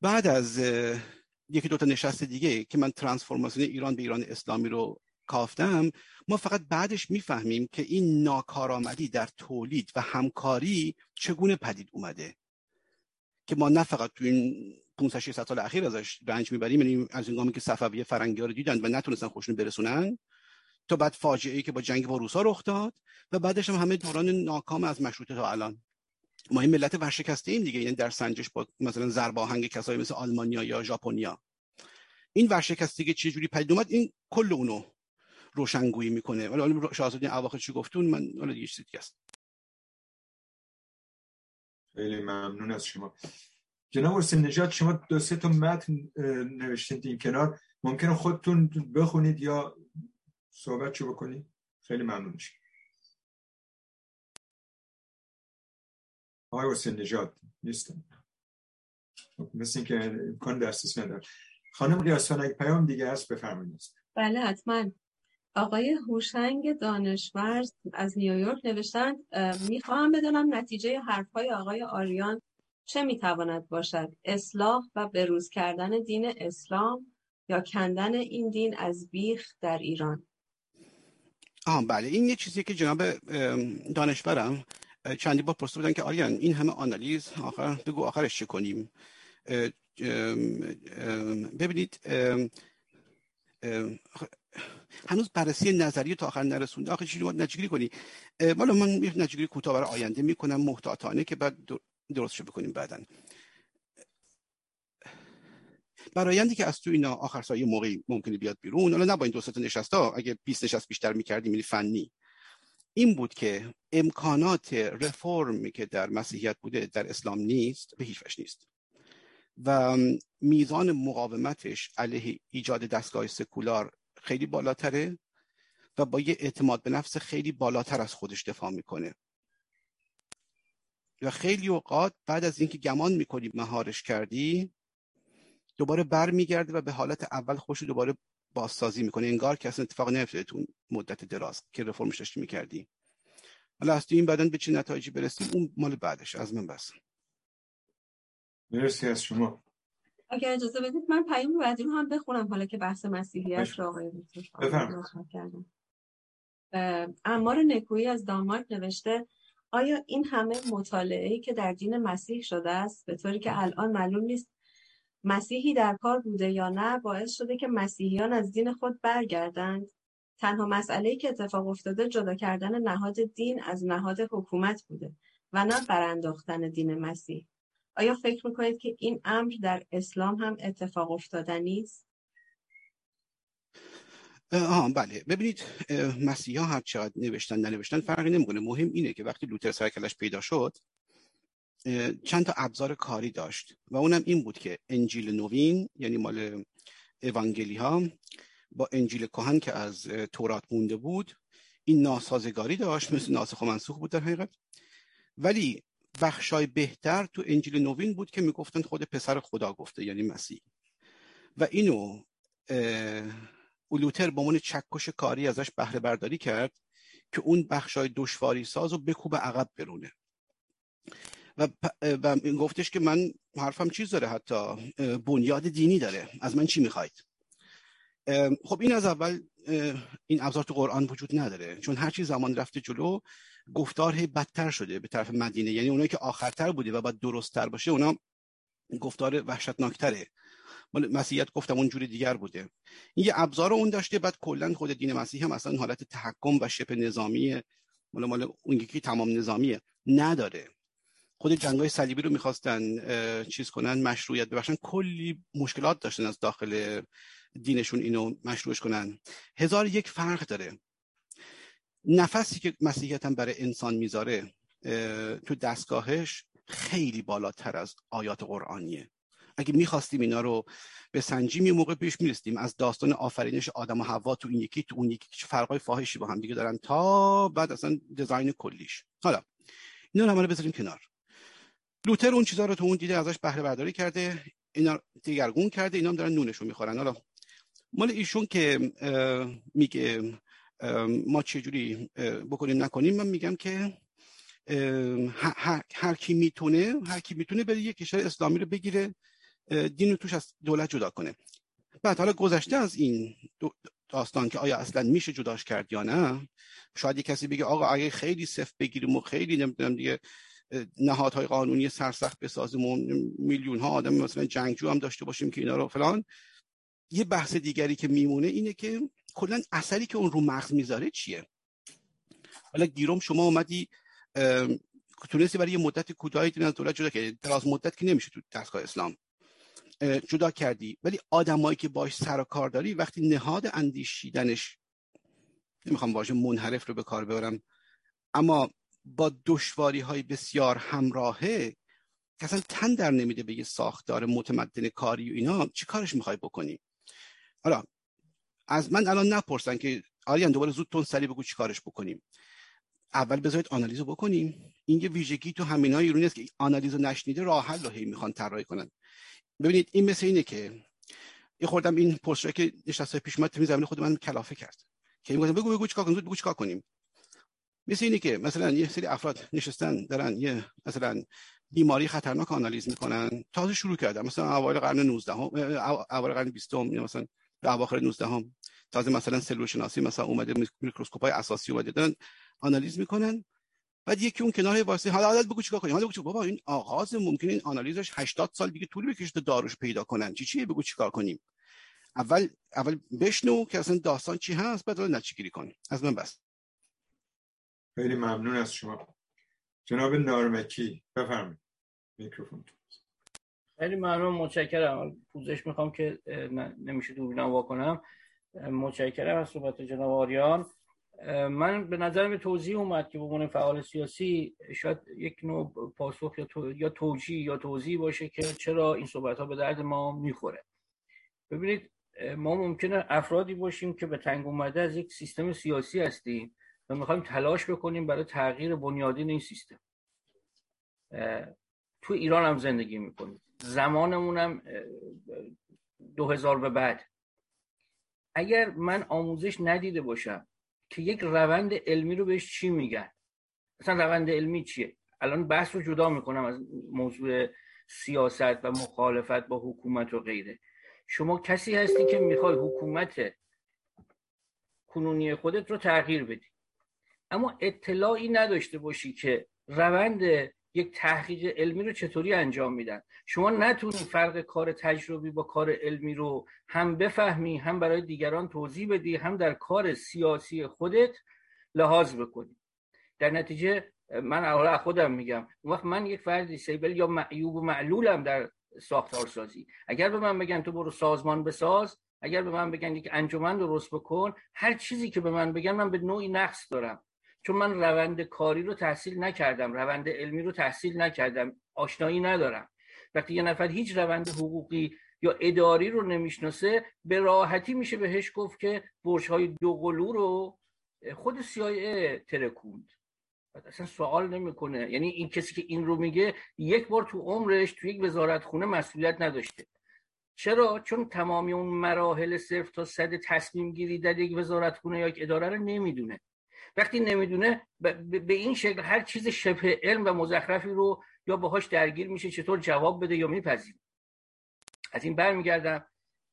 بعد از یکی دوتا نشست دیگه که من ترانسفورماسیون ایران به ایران اسلامی رو کافتم ما فقط بعدش می‌فهمیم که این ناکارآمدی در تولید و همکاری چگونه پدید اومده. که ما نه فقط تو این 500 600 سال اخیر ازش رنج می‌بریم یعنی از این که صفویه فرنگی رو دیدن و نتونستن خوشون برسونن تا بعد فاجعه ای که با جنگ با روسا رخ داد و بعدش هم همه دوران ناکام از مشروطه تا الان. ما این ملت ورشکسته ایم دیگه. یعنی در سنجش با مثلا ضرباهنگ کسایی مثل آلمانیا یا ژاپنیا. این ورشکستگی چه جوری پدید اومد؟ این کل اونو روشنگویی می‌کنه. ولی شاهزاده اواخر چی گفتون من حالا دیگه چیزی است.
خیلی ممنون از شما. جناب حسین نجات شما دو سه تا متن نوشتید این کنار. ممکنه خودتون بخونید یا صحبت چو بکنید؟ خیلی ممنون میشه آقای حسین نجات نیستم. خب، مثل اینکه امکان دسترس نداره خانم ریاسان اگه پیام دیگه هست بفرمایید.
بله حتما. آقای هوشنگ دانشور از نیویورک نوشتند می‌خواهم بدانم نتیجه حرفهای آقای آریان چه می‌تواند باشد؟ اصلاح و بروز کردن دین اسلام یا کندن این دین از بیخ در ایران؟
آه بله. این یه چیزی که جناب دانشورم چندی بار پرسیده بودن که آریان این همه آنالیز آخر بگو آخرش چه کنیم؟ ببینید هنوز بررسی نظری تا آخر نرسونده. آخه چیزی باید نجگیری کنی؟ والا من نجگیری کوتاه برای آینده می‌کنم محتاطانه که بعد درستش بکنیم بعدا. برایندی که از تو اینا آخر سایه موقعی ممکنه بیاد بیرون حالا نه با این دو تا نشستا اگه 20 نشست بیشتر می‌کردیم یعنی فنی. این بود که امکانات رفرمی که در مسیحیت بوده در اسلام نیست به هیچ نیست. و میزان مقاومتش علیه ایجاد دستگاه سکولار خیلی بالاتره و با یه اعتماد به نفس خیلی بالاتر از خودش دفاع می‌کنه. و خیلی اوقات بعد از اینکه گمان می‌کنی مهارش کردی دوباره برمیگرده و به حالت اول خوش دوباره بازسازی می‌کنه. انگار که اصلا اتفاق نیفتاده تو مدت دراز که رفرمش داشتی می‌کردی. حالا از این بعدا به چه نتایجی برسیم اون مال بعدش از من بس.
مرسی از شما.
اگر اجازه بدید من پیام بعدی رو هم بخونم حالا که بحث مسیحیت رو آقای کردم امار نکویی از دانمارک نوشته آیا این همه مطالعه که در دین مسیح شده است به طوری که الان معلوم نیست مسیحی در کار بوده یا نه باعث شده که مسیحیان از دین خود برگردند. تنها مسئله که اتفاق افتاده جدا کردن نهاد دین از نهاد حکومت بوده و نه برانداختن دین مسیح. آیا فکر می‌کنید که این امر در اسلام هم اتفاق افتادنی است؟
آه بله. ببینید مسیحا هر چقدر نوشتن ننوشتن فرقی نمی‌کنه. مهم اینه که وقتی لوتر سرکلش پیدا شد چند تا ابزار کاری داشت و اونم این بود که انجیل نوین یعنی مال اوانگلی ها با انجیل کهن که از تورات مونده بود این ناسازگاری داشت مثل ناسخ و منسوخ بود در حقیقت. ولی بخشای بهتر تو انجیل نوین بود که می‌گفتن خود پسر خدا گفته یعنی مسیح. و اینو اولوتر به عنوان چکش کاری ازش بهره برداری کرد که اون بخشای دشواری ساز رو بکوب عقب برونه. و, و گفتش که من حرفم چیز داره حتی بنیاد دینی داره. از من چی می‌خواید؟ خب این از اول این ابزار تو قرآن وجود نداره. چون هر چی زمان رفته جلو گفتار هی بدتر شده به طرف مدینه. یعنی اونایی که آخرتر بوده و باید درستتر باشه اونا گفتار وحشتناکتره. مسیحیت گفتم اون جوری دیگر بوده. این یه ابزار اون داشته بعد کلا خود دین مسیح هم اصلا حالت تحکم و شبه نظامی مال مال اون یکی تمام نظامیه. نداره. خود جنگای صلیبی رو می‌خواستن چیز کنن مشروعیت ببخشن. کلی مشکلات داشتن از داخل دینشون اینو مشروعش کنن. هزار یک فرق داره. نفسی که مسیحیت هم برای انسان می‌ذاره تو دستگاهش خیلی بالاتر از آیات قرآنیه. اگه می‌خواستیم اینا رو به سنجیم یه موقع پیش میرستیم از داستان آفرینش آدم و حوا تو این یکی تو اون یکی فرقای فاحشی با هم دیگه دارن تا بعد اصلا دیزاین کلیش. حالا اینا رو بذاریم کنار. لوتر اون چیزا رو تو اون دیده ازش بهره برداری کرده اینا دیگرگون کرده اینا هم دارن نونشون می‌خورن. حالا مال ایشون که میگه ما چجوری بکنیم نکنیم من میگم که هر, کی می‌تونه هر کی می‌تونه بره یک کشور اسلامی رو بگیره دین رو توش از دولت جدا کنه. بعد حالا گذشته از این داستان که آیا اصلا میشه جداش کرد یا نه شاید یک کسی بگه آقا اگه خیلی صفر بگیریم و خیلی نمی‌دونم دیگه نهادهای قانونی سرسخت بسازیم و میلیون ها آدم مثلا جنگجو هم داشته باشیم که اینا رو فلان. یه بحث دیگری که میمونه اینه که کلا اثری که اون رو مغز می‌ذاره چیه؟ حالا گیروم شما اومدی تونستی برای یه مدت کوتاهی از دولت جدا کردی. دراز مدت که نمیشه تو دستگاه اسلام. جدا کردی. ولی آدمایی که باش سر و کار داری وقتی نهاد اندیشیدنش نمی‌خوام واژه منحرف رو به کار ببرم اما با دشواری های بسیار همراهه که اصلا تن در نمیده به یه ساختار متمدن کاری و اینا چی کارش می‌خوای بکنی؟ حالا از من الان نپرسن که آریان دوباره زود تون سری بگو چی کارش بکنیم. اول بذارید آنالیزو بکنیم. این یه ویژگی تو همینا ایرانی است که آنالیزو نشنیده راه حل رو هی می‌خوان طراحی کنن. ببینید این مثل اینه که یه خوردم این پست که نشسته پیش اومد تو زمین خود من کلافه کرد. که میگم بگو بگو چیکار کنیم. مثل اینه که مثلا یه سری افراد نشستن دارن یه مثلا بیماری خطرناک آنالیز می‌کنن. تازه شروع کردن. مثلا اوایل قرن 19 هم اوایل قرن 20 هم مثلا اواخر 19 هم تازه مثلا سلول شناسی مثلا اومده میکروسکوپ های اساسی اومده دارن آنالیز می‌کنن. بعد یکی اون کنار واسه حالا حالا بگو چیکار کنیم؟ حالا بگو بابا این آغاز ممکنه این آنالیزش 80 سال دیگه طول بکشه تا داروش پیدا کنن. چی چیه؟ بگو چیکار کنیم. اول اول بشنو که اصلا داستان چی هست بعد نتیجه گیری کن. از من بس.
خیلی ممنون از شما. جناب نارمکی بفرمایید. میکروفون.
خیلی ممنون متشکرم. پوزش می‌خوام که نمیشه دوربینم واکنم متشکرم از صحبت جناب آریان. من به نظرم توضیح اومد که عنوان فعال سیاسی شاید یک نوع پاسخ یا. یا توجیه یا توضیح باشه که چرا این صحبت ها به درد ما می‌خوره. ببینید ما ممکنه افرادی باشیم که به تنگ اومده از یک سیستم سیاسی هستیم. و می‌خوایم تلاش بکنیم برای تغییر بنیادین این سیستم. تو ایران هم زندگی می‌کنیم. زمانمون هم دو هزار به بعد. اگر من آموزش ندیده باشم که یک روند علمی رو بهش چی میگن؟ مثلا روند علمی چیه؟ الان بحث رو جدا می‌کنم از موضوع سیاست و مخالفت با حکومت و غیره. شما کسی هستی که می‌خوای حکومت کنونی خودت رو تغییر بدی. اما اطلاعی نداشته باشی که روند یک تحقیق علمی رو چطوری انجام میدن. شما نتونی فرق کار تجربی با کار علمی رو هم بفهمی هم برای دیگران توضیح بدی هم در کار سیاسی خودت لحاظ بکنی. در نتیجه من اولا خودم میگم اون وقت من یک فرد دیسیبل یا معیوب و معلولم در ساختار سازی اگر به من بگن تو برو سازمان بساز اگر به من بگن یک انجمن درست بکن هر چیزی که به من بگن من به نوعی نقص دارم. چون من روند کاری رو تحصیل نکردم روند علمی رو تحصیل نکردم آشنایی ندارم. وقتی یه نفر هیچ روند حقوقی یا اداری رو نمی‌شناسه به راحتی میشه بهش گفت که برج های دوقلو رو خود سیایه ترکوند. اصلا سوال نمی‌کنه. یعنی این کسی که این رو میگه یک بار تو عمرش تو یک وزارت خونه مسئولیت نداشته. چرا؟ چون تمامی اون مراحل صرف تا صد تصمیم گیری در یک وزارت خونه یا یک اداره رو نمی‌دونه. وقتی نمی‌دونه به این شکل هر چیز شبه علم و مزخرفی رو یا باهاش درگیر میشه چطور جواب بده یا میپذیر از این برمیگردم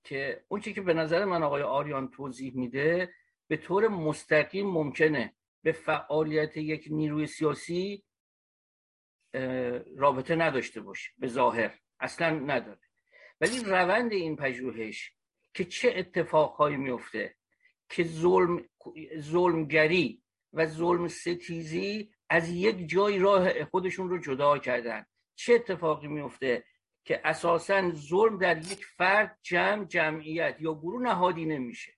که اون چی که به نظر من آقای آریان توضیح میده به طور مستقیم ممکنه به فعالیت یک نیروی سیاسی رابطه نداشته باشه به ظاهر اصلا نداره. ولی روند این پژوهش که چه اتفاقهایی میفته که ظلم ظلمگری و ظلم ستیزی از یک جای راه خودشون رو جدا کردن. چه اتفاقی میفته که اساسا ظلم در یک فرد جمع جمعیت یا گروه نهادی نمیشه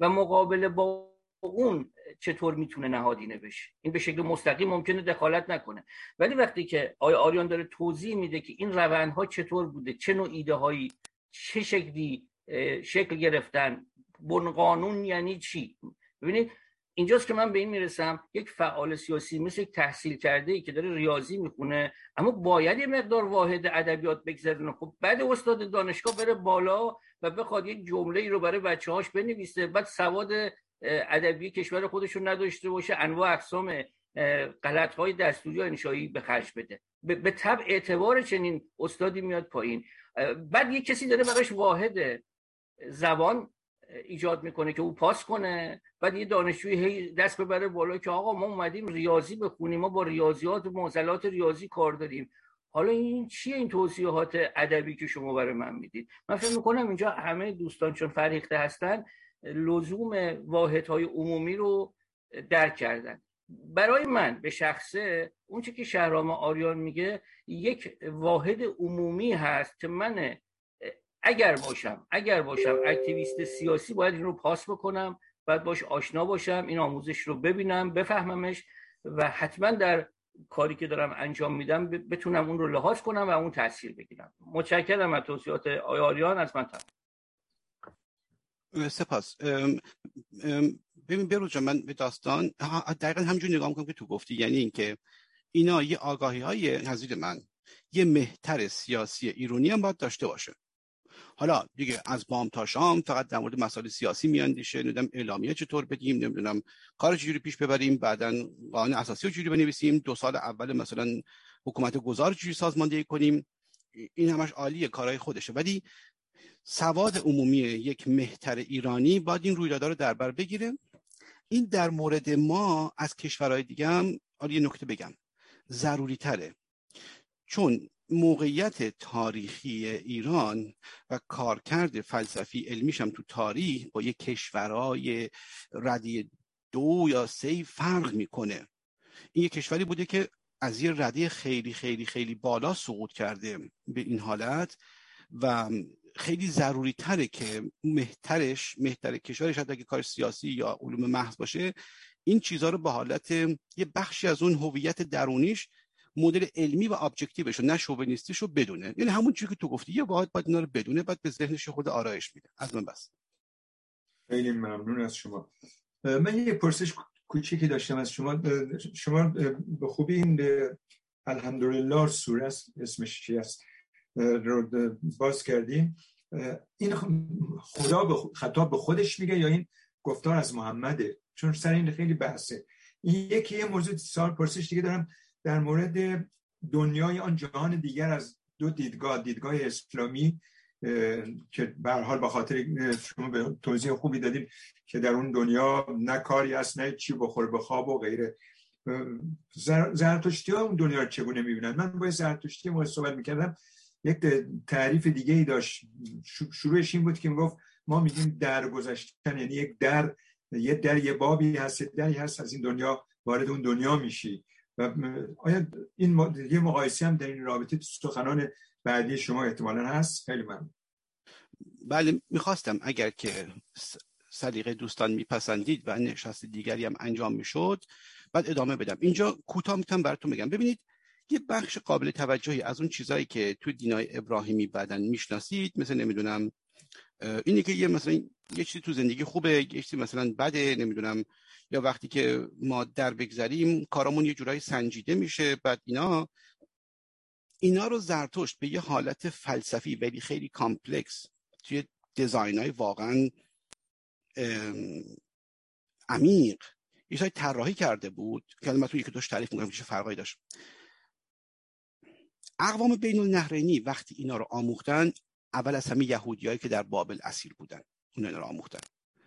و مقابله با اون چطور می‌تونه نهادینه بشه این به شکل مستقیم ممکنه دخالت نکنه. ولی وقتی که آیا آریان داره توضیح میده که این روندها چطور بوده چه نوع ایده هایی چه شکلی شکل گرفتن بن قانون یعنی چی؟ ببینید اینجاست که من به این می‌رسم یک فعال سیاسی مثل یک تحصیل کرده ای که داره ریاضی می‌خونه اما باید یه مقدار واحد ادبیات بگذرونه. خب بعد استاد دانشگاه بره بالا و بخواد یک جمله ای رو برای بچه هاش بنویسه بعد سواد ادبی کشور خودش رو نداشته باشه انواع اقسام غلط های دستوری و انشایی به خرج بده. به طب اعتبار چنین استادی میاد پایین. بعد یک کسی داره براش واحد زبان ایجاد می‌کنه که او پاس کنه. بعد یه دانشجوی هی دست ببره بالا که آقا ما اومدیم ریاضی بخونیم ما با ریاضیات و معضلات ریاضی کار داریم. حالا این چیه این توضیحات ادبی که شما برای من می‌دید؟ من فکر می‌کنم اینجا همه دوستان چون فریخته هستن لزوم واحدهای عمومی رو درک کردن. برای من به شخصه اون که شهرام آریان میگه یک واحد عمومی هست که من اگر باشم اگر باشم اکتیویست سیاسی باید این رو پاس بکنم باید باش آشنا باشم این آموزش رو ببینم بفهممش و حتما در کاری که دارم انجام میدم بتونم اون رو لحاظ کنم و اون تاثیر بگیرم. متشکرم از توصیات آیاریان از من تمام.
سپاس. ببین بروز من به داستان دقیقا همجور نگاه می‌کنم که تو گفتی یعنی اینکه اینا یه آگاهی های نظیر من یه مهتر سیاسی ایرونی هم باید داشته باشه. حالا دیگه از بام تا شام فقط در مورد مسائل سیاسی میاندیشه نمی‌دونم اعلامیه چطور بدیم نمی‌دونم کار چجوری پیش ببریم بعدا قانون اساسی رو چجوری بنویسیم دو سال اول مثلا حکومت گذار چجوری سازماندهی کنیم این همش عالیه کارهای خودشه. ولی سواد عمومی یک مهتر ایرانی باید این رویدادها رو در بر بگیره. این در مورد ما از کشورهای دیگه هم یه نکته بگم. ضروری تره چون موقعیت تاریخی ایران و کارکرد فلسفی علمیش هم تو تاریخ با یک کشورهای ردی دو یا سه فرق می‌کنه. این یک کشوری بوده که از یه رده خیلی خیلی خیلی بالا سقوط کرده به این حالت و خیلی ضروری تره که مهترش مهتر کشورش حتی اگه کار سیاسی یا علوم محض باشه این چیزها رو به حالت یه بخشی از اون هویت درونیش مدل علمی و ابجکتیوش نه شوونیستیش رو بدونه. یعنی همون چیزی که تو گفتی یه باید باید اینا رو بدونه بعد به ذهنش خود آرایش میده. از من بس.
خیلی ممنون از شما. من یه پرسش کوچیکی داشتم از شما. شما به خوبی این الحمدلله سوره است اسمش چی است؟ رو باز کردیم این خدا به خطاب به خودش میگه یا این گفتار از محمده؟ چون سر این خیلی بحثه. این یکی یه موضوع سال پرسش دیگه دارم. در مورد دنیای آن جهان دیگر از دو دیدگاه دیدگاه اسلامی که به حال به خاطر شما به توضیح خوبی دادیم که در اون دنیا نه کاری هست نه چی بخور به خواب و غیره. زرتشتی ها اون دنیا رو چگونه می‌بینن؟ من با زرتشتی ما صحبت می‌کردم. یک تعریف دیگه ای داشت. شروعش این بود که می‌گفت ما میگیم در گذشتن یعنی یک در یه در یه بابی هست دری هست از این دنیا وارد اون دنیا میشی. و آیا این یه مقایسه هم در این رابطه تو سخنان بعدی شما احتمالا هست؟ خیلی من
بله می‌خواستم اگر که سلیقه دوستان میپسندید و نشست دیگری هم انجام می‌شد بعد ادامه بدم. اینجا کوتاه می‌تونم براتون بگم. ببینید یه بخش قابل توجهی از اون چیزهایی که توی دینای ابراهیمی بعدن می‌شناسید مثل نمی‌دونم اینی که یه مثلا یه چیزی تو زندگی خوبه یه چیزی مثلا بده نمی‌دونم. یا وقتی که ما در بگذریم کارامون یه جورایی سنجیده میشه بعد اینا. اینا رو زرتشت به یه حالت فلسفی ولی خیلی complex توی design های واقعا عمیق. یه طراحی کرده بود. که من تو یکی دوش تعریف می‌کنم فرقایی داشت. اقوام بین النهرینی وقتی اینا رو آموختن اول از همه یهودیایی که در بابل اسیر بودن. اونا رو آموختن.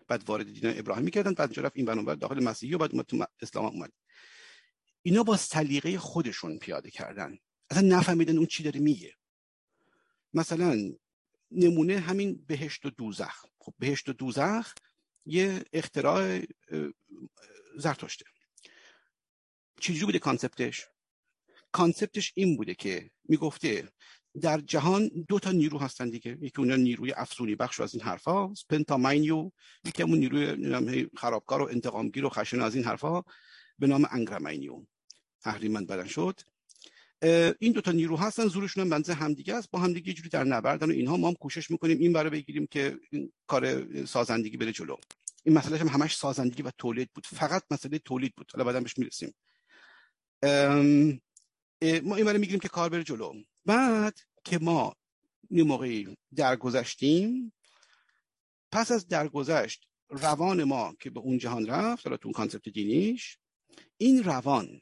بعد وارد دین ابراهیمی کردن بعد رفت این برنامه داخل مسیحی و بعد تو اسلام اومد. اینا با سلیقه خودشون پیاده کردن. اصلا نفهمیدن اون چی داره میگه. مثلا نمونه همین بهشت و دوزخ. خب بهشت و دوزخ یه اختراع زرتشته. چجوری بوده کانسپتش؟ کانسپتش این بوده که می‌گفته در جهان دو تا نیرو هستن دیگه. یکی اون نیروی افسونی بخش از این حرفا سپنتامینیو یکی همون نیروی خرابکار و انتقامگیر و خشن از این حرفا به نام انگرامینیو. اهریمن بعدا شد. این دوتا نیرو هستن زورشون هم بنزه همدیگه است. با همدیگه یه جوری در نبردن و اینها ما هم کوشش می‌کنیم این برای بگیریم که این کار سازندگی بره جلو. این مسئله هم همش سازندگی و تولید بود. فقط مسئله تولید بود. حالا بعدا بهش می‌رسیم. ما این برای می‌گیریم که کار بره جلو. بعد که ما یه موقعی درگذشتیم پس از درگذشت روان ما که به اون جهان رفت حالا تو اون کانسپت دینیش این روان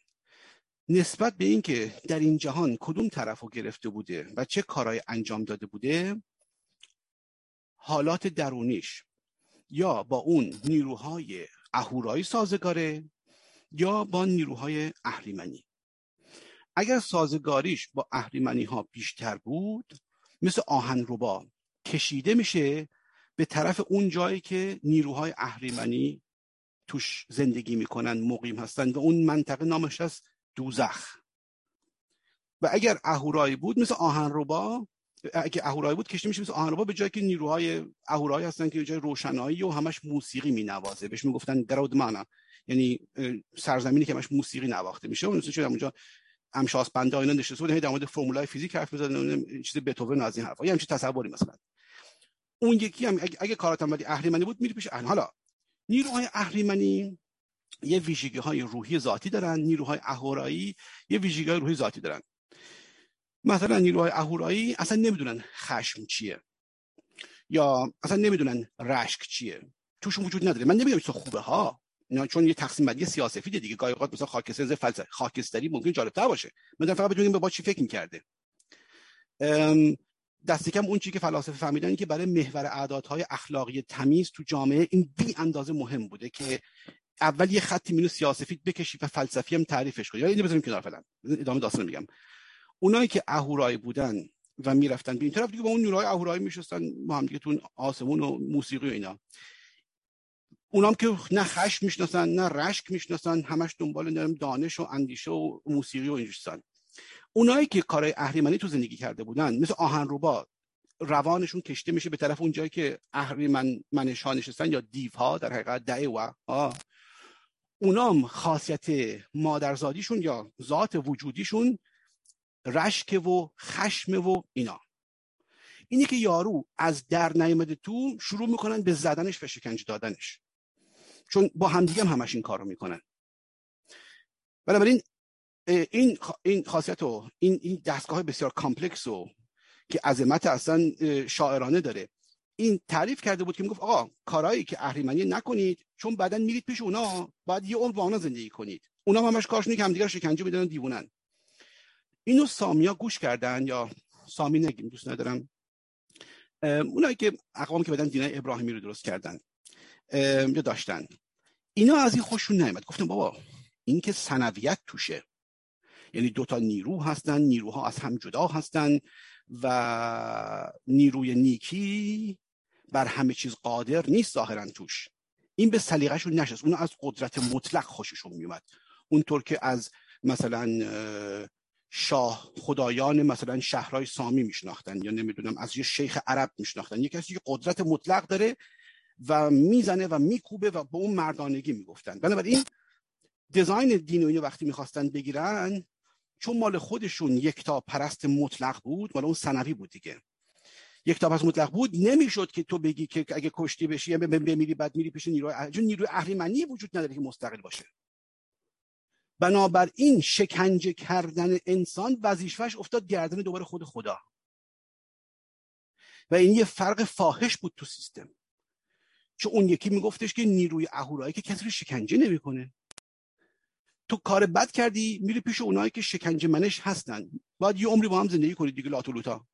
نسبت به اینکه در این جهان کدوم طرف رو گرفته بوده و چه کارهای انجام داده بوده حالات درونیش یا با اون نیروهای اهورایی سازگاره یا با نیروهای اهریمنی. اگر سازگاریش با اهریمنی ها بیشتر بود مثل آهن روبا کشیده میشه به طرف اون جایی که نیروهای اهریمنی توش زندگی می‌کنن مقیم هستن و اون منطقه نامش است دوزخ. و اگر اهورایی بود مثل آهن روبا اگه اهورایی بود کشته میشه مثل آهن روبا به جایی که نیروهای اهورایی هستن که جای روشنایی و همش موسیقی مینوازه. بهش می‌گفتن گرود مانا یعنی سرزمینی که همش موسیقی نواخته میشه. اون شده اونجا امشاس بنده اینا نشسته بود در مورد فرمولای فیزیک حرف می‌زدن چیز بتوون از این حرفا. یه همچین تصوری مثلا. اون یکی هم اگه, اگه کاراتم ولی اهریمنی بود میری پیش حالا نیروهای اهریمنی یه ویژگی های روحی ذاتی دارن نیروهای اهورایی یه ویژگی های روحی ذاتی دارن. مثلا نیروهای اهورایی اصلا نمی‌دونن خشم چیه. یا اصلا نمی‌دونن رشک چیه. توشون وجود نداره. من نمیگم تو خوبه ها. چون یه تقسیم بندی سیاسفید دیگه. گاهی اوقات مثلا خاکستری فلسفه خاکستری ممکن جالبتر باشه. من فقط بدونیم به با چی فکر می‌کرده. دست کم اون چیزی که فلاسفه فهمیدن که برای محور اعدادهای اخلاقی تمیز تو جامعه این بی اندازه مهم بوده که اول یه خطی مینو سیاسفید بکشی و فلسفی هم تعریفش کنی. یا اینو بذاریم کنار فعلا. ادامه داستان میگم. اونایی که اهورایی بودن و می‌رفتن به این طرف دیگه با اون نورای اهورایی میشستن با هم دیگه تو آسمون و موسیقی و اینا. اونام که نه خشم می‌شناسن نه رشک می‌شناسن همش دنبال دانش و اندیشه و موسیقی و اینجوریستن اونایی که کارهای اهریمنی تو زندگی کرده بودن مثل آهنربا روانشون کشته میشه به طرف اون جایی که اهریمن منش ها نشستن یا دیوها در حقیقت دعوا اونام خاصیت مادرزادیشون یا ذات وجودیشون رشک و خشم و اینا. اینی که یارو از در نیامده تو شروع می‌کنن به زدنش و شکنجه دادنش. چون با همدیگه هم همش این کارو می‌کنن. بنابراین این این خاصیت و این این دستگاه بسیار complex و که عظمت اصلا شاعرانه داره. این تعریف کرده بود که می‌گفت آقا کارهایی که اهریمنی نکنید چون بعدا میرید پیش اونا باید یه عمر با اونا زندگی کنید. اونا همش کارشونه که همدیگه شکنجه میدن دیوونن. اینو سامیا گوش کردن یا سامی نگیم دوست ندارم. اونایی که اقوام که بدن دینای ابراهیمی رو درست کردن. یا داشتن. اینا از این خوششون نیامد گفتم بابا این که سنویت توشه. یعنی دوتا نیرو هستن نیروها از هم جدا هستن و نیروی نیکی بر همه چیز قادر نیست ظاهرا توش. این به سلیقهشون نشست. اون از قدرت مطلق خوششون میومد. اونطور که از مثلا شاه خدایان مثلا شهرهای سامی میشناختن یا نمی‌دونم از یه شیخ عرب میشناختن. یه کسی که قدرت مطلق داره و می‌زنه و میکوبه و به اون مردانگی می‌گفتن. بنابراین دیزاین دین وقتی می‌خواستن بگیرن چون مال خودشون یک تا پرست مطلق بود مال اون سنوی بود دیگه. یک تا پرست مطلق بود نمی‌شد که تو بگی که اگه کشتی بشی یا بمیری بعد میری پیش نیروی چون نیروی اهریمنی وجود نداره که مستقل باشه. بنابراین شکنجه کردن انسان وظیفش افتاد گردن دوباره خود خدا. و این یه فرق فاحش بود تو سیستم. چون اون یکی میگفتش که نیروی اهورایی که کسی رو شکنجه نمی‌کنه. تو کار بد کردی میری پیش اونایی که شکنجه منش هستن. باید یه عمری با هم زندگی کنید دیگه لاتولوتا.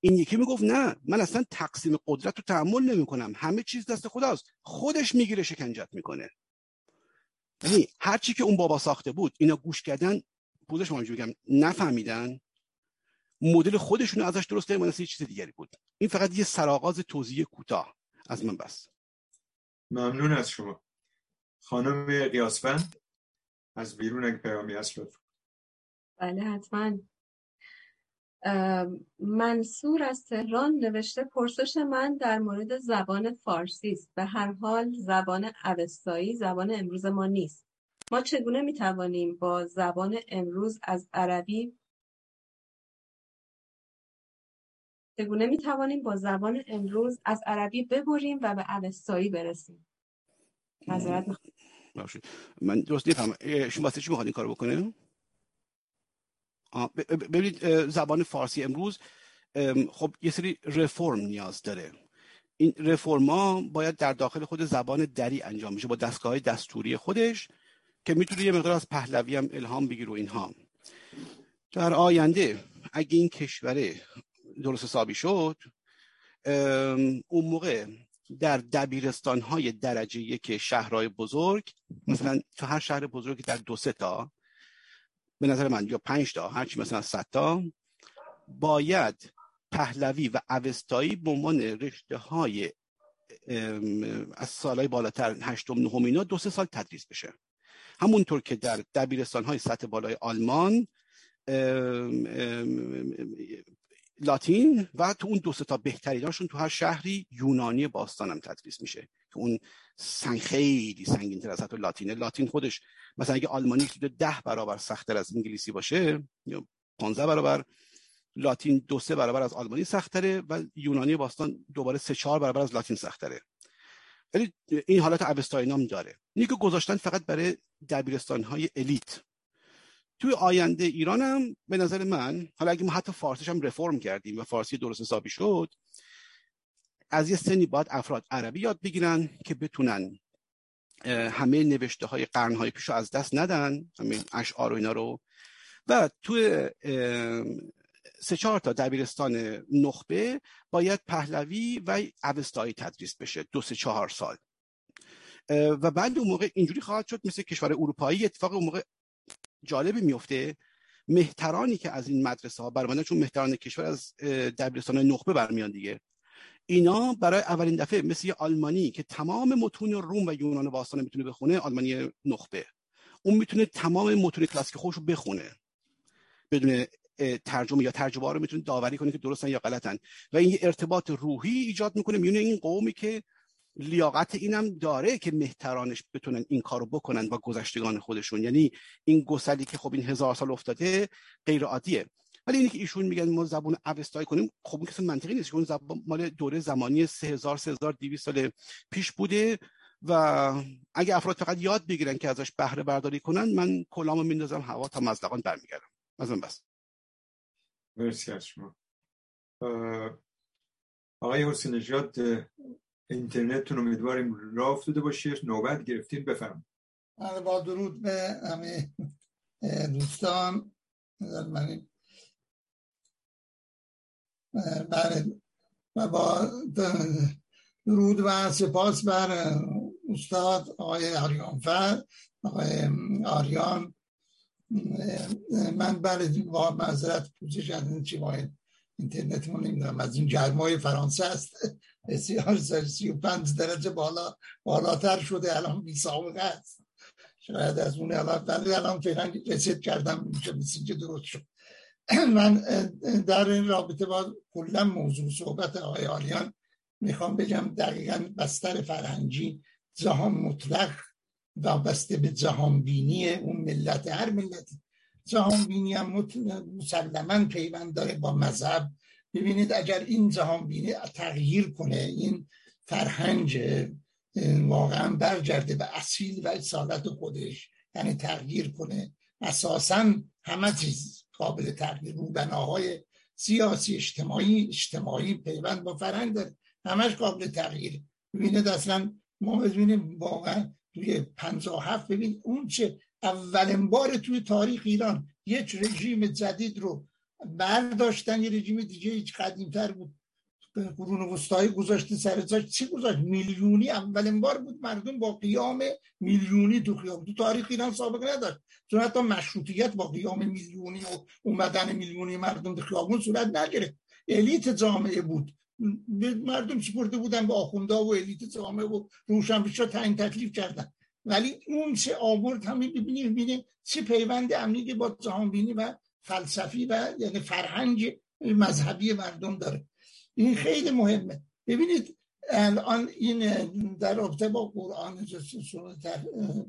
این یکی می‌گفت نه من اصلا تقسیم قدرت رو تحمل نمی‌کنم. همه چیز دست خداست. خودش می‌گیره شکنجت می‌کنه. یعنی هر چی که اون بابا ساخته بود اینا گوش کردن پوزش شما میگم نفهمیدن. مدل خودشون ازش درست کردن یه چیز دیگری بود. این فقط یه سرآغاز توضیح کوتاه. از من بس.
ممنون از شما. خانم قیاسفند از بیرون اگه پیامی هست لطفا.
بله حتما. منصور از تهران نوشته پرسش من در مورد زبان فارسی است. به هر حال زبان اوستایی زبان امروز ما نیست. ما چگونه می توانیم با زبان امروز از عربی چگونه می توانیم با زبان امروز از عربی ببریم و به اوستایی برسیم؟
نظرت من درست نیفهم شما چی می‌خواد این کار بکنه؟ ببینید زبان فارسی امروز خب یه سری رفرم نیاز داره. این رفرما باید در داخل خود زبان دری انجام میشه با دستگاه دستوری خودش که می‌تونه یه مقدار از پهلوی هم الهام بگیر و اینها. در آینده اگه این کشور درست حسابی شد اون موقع در دبیرستان های درجه یک شهرهای بزرگ مثلا تو هر شهر بزرگی در دو سه تا به نظر من یا پنج تا هرچی مثلا صد تا باید پهلوی و اوستایی به عنوان رشته های از سالهای بالاتر هشتم نهم اینا دو سه سال تدریس بشه. همونطور که در دبیرستان های سطح بالای آلمان لاتین و تو اون دو تا بهتریناشون تو هر شهری یونانی باستان هم تدریس میشه. که اون سنگ خیلی سنگین تر از حتی لاتینه. لاتین خودش مثلا اگه آلمانی حدود ده برابر سختتر از انگلیسی باشه یا 15 برابر لاتین دو سه برابر از آلمانی سختره و یونانی باستان دوباره سه چهار برابر از لاتین سختره ولی این حالت اوستاینام داره. اینی که گذاشتن فقط برای دبیرستان های الیت. توی آینده ایران هم به نظر من حالا اگه ما حتی فارسیش هم رفرم کردیم و فارسی درست حسابی شد از یه سنی باید افراد عربی یاد بگیرن که بتونن همه نوشته های قرن های پیشو از دست ندن همین اشعار و اینا رو. و توی سه چهار تا دبیرستان نخبه باید پهلوی و اوستایی تدریس بشه دو سه چهار سال. و بعد اون موقع اینجوری خواهد شد مثل کشور اروپایی اتفاق اون موقع جالبی میفته. مهترانی که از این مدرسه ها برمانه چون مهتران کشور از دبیرستان نخبه برمیان دیگه. اینا برای اولین دفعه مثل یه آلمانی که تمام متون روم و یونان باستان می‌تونه بخونه آلمانی نخبه. اون می‌تونه تمام متون کلاسیک خودش رو بخونه. بدون ترجمه یا ترجمه رو می‌تونه داوری کنه که درستن یا غلطن. و این ارتباط روحی ایجاد می‌کنه میونه این قومی که لیاقت اینم داره که مهترانش بتونن این کارو بکنن با گذشتگان خودشون. یعنی این گسلی که خب این هزار سال افتاده غیر عادیه ولی اینی که ایشون میگن ما زبون اوستایی کنیم خب این کسی منطقی نیست اون زبان مال دوره زمانی 3000 3200 سال پیش بوده و اگه افراد فقط یاد بگیرن که ازش بهره برداری کنن من کلامو میندازم هوا تا مزدقان برمیگردم. از من بس.
مرسی از شما. آقای حسین نژاد اینترنتتون امیدواریم راه افتاده باشه. نوبت گرفتین بفهم
با درود به همه دوستان. من بله. و با درود و سپاس بر استاد آقای آریانفر آقای آریان. من بله با معذرت پوزش از این چی باید؟ اینترنت ما نمی‌دونم از این گرمای فرانسه است. بسیار سی و پنج درجه بالا بالاتر شده الان بی سابقه است. شاید از اون الان الان فعلا رسید کردم میشه که درست شد. من در این رابطه با کلا موضوع صحبت آقای آلیان می‌خوام بگم دقیقا بستر فرهنگی جهان مطلق و بسته به جهان بینی اون ملت هر ملت جهان بینی هم مسلما پیوند داره با مذهب ببینید اگر این جهان بینی تغییر کنه این فرهنگ واقعا برگرده به اصیل و اصالت خودش یعنی تغییر کنه اساسا همه چیز قابل تغییر رو بناهای سیاسی اجتماعی اجتماعی پیوند با فرهنگ داره. همش قابل تغییر. ببینید اصلا ما ببینیم واقعا توی 57 ببین اون چه اولین بار توی تاریخ ایران یک رژیم جدید رو برداشتن یه رژیم دیگه هیچ قدیمتر بود. قرون وسطایی گذاشته سر چی گذاشت؟ میلیونی اولین بار بود مردم با قیام میلیونی تو خیابون تو تاریخ ایران سابقه نداشت. چون حتی مشروطیت با قیام میلیونی و اومدن میلیونی مردم تو خیابون صورت نگرفت. الیت جامعه بود. مردم سپرده بودن به آخونده و الیت جامعه و روشنفکرا تعیین تکلیف کردن. ولی اون چه آورد همین ببینیم ببینیم چه پیوند امنی با جهانبینی و فلسفی و یعنی فرهنگ مذهبی مردم داره. این خیلی مهمه. ببینید الان این در رابطه با قرآن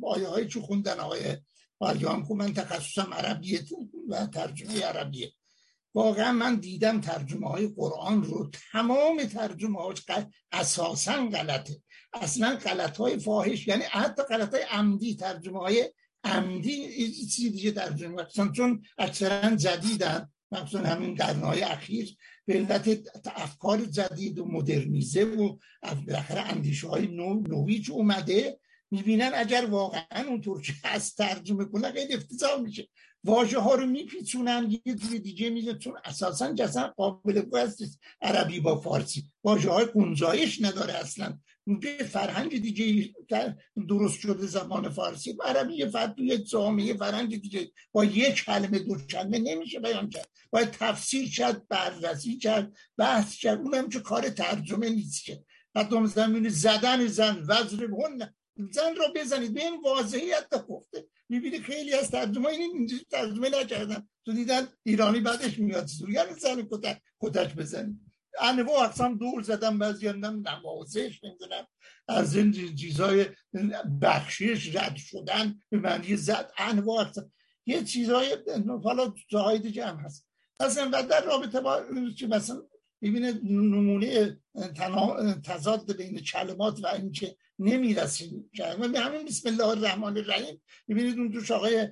آیه های چو خوندن آقای آریان که من تخصصم عربیه و ترجمه عربیه. واقعا من دیدم ترجمه های قرآن رو تمام ترجمه هاش اساسا غلطه. اصلا غلط های فاحش یعنی حتی غلط های عمدی ترجمه های عمدی چیزی دیگه ترجمه چون اکثرا جدیدن مخصوصا همین قرنهای اخیر به علت افکار جدید و مدرنیزه و بالاخره اندیشه های نو نویج اومده می‌بینن اگر واقعا اونطور که هست ترجمه کنه خیلی افتضاح میشه. واژه ها رو میپیچونن یه جوری دیگه میزه چون اساسا جسن قابل است عربی با فارسی. واژه های گنجایش نداره اصلا. فرهنگ دیگه درست شده زبان فارسی. با عربی یه توی جامعه فرهنگ دیگه با یک کلمه دو کلمه نمیشه بیان کرد. باید تفسیر کرد بررسی کرد بحث کرد. اونم که کار ترجمه نیست که. حتی زمین زدن زن وزر زن رو بزنید. به این واضحیت گفته می‌بینی خیلی از ترجمه این ترجمه نکردن. تو دیدن ایرانی بعدش میاد. یعنی زن کتک کتک بزنید. انواع اقسام دور زدن بعضی نوازش نمی‌دونم از این چیزای بخشش رد شدن به معنی زد. انواع اقسام یه چیزای حالا جاهای دیگه هم هست. اصلا و در رابطه با مثلا ببینه نمونه تضاد بین کلمات و اینکه نمی‌رسیم. به همین بسم الله الرحمن الرحیم. ببینید اون دوش آقای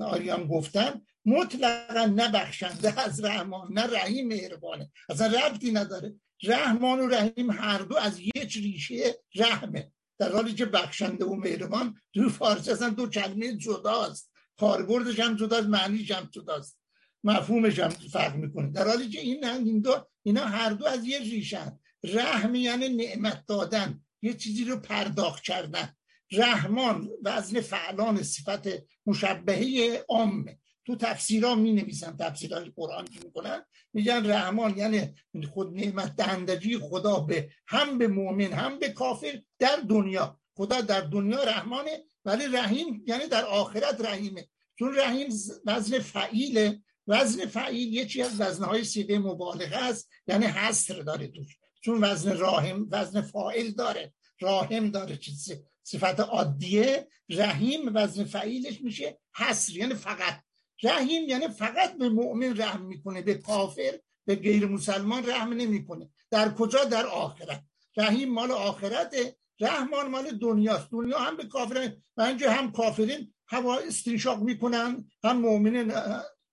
آریان گفتن مطلقا نبخشنده از رحمان نه رحیم مهربانه. اصلا ربطی نداره. رحمان و رحیم هر دو از یک ریشه رحمه. در حالی که بخشنده و مهربان دو فارسی اصلا دو کلمه جداست. کاربردش هم جداست معنیش هم جداست. مفهومش هم فرق می‌کنه. در حالی که این این دو اینا هر دو از یه ریشن رحم یعنی نعمت دادن. یه چیزی رو پرداخت کردن. رحمان وزن فعلان صفت مشبهه عامه. تو تفسیرها می نویسن تفسیرهای قرآن که می‌کنن. میگن رحمان یعنی خود نعمت دهندگی خدا به هم به مؤمن هم به کافر در دنیا. خدا در دنیا رحمانه ولی رحیم یعنی در آخرت رحیمه. چون رحیم وزن فعیله. وزن فعیل یکی از وزنهای سیده مبالغه است. یعنی حصر داره توش. چون وزن راهم وزن فاعل داره. راهم داره چیزی صفت عادیه. رحیم وزن فعیلش میشه حصر. یعنی فقط. رحیم یعنی فقط به مؤمن رحم می‌کنه به کافر به غیر مسلمان رحم نمی‌کنه. در کجا؟ در آخرت. رحیم مال آخرته رحمان مال دنیاست. دنیا هم به کافرین و اینجا هم کافرین هوا استنشاق می‌کنن هم مؤمنین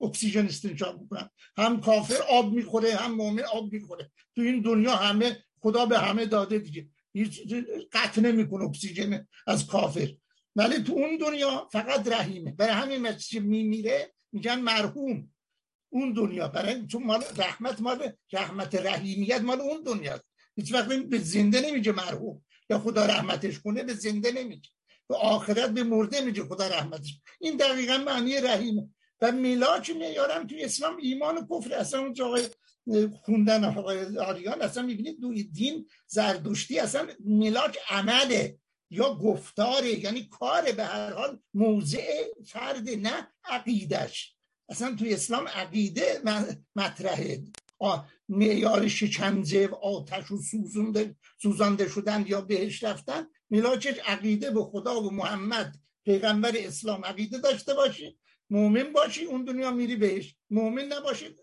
اکسیژن استنشاق می‌کنن. هم کافر آب می‌خوره هم مؤمن آب می‌خوره. تو این دنیا همه خدا به همه داده دیگه. هیچ قطع نمی‌کنه اکسیژن از کافر. ولی تو اون دنیا فقط رحیمه. برای همین مسیح میمیره. میگن مرحوم اون دنیا. برای چون مال رحمت مال رحمت رحیمیت مال اون دنیا هیچ وقت به زنده نمیگه مرحوم. یا خدا رحمتش کنه به زنده نمیگه. به آخرت به مرده میگه خدا رحمتش. این دقیقا معنی رحیمه و میلاد میارم توی اسلام ایمان و کفر اصلا اون خوندن آقای آریان اصلا می‌بینید دوی دین زردشتی اصلا میلاد عمله. یا گفتاره یعنی کار به هر حال موضع فرد نه عقیدش اصلا توی اسلام عقیده مطرحه. معیار شکنجه و آتش و سوزنده سوزانده شدن یا بهش رفتن میلاچش عقیده به خدا و محمد پیغمبر اسلام عقیده داشته باشی مؤمن باشی اون دنیا میری بهش. مؤمن نباشی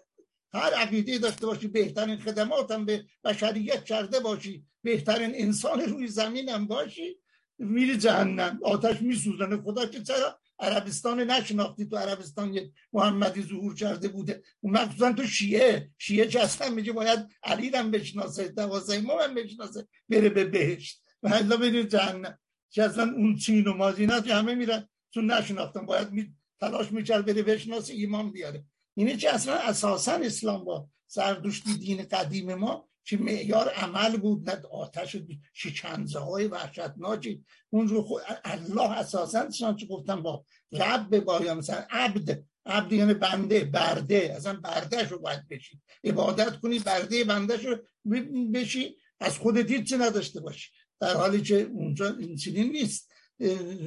هر عقیده داشته باشی بهترین خدمات هم به بشریت کرده باشی بهترین انسان روی زمین هم باشی. میری جهنم آتش میسوزنه خدا که چرا عربستان نشناختی؟ تو عربستان یک محمدی ظهور کرده بوده. مخصوصا تو شیعه. شیعه که اصلا میگه باید علی هم بشناسه دوازه امام هم بشناسه بره به بهشت. و حالا بره جهنم. که اصلا اون چین و مازینات همه میرن چون نشناختن. باید می تلاش می‌کرد بره بشناسه ایمان بیاره. اینه که اصلا اساسا اسلام با زردشتی دین قدیم ما چی معیار عمل بود نه آتش شکنزه های وحشتناکی اون رو خود الله اساسا چه گفتم با رب باید مثلا عبد. عبد یعنی بنده برده. اصلا بردهش رو باید بشی. عبادت کنی برده بندهش رو بشی. از خودت هیچی نداشته باشی. در حالی که اونجا این نیست.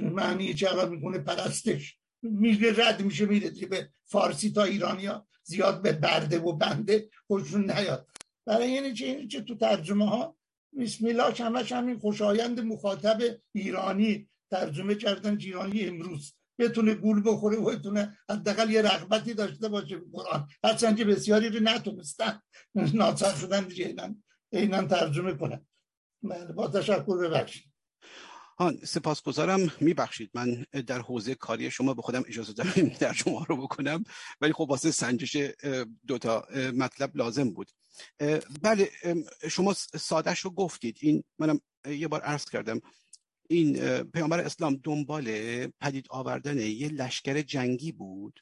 معنی چه می‌کنه پرستش. میگه رد میشه میره به فارسی تا ایرانیا. زیاد به برده و بنده خوشون نیاد. برای یعنی چه چه تو ترجمه ها بسم الله همش همین خوشایند مخاطب ایرانی ترجمه کردن ایرانی امروز. بتونه گول بخوره و بتونه حداقل یه رغبتی داشته باشه قرآن. هرچند بسیاری رو نتونستن. ناچار شدن دیگه اینا ترجمه کنن. بله، با تشکر ببخشید.
آن سپاسگزارم. میبخشید. من در حوزه کاری شما به خودم اجازه دارم در شما رو بکنم. ولی خب واسه سنجش دوتا مطلب لازم بود. بله شما سادش رو گفتید. این منم یه بار عرض کردم. این پیامبر اسلام دنبال پدید آوردن یه لشکر جنگی بود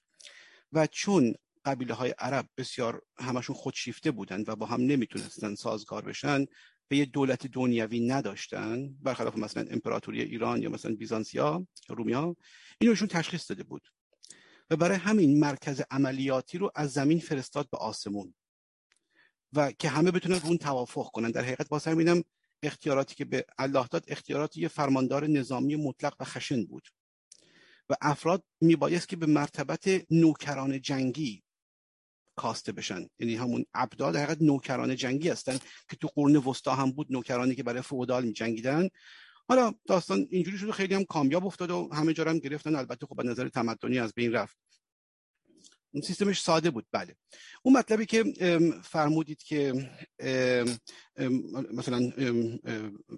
و چون قبیله های عرب بسیار همشون خودشیفته بودن و با هم نمی‌تونستن سازگار بشن به یه دولت دنیوی نداشتن برخلاف مثلا امپراتوری ایران یا مثلا بیزانسیا یا رومیا اینوشون تشخیص داده بود. و برای همین مرکز عملیاتی رو از زمین فرستاد به آسمون. و که همه بتونن اون توافق کنن. در حقیقت واسه همینم اختیاراتی که به الله داد اختیارات یه فرماندار نظامی مطلق و خشن بود. و افراد میبایست که به مرتبت نوکران جنگی کاسته بشن. یعنی همون ابدال در حقیقت نوکران جنگی هستن که تو قرن وسطا هم بود نوکرانی که برای فودال می جنگیدن حالا داستان اینجوری شده خیلی هم کامیاب افتاد و همه جا هم گرفتن. البته خب به نظر تمدنی از بین رفت. سیستمش ساده بود. بله. اون مطلبی که فرمودید که مثلا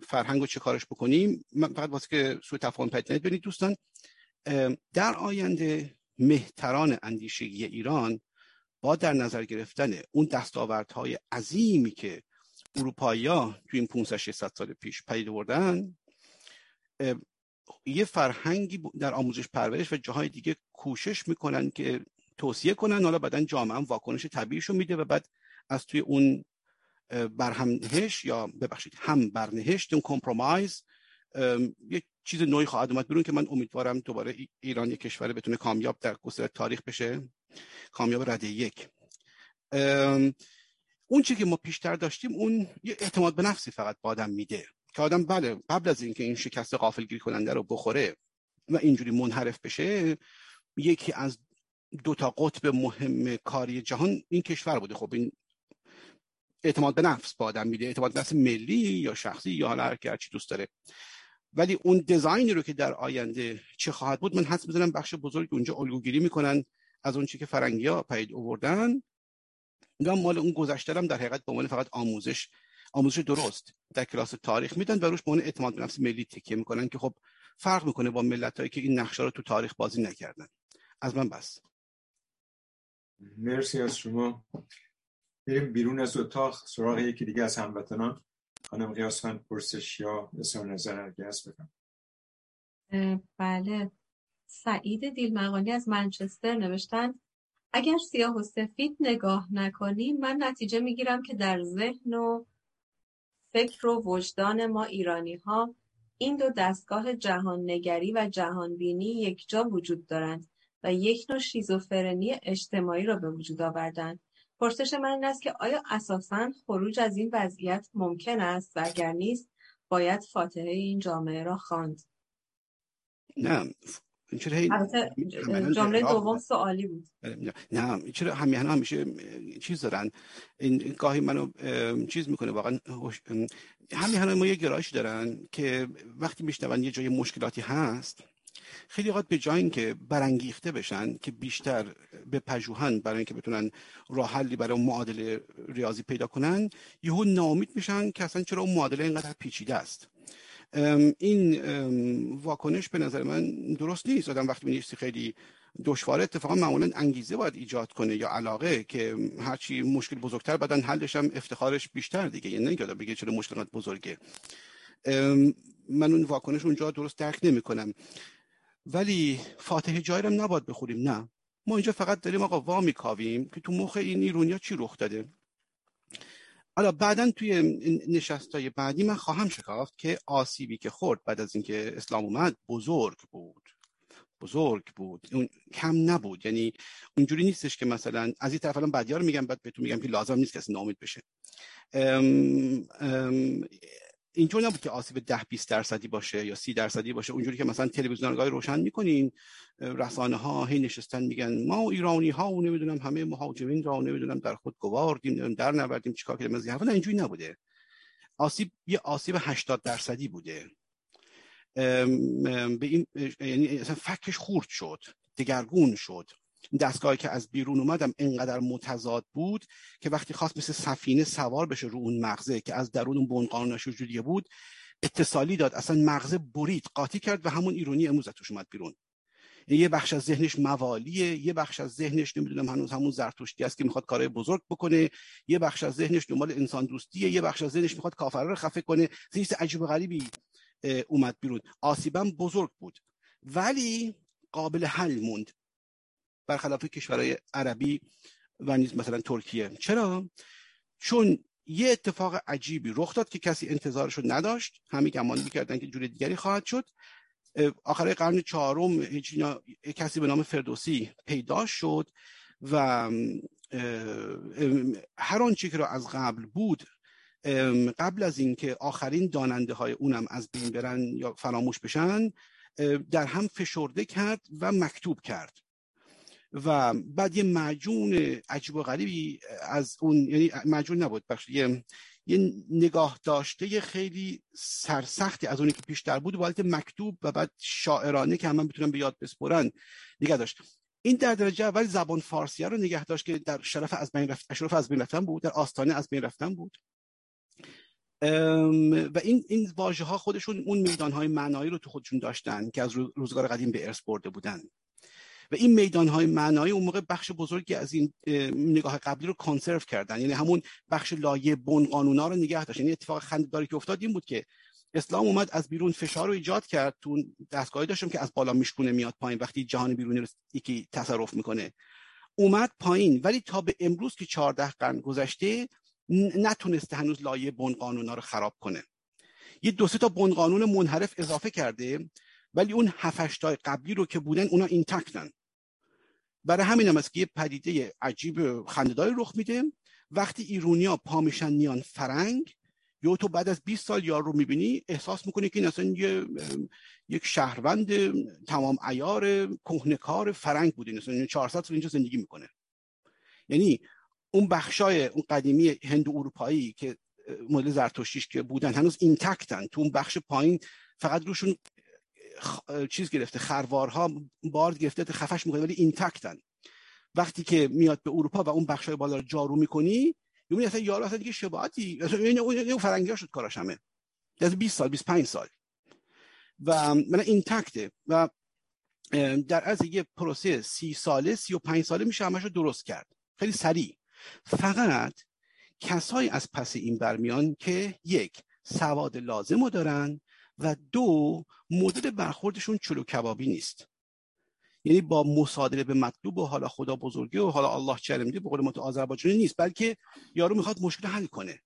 فرهنگ رو چه کارش بکنیم من فقط واسه که سوی تفاهم پیدا ببینید دوستان در آینده مهتران اندیشگی ایران با در نظر گرفتن اون دستاوردهای عظیمی که اروپایی ها توی این 500 600 سال پیش پدید آوردن یه فرهنگی در آموزش پرورش و جاهای دیگه کوشش می‌کنن که توصیه کنن حالا بعدا جامعه هم واکنش طبیعیشو میده و بعد از توی اون برهمهش یا ببخشید هم برنهشت اون کمپرومایز یه چیز نوعی خواهد اومد. برون که من امیدوارم دوباره ایران یک کشور بتونه کامیاب در گستره تاریخ بشه. کامیاب رده یک. اون چی که ما پیشتر داشتیم اون یه اعتماد به نفسی فقط با آدم میده که آدم بله قبل از اینکه این شکست غافلگیر کننده رو بخوره و اینجوری منحرف بشه یکی از دو تا قطب مهم کاری جهان این کشور بوده. خب این اعتماد به نفس با آدم میده. اعتماد به نفس ملی یا شخصی یا حالا هر چی دوست داره. ولی اون دیزاینی رو که در آینده چه خواهد بود من حس می‌زنم بخش بزرگ اونجا الگوگیری می‌کنن از اون چی که فرنگی ها پید اووردن یا مال اون گذشته در حقیقت به عنوان فقط آموزش آموزش درست در کلاس تاریخ میدن و روش به اعتماد به نفس ملی تکیه می‌کنن که خب فرق می‌کنه با ملت هایی که این نقشه رو تو تاریخ بازی نکردن. از من بس.
مرسی از شما. بریم بیرون از اتاق سراغ یکی دیگه از هموطنان. خانم قیاسفند پرسش یا اظهار نظر هرگز بکنم
بله. سعید دیلمقانی از منچستر نوشتن اگر سیاه و سفید نگاه نکنیم من نتیجه می‌گیرم که در ذهن و فکر و وجدان ما ایرانی ها این دو دستگاه جهان نگری و جهان بینی یک جا وجود دارند. و یک نوع شیزوفرنی اجتماعی را به وجود آوردند. پرسش من این است که آیا اساسا خروج از این وضعیت ممکن است و اگر نیست باید فاتحه این جامعه را خواند.
نه
جمله دوم سوالی بود.
نه چرا همیهن همیشه چیز دارن؟ این گاهی منو چیز می‌کنه واقعا همیهن ما یه گرایش دارن که وقتی میشنون یه جای مشکلاتی هست خیلی اوقات به جای اینکه برانگیخته بشن که بیشتر به پژوهن برای اینکه بتونن راه حلی برای معادله ریاضی پیدا کنن یهو ناامید میشن که اصلا چرا اون معادله اینقدر پیچیده است. این واکنش به نظر من درست نیست. آدم وقتی می‌نویسی خیلی دشواره اتفاقا معمولا انگیزه باید ایجاد کنه یا علاقه که هرچی مشکل بزرگتر بدن حلش هم افتخارش بیشتر دیگه. یعنی نمیگه بگه چرا مشکلات بزرگه. من اون واکنش اونجا درست درک نمی‌کنم. ولی فاتح جایی هم نباید بخوریم نه. ما اینجا فقط داریم آقا وا میکاویم که تو مخ این ایرونیا چی رخ داده. حالا بعدا توی نشستای بعدی من خواهم شکافت که آسیبی که خورد بعد از اینکه اسلام اومد بزرگ بود. بزرگ بود. اون کم نبود. یعنی اونجوری نیستش که مثلا از این طرف الان بعدیا رو میگم بعد بهتون میگم که لازم نیست کسی ناامید بشه. ام ام اینجور نبود که آسیب ده 20 درصدی باشه یا سی درصدی باشه. اونجوری که مثلا تلویزیون روشن می‌کنین رسانه ها هی نشستن میگن ما ایرانی ها و نمی‌دونم همه مهاجمین را نمی‌دونم در خود گواردیم در نوردیم چیکار کردیم. از این اینجوری نبوده. آسیب یه آسیب 80 درصدی بوده. به این یعنی اصلا فکش خورد شد دگرگون شد. دستگاهی که از بیرون اومدم انقدر متضاد بود که وقتی خواست مثل سفینه سوار بشه رو اون مغزه که از درون اون بنقانونش وجودیه بود اتصالی داد. اصلا مغزه برید قاطی کرد و همون ایرونی امروز توش اومد بیرون. یه بخش از ذهنش موالیه یه بخش از ذهنش نمی‌دونم هنوز همون زرتشتی است که می‌خواد کارهای بزرگ بکنه یه بخش از ذهنش دنبال انسان دوستیه یه بخش از ذهنش می‌خواد کافرها رو خفه کنه. چیز عجیب غریبی اومد بیرون. آسیبم بزرگ بود. ولی قابل حل موند. برخلاف کشورهای عربی و نیز مثلا ترکیه. چرا؟ چون یه اتفاق عجیبی رخ داد که کسی انتظارشو نداشت. همه گمان می‌کردن که جور دیگری خواهد شد. آخر قرن چهارم کسی به نام فردوسی پیدا شد و هر آنچه که را از قبل بود قبل از اینکه آخرین داننده های اونم از بین برن یا فراموش بشن در هم فشرده کرد و مکتوب کرد. و بعد یه مجون عجیب و غریبی از اون یعنی مجون نبود بخش یه یه نگاه داشته خیلی سرسختی از اونی که پیشتر بود و مکتوب و بعد شاعرانه که هم بتونن به یاد بسپرن نگه داشت. این در درجه اول زبان فارسی رو نگه داشت که در شرف از بین رفت اشرف از بین رفتن بود در آستانه از بین رفتن بود. و این این واژه ها خودشون اون میدان های معنایی رو تو خودشون داشتن که از روزگار قدیم به ارث برده بودن. و این میدان های معنایی اون موقع بخش بزرگی از این نگاه قبلی رو کانسرو کردن. یعنی همون بخش لایه بن قانونا رو نگه داشت یعنی اتفاق خنده‌داری که افتاد این بود که اسلام اومد از بیرون فشار رو ایجاد کرد. تو دستگاهی داشتم که از بالا میشکونه میاد پایین. وقتی جهان بیرونی رو یکی تصرف می‌کنه اومد پایین. ولی تا به امروز که 14 قرن گذشته نتونسته هنوز لایه بن قانونا رو خراب کنه. یه دو سه تا بن قانون منحرف اضافه کرده ولی اون هفتش قبلی رو که بودن اونا اینتکتن برای همین هم است که یه پدیده عجیب خندهداری رخ میده. وقتی ایرونیا پا میشن میان فرنگ یا تو بعد از 20 سال یار رو می‌بینی احساس می‌کنی که این اصلا یه یک شهروند تمام ایار کهنکار فرنگ بوده. مثلا 400 سال اینجا زندگی می‌کنه. یعنی اون بخشای اون قدیمی هند اروپایی که مدل زرتشتیش که بودن هنوز intact ان تو اون بخش پایین فقط روشون چیز گرفته خروارها بار گرفته خفش می‌کنه ولی intact ان وقتی که میاد به اروپا و اون بخشای بالا رو جارو می‌کنی می‌بینی اصلا یارو اصلا دیگه شباهتی اون فرنگی شد کاراش همه. از 20 سال 25 سال. و من intact ئه و در از یه پروسه سی ساله سی و پنج ساله میشه همش رو درست کرد. خیلی سریع. فقط کسایی از پس این برمیان که یک سواد لازم رو دارن و دو مدل برخوردشون چلو کبابی نیست. یعنی با مصادره به مطلوب و حالا خدا بزرگی و حالا الله چرمدی به قول ما آذربایجانی نیست بلکه یارو می‌خواد مشکل حل کنه.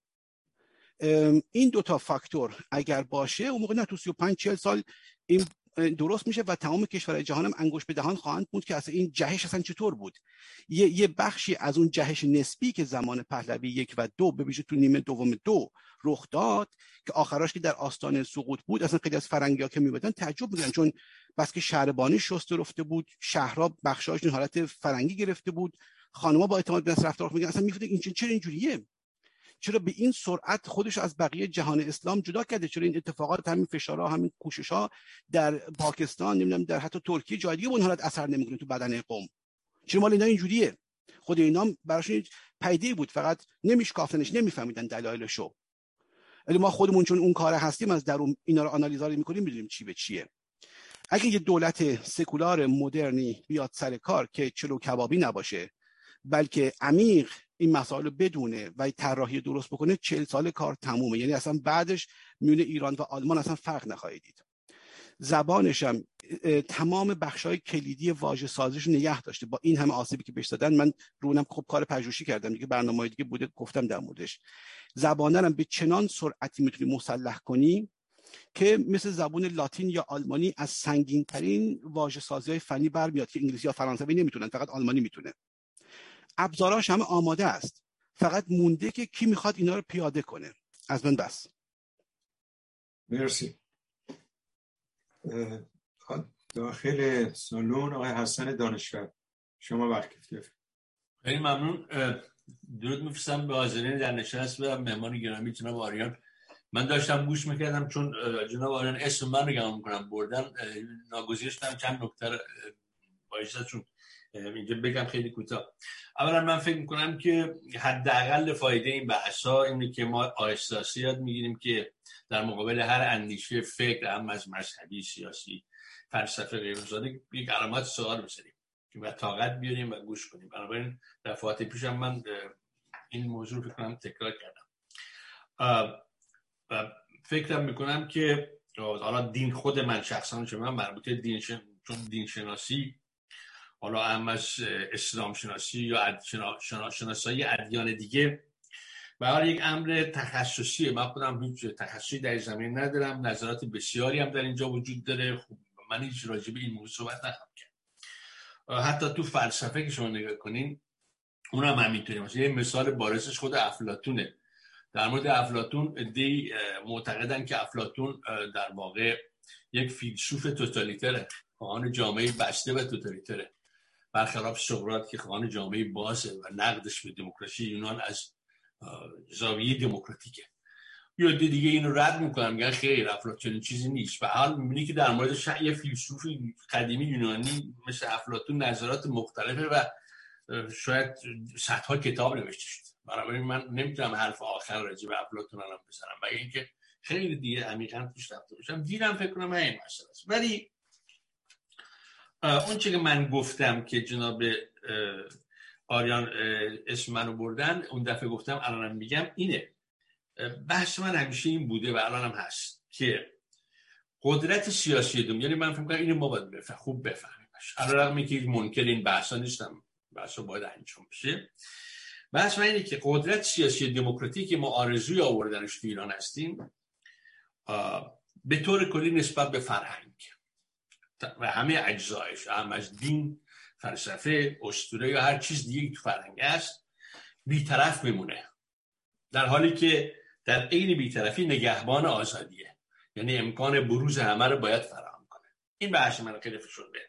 این دوتا فاکتور اگر باشه اون موقع نه تو 35 40 سال این درست میشه و تمام کشورهای جهان هم انگوش به دهان خواهند بود که اصلا این جهش اصلا چطور بود. یه, یه بخشی از اون جهش نسبی که زمان پهلوی یک و دو به ویژه تو نیمه دوم دو رخ داد که آخراش که در آستان سقوط بود اصلا خیلی از فرنگی ها که میبودن تعجب بودن چون بس که شهربانی شست رفته بود شهرها بخشاش حالت فرنگی گرفته بود. خانمها با اعتماد به نفس رفتار میگن اصلا می‌فهمید این چرا اینجوریه؟ چرا به این سرعت خودش از بقیه جهان اسلام جدا کرده؟ چرا این اتفاقات همین فشارها همین کوشش ها در پاکستان نمی‌دونم در حتی ترکیه جای دیگه اون حالت اثر نمی‌کنه تو بدن قوم؟ چرا مال اینا اینجوریه؟ خود اینا براشون پیده بود. فقط نمیشکافتنش نمیفهمیدن دلایلشو. ولی ما خودمون چون اون کار هستیم از درون اینا رو آنالیزا می‌کنیم می‌دونیم چی به چیه. اگه یه دولت سکولار مدرنی بیاد سر کار که چلو کبابی نباشه بلکه عمیق این مسائل رو بدونه و طراحی درست بکنه چل سال کار تمومه. یعنی اصلا بعدش میونه ایران و آلمان اصلا فرق نخواهید دید. زبانش هم تمام های کلیدی واژه سازیش نگه داشته. با این همه آسیبی که بهش دادن من رونم خوب کار پژوهشی کردم. دیگه برنامه دیگه بوده گفتم در موردش. زبانه هم به چنان سرعتی می‌تونی مسلح کنی که مثل زبون لاتین یا آلمانی از سنگین ترین واژه سازی های فنی برمیاد که انگلیسی یا فرانسوی نمی‌تونن فقط آلمانی می‌تونه. ابزاراش همه آماده است. فقط مونده که کی می‌خواد اینا رو پیاده کنه. از من بس.
مرسی. داخل سالون آقای حسن دانشور. شما وقت گرفتید
خیلی ممنون. درود میفرستم به حاضرین در نشست و مهمان گرامی جناب آریان. من داشتم گوش می‌کردم چون جناب آریان اسم من رو گمان می‌کنم بردن ناگزیر چند نکتر باعث چون اینجا بگم خیلی کوتاه. اولا من فکر می‌کنم که حداقل فایده این بحث ها اینه که ما آهسته یاد می‌گیریم که در مقابل هر اندیشه فکر هم از مذهبی سیاسی فلسفه غیرزاده یک علامت سوال و طاقت بیاریم و گوش کنیم. بنابراین دفعات پیشم من این موضوع فکر کنم تکرار کردم. و فکرم می‌کنم که حالا دین خود من شخصا چون من مربوط دین شن... چون دین شناسی حالا هم از اسلام شناسی یا شناسایی ادیان دیگه. برای یک امر تخصصیه. من خودم هیچ تخصصی در زمین ندارم. نظرات بسیاری هم در اینجا وجود داره. خب من هیچ راجع این موضوع صحبت نخواهم حتی تو فلسفه که شما نگاه کنین اون هم همینطوری مثلا یه مثال بارسش خود افلاتونه. در مورد افلاتون دی معتقدن که افلاتون در واقع یک فیلسوف توتالیتره. خواهان جامعه بسته و توتالیتره. برخلاف سقراط که خواهان جامعه بازه و نقدش به دموکراسی یونان از زاویه دموکراتیکه. یا دیگه اینو رد می‌کنم میگن خیر افلاطون چیزی نیست. و حال می‌بینی که در مورد یه فیلسوف قدیمی یونانی مثل افلاطون نظرات مختلفه و شاید صدها کتاب نوشته شده. بنابراین من نمی‌تونم حرف آخر راجع به افلاطون الان بزنم. و اینکه خیلی دیگه عمیقا توش رفته باشم. دیرم فکر کنم این مسئله است. ولی اون که من گفتم که جناب آریان اسم منو بردن اون دفعه گفتم الانم میگم اینه. بحث من همیشه این بوده و الانم هست که قدرت سیاسی دوم یعنی من فکر کنم اینو ما باید بفهم خوب بفهمیمش علیرغم که منکر این بحثا نیستم بحثا باید انجام بشه. بحث من اینه که قدرت سیاسی دموکراتیک ما آرزوی آوردنش تو ایران هستیم به طور کلی نسبت به فرهنگ و همه اجزایش هم از دین فلسفه اسطوره یا هر چیز دیگه تو فرهنگ است بیطرف میمونه. در حالی که در عین بیطرفی نگهبان آزادیه. یعنی امکان بروز همه رو باید فراهم کنه. این بحث من خیلی شده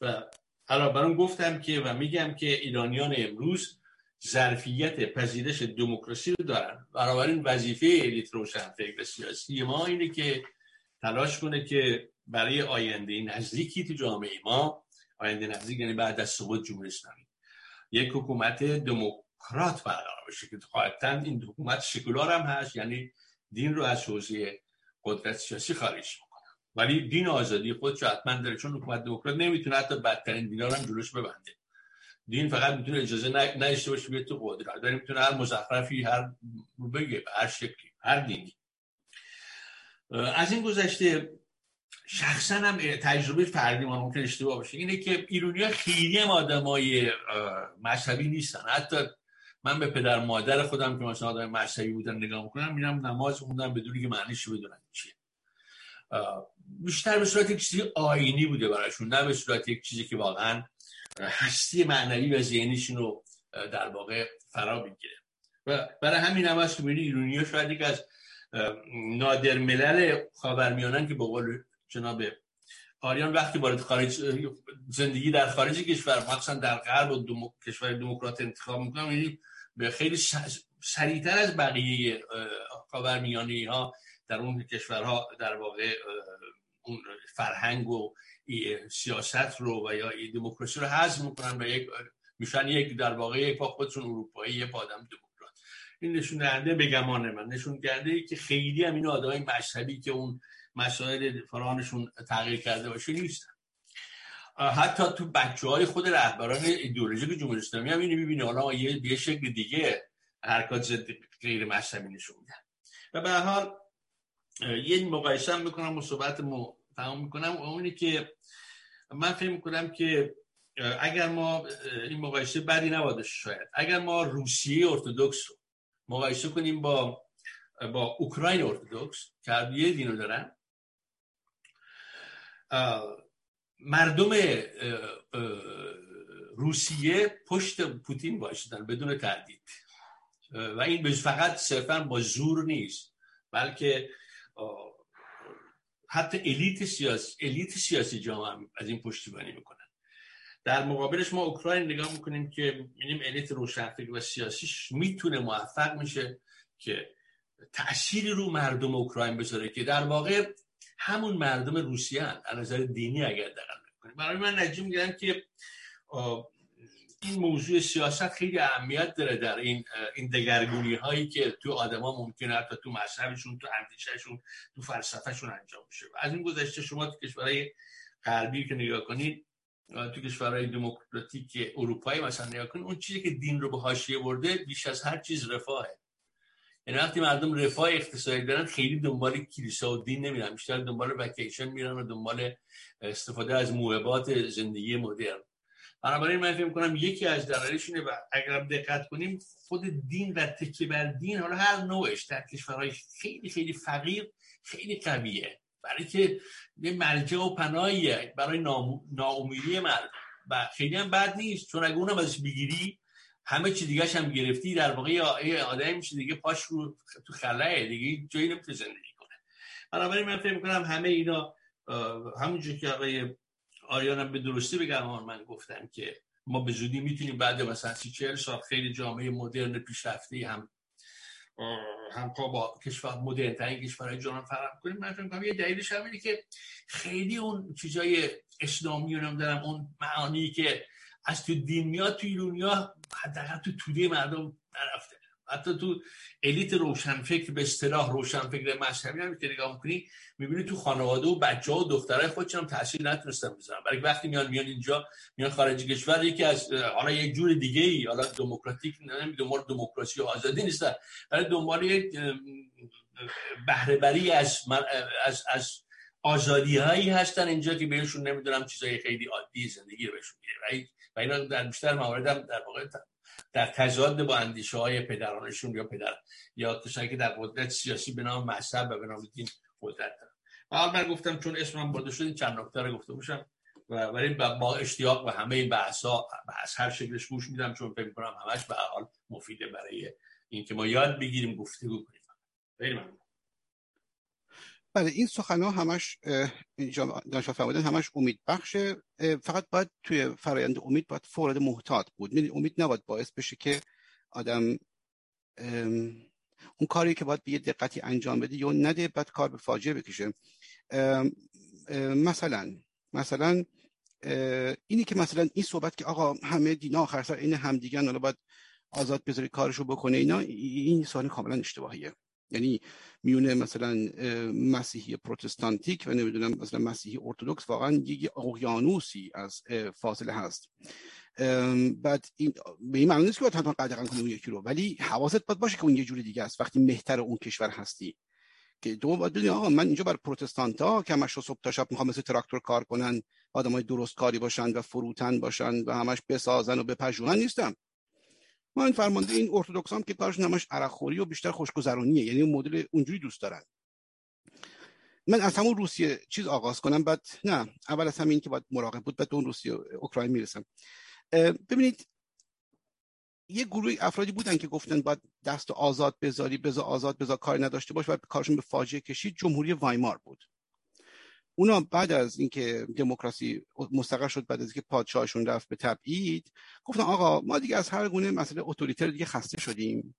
و حالا برام گفتم که و میگم که ایرانیان امروز ظرفیت پذیرش دموکراسی رو دارن. بنابراین وظیفه الیت روشن فکر سیاسی ما اینه که تلاش کنه که برای آینده نزدیکی تو جامعه ما آینده نزدیک یعنی بعد از سقوط جمهوری اسلامی یک حکومت دموکرات برقرار بشه که قاعدتا این حکومت سکولار هم هست یعنی دین رو از حوزه قدرت سیاسی خارج می‌کنه. ولی دین آزادی خودش حتما داره چون حکومت دموکرات نمی‌تونه حتی بدترین دینا رو هم جلوش ببنده. دین فقط می‌تونه اجازه نداشته باشه بیاد تو قدرت. داره می‌تونه هر مزخرفی هر بگه هر شکلی هر دینی. از این گذشته شخصا هم تجربه فردی ما ممکن اشتباه باشه. اینه که ایرونی ها خیلی هم آدمای مذهبی نیستن. حتی من به پدر مادر خودم که مثلا آدم مذهبی بودن نگاه می‌کنم میرم نماز خوندم بدونی که معنیش بدونن چیه. بیشتر به صورت یک چیزی آینی بوده براشون نه به صورت یک چیزی که واقعا هستی معنوی و ذهنیشون رو در واقع فرا بگیره و برای همین هم هست که ایرونی ها شاید یک از نادر ملل خاورمیانن که به قول جناب آریان وقتی وارد خارج زندگی در خارج کشور مخصوصا در غرب و دمو... کشور دموکرات انتخاب می‌کنم یعنی به خیلی سریعتر از بقیه خاورمیانه ها در اون کشورها در واقع اون فرهنگ و سیاست رو و یا دموکراسی رو حذف می‌کنن و یک میشن یک در واقع یک پا خودشون اروپایی یک آدم دموکرات. این نشون دهنده بگمان من. نشون دهنده که خیلی هم این آدمای مذهبی که اون مسائل فرانشون تغییر کرده باشه نیستن. حتی تو بچه های خود رهبران ایدئولوژیک جمهوری اسلامی هم اینو می‌بینه حالا یه به شکل دیگه حرکات ضد غیر مذهبی نشون میدن. و به حال یه مقایسه می‌کنم با صحبت تمام می‌کنم. اونی که من فکر می‌کنم که اگر ما این مقایسه بدی نباید شاید. اگر ما روسیه ارتودکس رو مقایسه کنیم با با اوکراین ارتودکس که یه دینو دارن مردم روسیه پشت پوتین باشدن بدون تردید و این فقط صرفا با زور نیست بلکه حتی الیت سیاسی الیت سیاسی جامعه از این پشتیبانی می‌کنن. در مقابلش ما اوکراین نگاه می‌کنیم که می‌بینیم الیت روشنفکر و سیاسیش می‌تونه موفق میشه که تأثیری رو مردم اوکراین بذاره که در واقع همون مردم روسیه هن. از نظر دینی اگر دقیق کنیم برای من نجیم میگم که این موضوع سیاست خیلی اهمیت داره در این این دگرگونی هایی که تو آدما ممکنه حتی تو مذهبشون تو اندیشهشون تو فلسفهشون انجام میشه از این گذشته شما تو کشورهای غربی که نگاه کنید تو کشورهای دموکراتیک اروپایی مثلا نگاه کنید اون چیزی که دین رو به حاشیه برده بیش از هر چیز رفاهه. یعنی وقتی مردم رفاه اقتصادی دارن خیلی دنبال کلیسا و دین نمیرن. بیشتر دنبال وکیشن میرن و دنبال استفاده از موهبات زندگی مدرن. بنابراین من فکر کنم یکی از دلایلش اینه و اگر دقت کنیم خود دین و تکیه بر دین حالا هر نوعش در کشورهای خیلی خیلی فقیر خیلی قویه. برای که یه مرجع و پناهیه برای ناامیدی مردم. و خیلی هم بد نیست چون اگه اونم ازش بگیری همه چی دیگه هم گرفتی در واقع یه آدم میشه دیگه پاش رو تو خلاه دیگه جایی نمی‌تونه زندگی کنه. بنابراین من فکر می‌کنم همه اینا همونجور که آقای آریانم به درستی بگم من گفتم که ما به زودی می‌تونیم بعد مثلا سی چهل سال خیلی جامعه مدرن پیشرفته هم هم با کشور مدرن ترین کشورهای جهان فراهم کنیم. من فکر کنم یه دلیلش هم که خیلی اون چیزای اسلامی رو دارم اون معانی که از تو دین میاد توی دنیا حداقل تو توده مردم نرفته. حتی تو الیت روشنفکر به اصطلاح روشنفکر مذهبی هم که نگاه می‌کنی می‌بینی تو خانواده و بچه ها و دخترای خودشون هم تاثیر نتونستن بزنن برای وقتی میان میان اینجا میان خارج کشور یکی از حالا یک جور دیگه ای حالا دموکراتیک نمی‌دونم دنبال دموکراسی و آزادی نیستن برای دنبال یک بهره بری از از از آزادی هایی هستن اینجا که بهشون نمی‌دونم چیزای خیلی عادی زندگی رو بهشون میده. و اینا در بیشتر موارد هم در واقع در تضاد با اندیشه های پدرانشون یا پدر یا کسانی که در قدرت سیاسی به نام مذهب و به نام دین قدرت دارن. حال من گفتم چون اسمم برده شد چند نکته رو گفته باشم. و ولی با اشتیاق و همه این بحث ها بحث هر شکلش گوش میدم چون فکر کنم همش به حال مفیده برای اینکه ما یاد بگیریم گفتگو کنیم. خیلی ممنون.
بله این سخن ها همش دانشگاه فرمودن همش امید بخشه فقط باید توی فرایند امید باید فورد محتاط بود. امید نباید باعث بشه که آدم اون کاری که باید به یه دقتی انجام بده یا نده بعد کار به فاجعه بکشه. مثلا مثلا اینی که مثلا این صحبت که آقا همه دینا آخر سر این همدیگن حالا باید آزاد بذاری کارشو بکنه اینا این سوال کاملا اشتباهیه. یعنی میونه مثلا مسیحی پروتستانتیک و نمی‌دونم مثلا مسیحی ارتودکس واقعا یک اقیانوسی از فاصله هست. بعد این به این معنی نیست که باید حتما قدغن کنی اون یکی رو ولی حواست باید باشه که اون یه جوری دیگه است. وقتی مهتر اون کشور هستی که دو باید آقا من اینجا بر پروتستانت ها که همش صبح تا شب می‌خوام مثل تراکتور کار کنن آدمای درست کاری باشن و فروتن باشن و همش بسازن و بپژوهن نیستم. ما این فرمانده این ارتودکس هم که کارش نماش عرقخوری و بیشتر خوشگذرونیه یعنی اون مدل اونجوری دوست دارن. من از همون روسیه چیز آغاز کنم بعد نه اول از همین که باید مراقب بود بعد اون روسیه اوکراین می‌رسم. ببینید یه گروه افرادی بودن که گفتن باید دست آزاد بذاری بذار آزاد بذار کار نداشته باش و کارشون به فاجعه کشید. جمهوری وایمار بود. اونا بعد از اینکه دموکراسی مستقر شد بعد از اینکه پادشاهشون رفت به تبعید گفتن آقا ما دیگه از هر گونه مسئله اتوریتر دیگه خسته شدیم.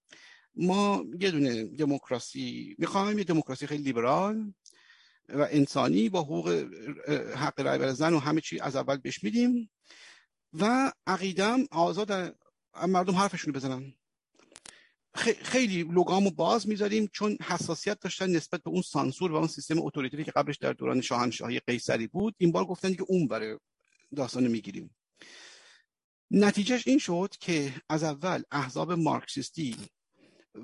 ما یه دونه دموکراسی می‌خوایم یه دموکراسی خیلی لیبرال و انسانی با حقوق حق رای بر زن و همه چی از اول بهش میدیم و عقیدم آزاد مردم حرفشون بزنن. خیلی لوگامو باز می‌ذاریم چون حساسیت داشتن نسبت به اون سانسور و اون سیستم اتوریتری که قبلش در دوران شاهنشاهی قیصری بود این بار گفتن که اون برای داستان می‌گیریم. نتیجهش این شد که از اول احزاب مارکسیستی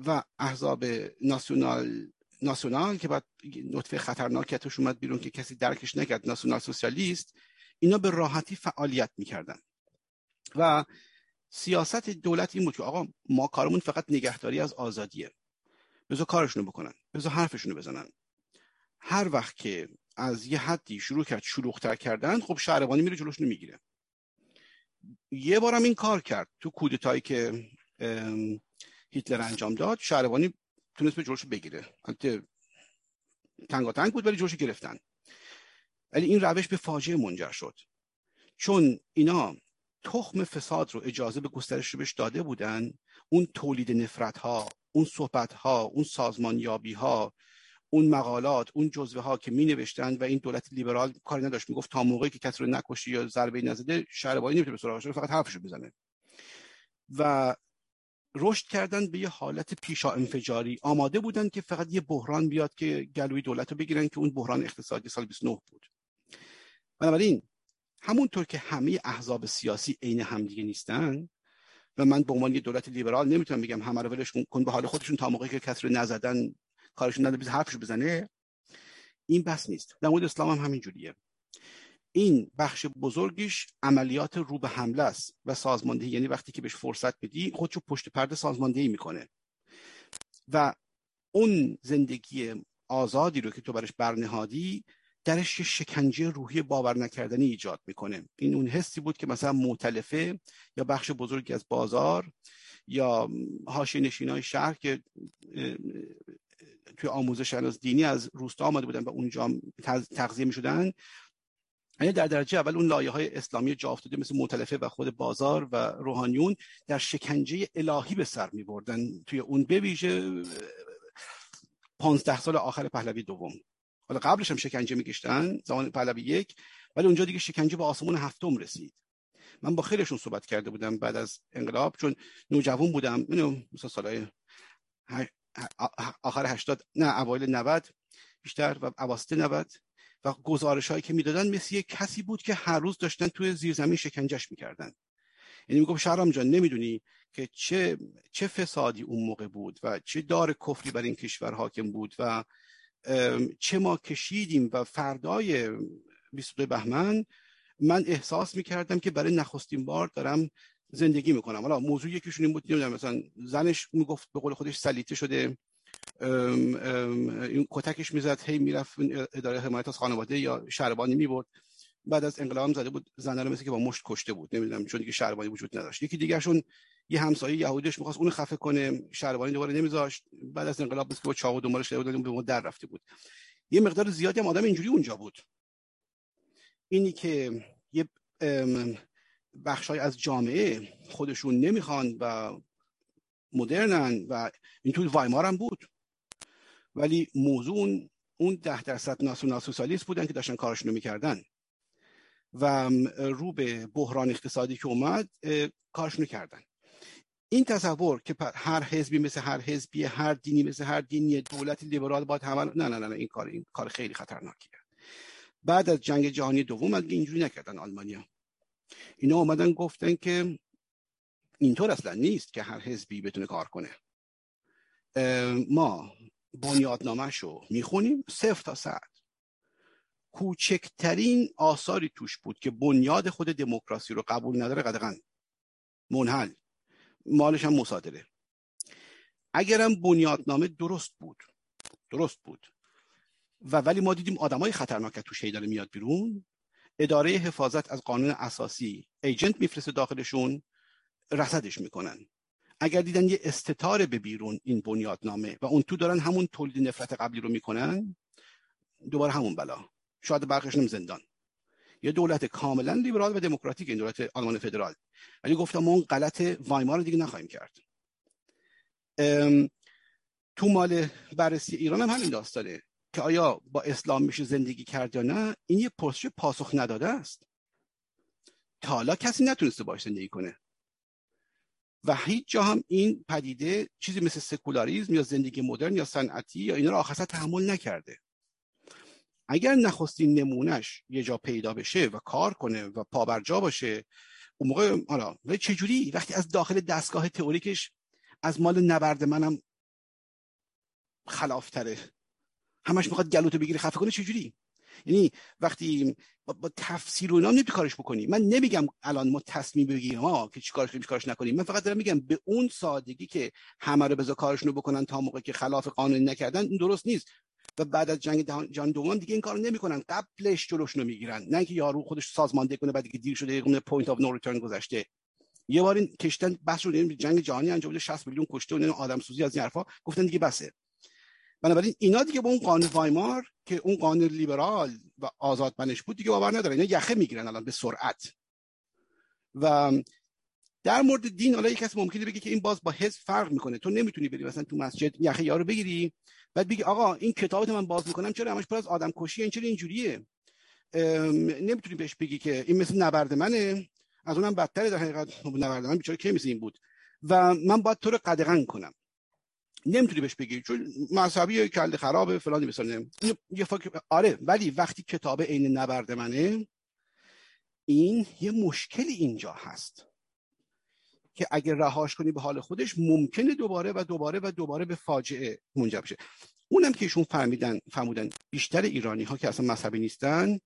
و احزاب ناسیونال ناسیونال که بعد نطفه خطرناکی توش اومد بیرون که کسی درکش نکرد ناسیونال سوسیالیست اینا به راحتی فعالیت می‌کردن. و سیاست دولت این بود که آقا ما کارمون فقط نگهداری از آزادیه. بذار کارشونو بکنن بذار حرفشونو بزنن. هر وقت که از یه حدی شروع کرد شلوغتر کردن خب شهربانی میره جلوشونو می‌گیره. یه بارم این کار کرد. تو کودتایی که هیتلر انجام داد شهربانی تونست به جلوشو بگیره. البته تنگ بود ولی جلوشو گرفتن. ولی این روش به فاجعه منجر شد. چون اینا تخم فساد رو اجازه به گسترش رو بهش داده بودن. اون تولید نفرت ها اون صحبت ها اون سازمانیابی ها اون مقالات اون جزوه ها که می نوشتن و این دولت لیبرال کاری نداشت. می‌گفت تا موقعی که کسی رو نکشی یا ضربه نزده شهربانی نمی‌تونه به سراغش فقط حرفشو بزنه و رشد کردن به یه حالت پیشا انفجاری. آماده بودن که فقط یه بحران بیاد که گلوی دولت رو بگیرن که اون بحران اقتصادی سال 29 بود. بنابراین همونطور که همه احزاب سیاسی عین همدیگه نیستن و من به عنوان یه دولت لیبرال نمی‌تونم بگم همه رو ولش کن به حال خودشون تا موقعی که کسی رو نزدن کارشون نداره حرفش بزنه. این بس نیست. در مورد اسلام هم همین جوریه. این بخش بزرگیش عملیات رو به حمله است و سازماندهی یعنی وقتی که بهش فرصت بدی خودشو پشت پرده سازماندهی می‌کنه. و اون زندگی آزادی رو که تو برش برنهادی درش یه شکنجه روحی باور نکردنی ایجاد می‌کنه. این اون حسی بود که مثلا معتلفه یا بخش بزرگی از بازار یا حاشیه نشینای شهر که توی آموزش از دینی از روستا آمده بودن و اونجا تغذیه می شدن یعنی در درجه اول اون لایه های اسلامی جا افتاده مثل معتلفه و خود بازار و روحانیون در شکنجه الهی به سر می بردن توی اون بویژه پانزده سال آخر پهلوی دوم. حالا قبلش هم شکنجه میکشتن زمان پهلوی یک ولی اونجا دیگه شکنجه به آسمون هفتم رسید. من با خیلیشون صحبت کرده بودم بعد از انقلاب چون نوجوان بودم اینو مثلا سالهای آخر 80 نه اوایل 90 بیشتر و اواسط 90 و گزارش هایی که می‌دادن مثل یک کسی بود که هر روز داشتن توی زیرزمین شکنجش می‌کردن. یعنی میگم شهرام جان نمی‌دونی که چه چه فسادی اون موقع بود و چه دار کفری بر این کشور حاکم بود و چه ما کشیدیم و فردای 22 بهمن من احساس می‌کردم که برای نخستین بار دارم زندگی می‌کنم. حالا موضوع یکیشون این بود نمی‌دونم مثلا زنش می‌گفت به قول خودش سلیته شده این کتکش می‌زد هی می‌رفت اداره حمایت از خانواده یا شهربانی می‌برد. بعد از انقلاب زده بود زنه رو مثل که با مشت کشته بود نمی‌دونم چون دیگه شهربانی وجود نداشت. یکی دیگهشون یه همسایه یهودیش می‌خواست اون خفه کنه شهربانی دوباره نمیذاشت. بعد از انقلاب مثل که با چاقو دنبالش بود به در رفته بود. یه مقدار زیادی هم آدم اینجوری اونجا بود. اینی که یه بخشای از جامعه خودشون نمی‌خوان و مدرنن و این توی وایمار هم بود. ولی موضوع اون ده درصد ناسیونال سوسیالیست بودن که داشتن کارشون می‌کردن. و رو به بحران اقتصادی که اومد کارشون کردن. این تصور که هر حزبی مثل هر حزبی هر دینی مثل هر دینی دولت لیبرال باید همه نه نه نه این کار این کار خیلی خطرناکیه. بعد از جنگ جهانی دوم اینجوری نکردن آلمانیا. اینا اومدن گفتن که اینطور اصلا نیست که هر حزبی بتونه کار کنه. ما بنیادنامهش رو می‌خونیم صفر تا صد. کوچکترین آثاری توش بود که بنیاد خود دموکراسی رو قبول نداره قدغن. منحل. مالش هم مصادره. اگرم بنیادنامه درست بود درست بود. و ولی ما دیدیم آدمای خطرناک توش داره میاد بیرون. اداره حفاظت از قانون اساسی ایجنت میفرسته داخلشون رصدش می‌کنن. اگر دیدن یه استتار به بیرون این بنیادنامه و اون تو دارن همون تولید نفرت قبلی رو می‌کنن دوباره همون بلا. شاید برخشنم زندان یه دولت کاملا لیبرال و دموکراتیک این دولت آلمان فدرال. ولی گفتم اون غلط وایمار رو دیگه نخواهیم کرد. تو مال بررسی ایران هم همین داستانه که آیا با اسلام میشه زندگی کرد یا نه این یه پرسش پاسخ نداده است. تا حالا کسی نتونسته باش زندگی کنه. و هیچ جا هم این پدیده چیزی مثل سکولاریزم یا زندگی مدرن یا صنعتی یا اینا رو آخرسر تحمل نکرده. اگر نخستین نمونهش یه جا پیدا بشه و کار کنه و پابرجا باشه اون موقع حالا چجوری؟ وقتی از داخل دستگاه تئوریکش از مال نبرد منم خلافتره. همش می‌خواد گلوتو بگیره خفه کنه چجوری؟ یعنی وقتی با, با تفسیر و اینا نمی‌تونی کارش بکنی. من نمیگم الان ما تصمیم بگیریم ها که چیکارش کنیم چیکارش نکنیم. من فقط دارم میگم به اون سادگی که همه رو بذار کارشونو بکنن تا موقعی که خلاف قانون نکردن درست نیست. و بعد از جنگ جهانی دوم دیگه این کارو نمی‌کنن. قبلش جلوشونو می‌گیرن. نه اینکه یارو خودش سازماندهی کنه بعد دیگه دیر شده یه point of no return گذشته. یه بار این کشتن بس رو جنگ جهانی انجام 60 میلیون کشته و آدم سوزی از این حرفا. گفتن دیگه بسه. بنابراین اینا دیگه با اون قانون وایمار که اون قانون لیبرال و آزادمنش بود دیگه باور ندارن. اینا یخه می‌گیرن الان به سرعت. و در مورد دین حالا یک کسی ممکنه بگه که این باز با حزب فرق می‌کنه. تو نمی‌تونی بری مثلا تو مسجد یخه یارو بگیری. بعد بگی آقا این کتابت من باز می‌کنم چرا همش پر از آدم کشی این چرا اینجوریه؟ نمی‌تونی بهش بگی که این مثل نبرد منه. از اونم بدتره در حقیقت. نبرد من بیچاره کی مثل این بود؟ و من باید تو رو قدغن کنم. نمی‌تونی بهش بگی چون مذهبی کل خرابه فلان مثلا. یه فکر آره ولی وقتی کتاب عین نبرد منه این یه مشکلی اینجا هست. که اگر رهاش کنی به حال خودش ممکنه دوباره و دوباره و دوباره به فاجعه منجر بشه. اونم که ایشون فهمیدن فهمودن بیشتر ایرانی ها که اصلا مذهبی نیستن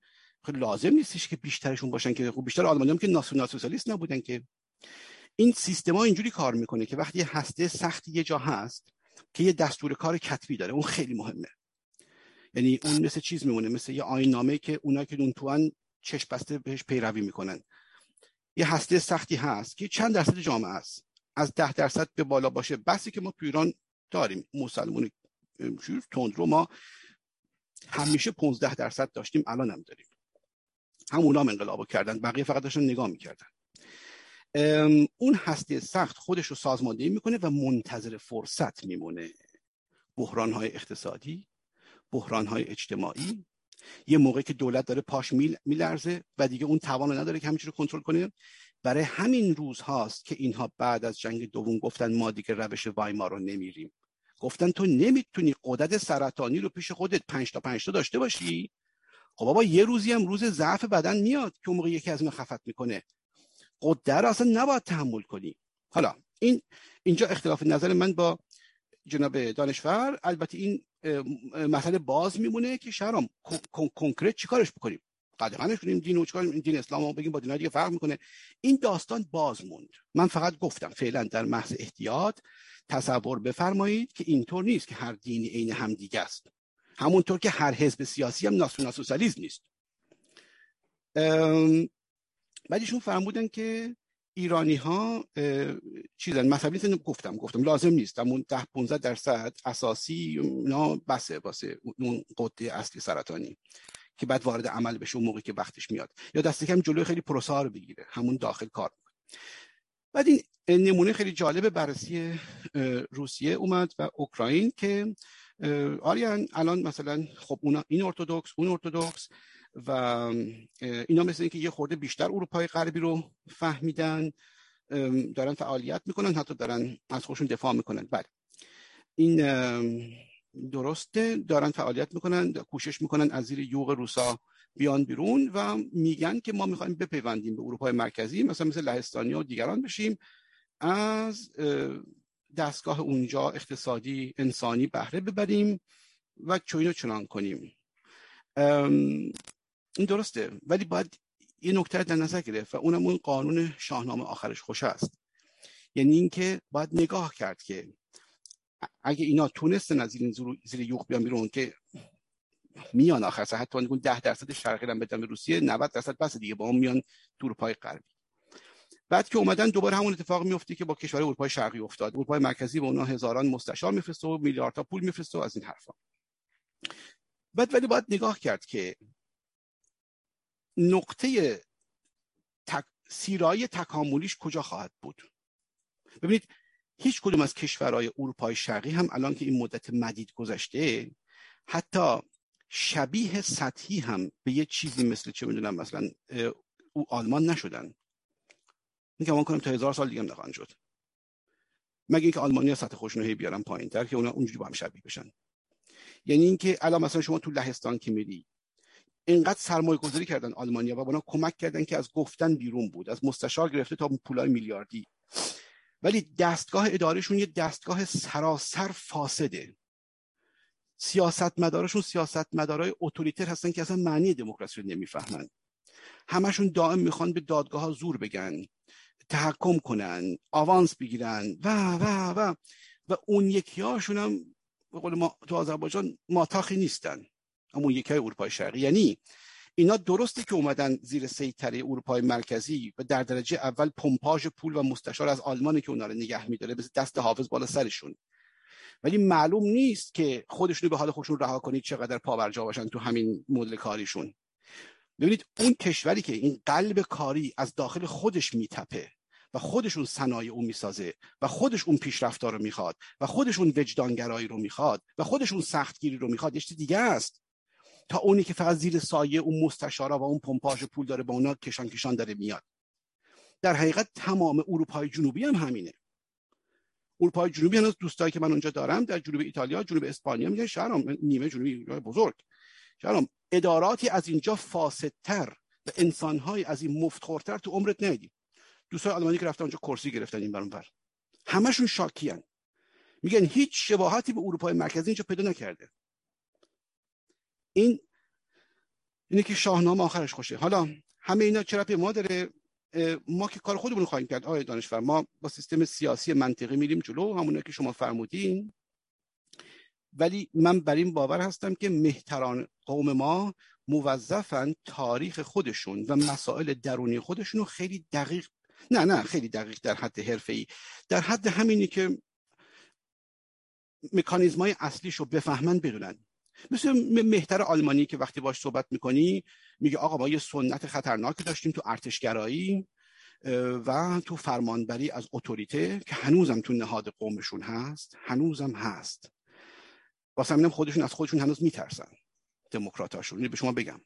خیلی لازم نیستش که بیشترشون باشن که خب بیشتر آلمانی هم که سوسیالیست نبودن که. این سیستما اینجوری کار می‌کنه که وقتی هسته سختی یه جا هست که یه دستور کار کتبی داره اون خیلی مهمه. یعنی اون مثل چیز میمونه مثل یه آین نامه که اونا که اون توان چشم بسته بهش پیروی می‌کنن. یه هسته سختی هست که چند درصد جامعه است. از ده درصد به بالا باشه. بسی که ما تو ایران داریم. مسلمون رو ما همیشه 15 درصد داشتیم الان هم داریم. همونا هم انقلابو کردن. بقیه فقط داشتن نگاه می‌کردن. اون هستی سخت خودش رو سازماندهی می‌کنه و منتظر فرصت میمونه. بحران های اقتصادی بحران های اجتماعی یه موقعی که دولت داره پاش میلرزه و دیگه اون توان نداره که همینجوری کنترل کنه. برای همین روز هاست که اینها بعد از جنگ دوم گفتن ما دیگه روش وایمار رو نمیریم. گفتن تو نمی‌تونی قدرت سرطانی رو پیش خودت پنج تا پنج تا داشته باشی؟ خب بابا یه روزی هم روز ضعف بدن میاد که اون موقع یکی از اینا خفت می‌کنه. قدر اصلا نباید تحمل کنی. حالا این اینجا اختلاف نظر من با جناب دانشور. البته این مسئله باز میمونه که شهرام کنکرت چیکارش بکنیم؟ قدغنش کنیم دین و چیکار دین اسلام رو بگیم با دین دیگه فرق می‌کنه. این داستان باز موند. من فقط گفتم فعلا در محض احتیاط تصور بفرمایید که اینطور نیست که هر دینی عین هم دیگه است. همونطور که هر حزب سیاسی هم ناسیونال سوسیالیسم نیست. بعدشون فرمودن که ایرانی ها چیزن مذهبی گفتم گفتم لازم نیست. همون ده 15 درصد اساسی اینا بسه واسه اون قده اصلی سرطانی که بعد وارد عمل بشه اون موقعی که وقتش میاد. یا دست کم جلوی خیلی پروسه رو بگیره همون داخل کار. بعد این نمونه خیلی جالب بررسی روسیه اومد و اوکراین که آریان الان مثلا خب اونا این ارتودکس اون ارتودکس و اینا مثل اینکه یه خورده بیشتر اروپای غربی رو فهمیدن دارن فعالیت می‌کنن حتی دارن از خودشون دفاع می‌کنن. بله. این درسته دارن فعالیت می‌کنن کوشش می‌کنن از زیر یوغ روسا بیان بیرون و میگن که ما می‌خوایم بپیوندیم به اروپای مرکزی مثلا مثل لهستانی و دیگران بشیم. از دستگاه اونجا اقتصادی انسانی بهره ببریم و چوین و چنان کنیم. این درسته ولی باید یه نکته در نظر گرفت و اونم اون قانون شاهنامه آخرش خوش است. یعنی اینکه باید نگاه کرد که اگه اینا تونستن از زیر زیر یوغ بیان بیرون که میان آخر حتی اون 10 درصد شرقی هم بدن به روسیه 90 درصد بس دیگه با هم میان دور پای غربی. بعد که اومدن دوباره همون اتفاق میفته که با کشور اروپای شرقی افتاد. اروپای مرکزی به اونها هزاران مستشار میفرسته و میلیاردها پول میفرسته از این حرفا. بعد ولی باید نگاه کرد که نقطه تک... سیرایی تکاملیش کجا خواهد بود؟ ببینید هیچ کدوم از کشورهای اروپای شرقی هم الان که این مدت مدید گذشته حتی شبیه سطحی هم به یه چیزی مثل چه می‌دونم مثلا او آلمان نشدن. میگم کنم تا هزار سال دیگه هم نخواهند شد. مگه اینکه آلمانی سطح خوشون هی بیارن پایین تر که اونا اونجوری با هم شبیه بشن؟ یعنی اینکه الان مثلا شما تو لهستان که میری اینقدر سرمایه گذاری کردن آلمانیا و اونا کمک کردن که از گفتن بیرون بود از مستشار گرفته تا پولای میلیاردی. ولی دستگاه ادارهشون یه دستگاه سراسر فاسده. سیاست مدارشون سیاست مدارای اتوریتر هستن که اصلا معنی دموکراسی رو نمی‌فهمن. همشون دائم می‌خوان به دادگاه ها زور بگن تحکم کنن آوانس بگیرن و و و. و اون یکی هاشون هم به قول ما تو آذربایجان ماتاخی نیستن. اون یکی های اروپای شرقی. یعنی اینا درسته که اومدن زیر سیطره اروپای مرکزی و در درجه اول پمپاژ پول و مستشار از آلمانی که اونا رو نگه میداره به دست حافظ بالا سرشون. ولی معلوم نیست که خودشونو به حال خودشون رها کنید چقدر پاورجا باشن تو همین مدل کاریشون. ببینید اون کشوری که این قلب کاری از داخل خودش میتپه و خودشون صنایع اون می‌سازه و خودش اون پیشرفتار رو می‌خواد و خودشون وجدانگرایی رو می‌خواد و خودشون سختگیری رو می‌خواد یه دیگه است. تا اونی که فقط زیر سایه اون مستشارا و اون پمپاژ پول داره با اونا کشان کشان داره میاد. در حقیقت تمام اروپای جنوبی هم همینه. اروپای جنوبی هنوز دوستایی که من اونجا دارم در جنوب ایتالیا جنوب اسپانیا میگن شهرام نیمه جنوبی بزرگ. شهرام اداراتی از اینجا فاسدتر و انسانهایی از این مفتخورتر تو عمرت ندیدی. دوستای آلمانی که رفتن اونجا کرسی گرفتن این برون بر. همشون شاکیان. میگن هیچ شباهتی به اروپای مرکزی اینجا پیدا نکرده. این اینه که شاهنامه آخرش خوشه. حالا همه اینا چرا ما داره؟ ما که کار خودمون خواهیم کرد آقای دانشور. ما با سیستم سیاسی منطقی میریم جلو همونه که شما فرمودین. ولی من بر این باور هستم که مهتران قوم ما موظفن تاریخ خودشون و مسائل درونی خودشون رو خیلی دقیق نه نه خیلی دقیق در حد ای در حد همینی که مکانیزمای اصلیش رو بفهمن بدونن. مثل مهتر آلمانی که وقتی باش صحبت می‌کنی میگه آقا ما یه سنت خطرناکی داشتیم تو ارتشگرایی و تو فرمانبری از اتوریته که هنوزم تو نهاد قومشون هست هنوزم هست. واسه همینم خودشون از خودشون هنوز میترسن. دموکراتاشون. به شما بگم.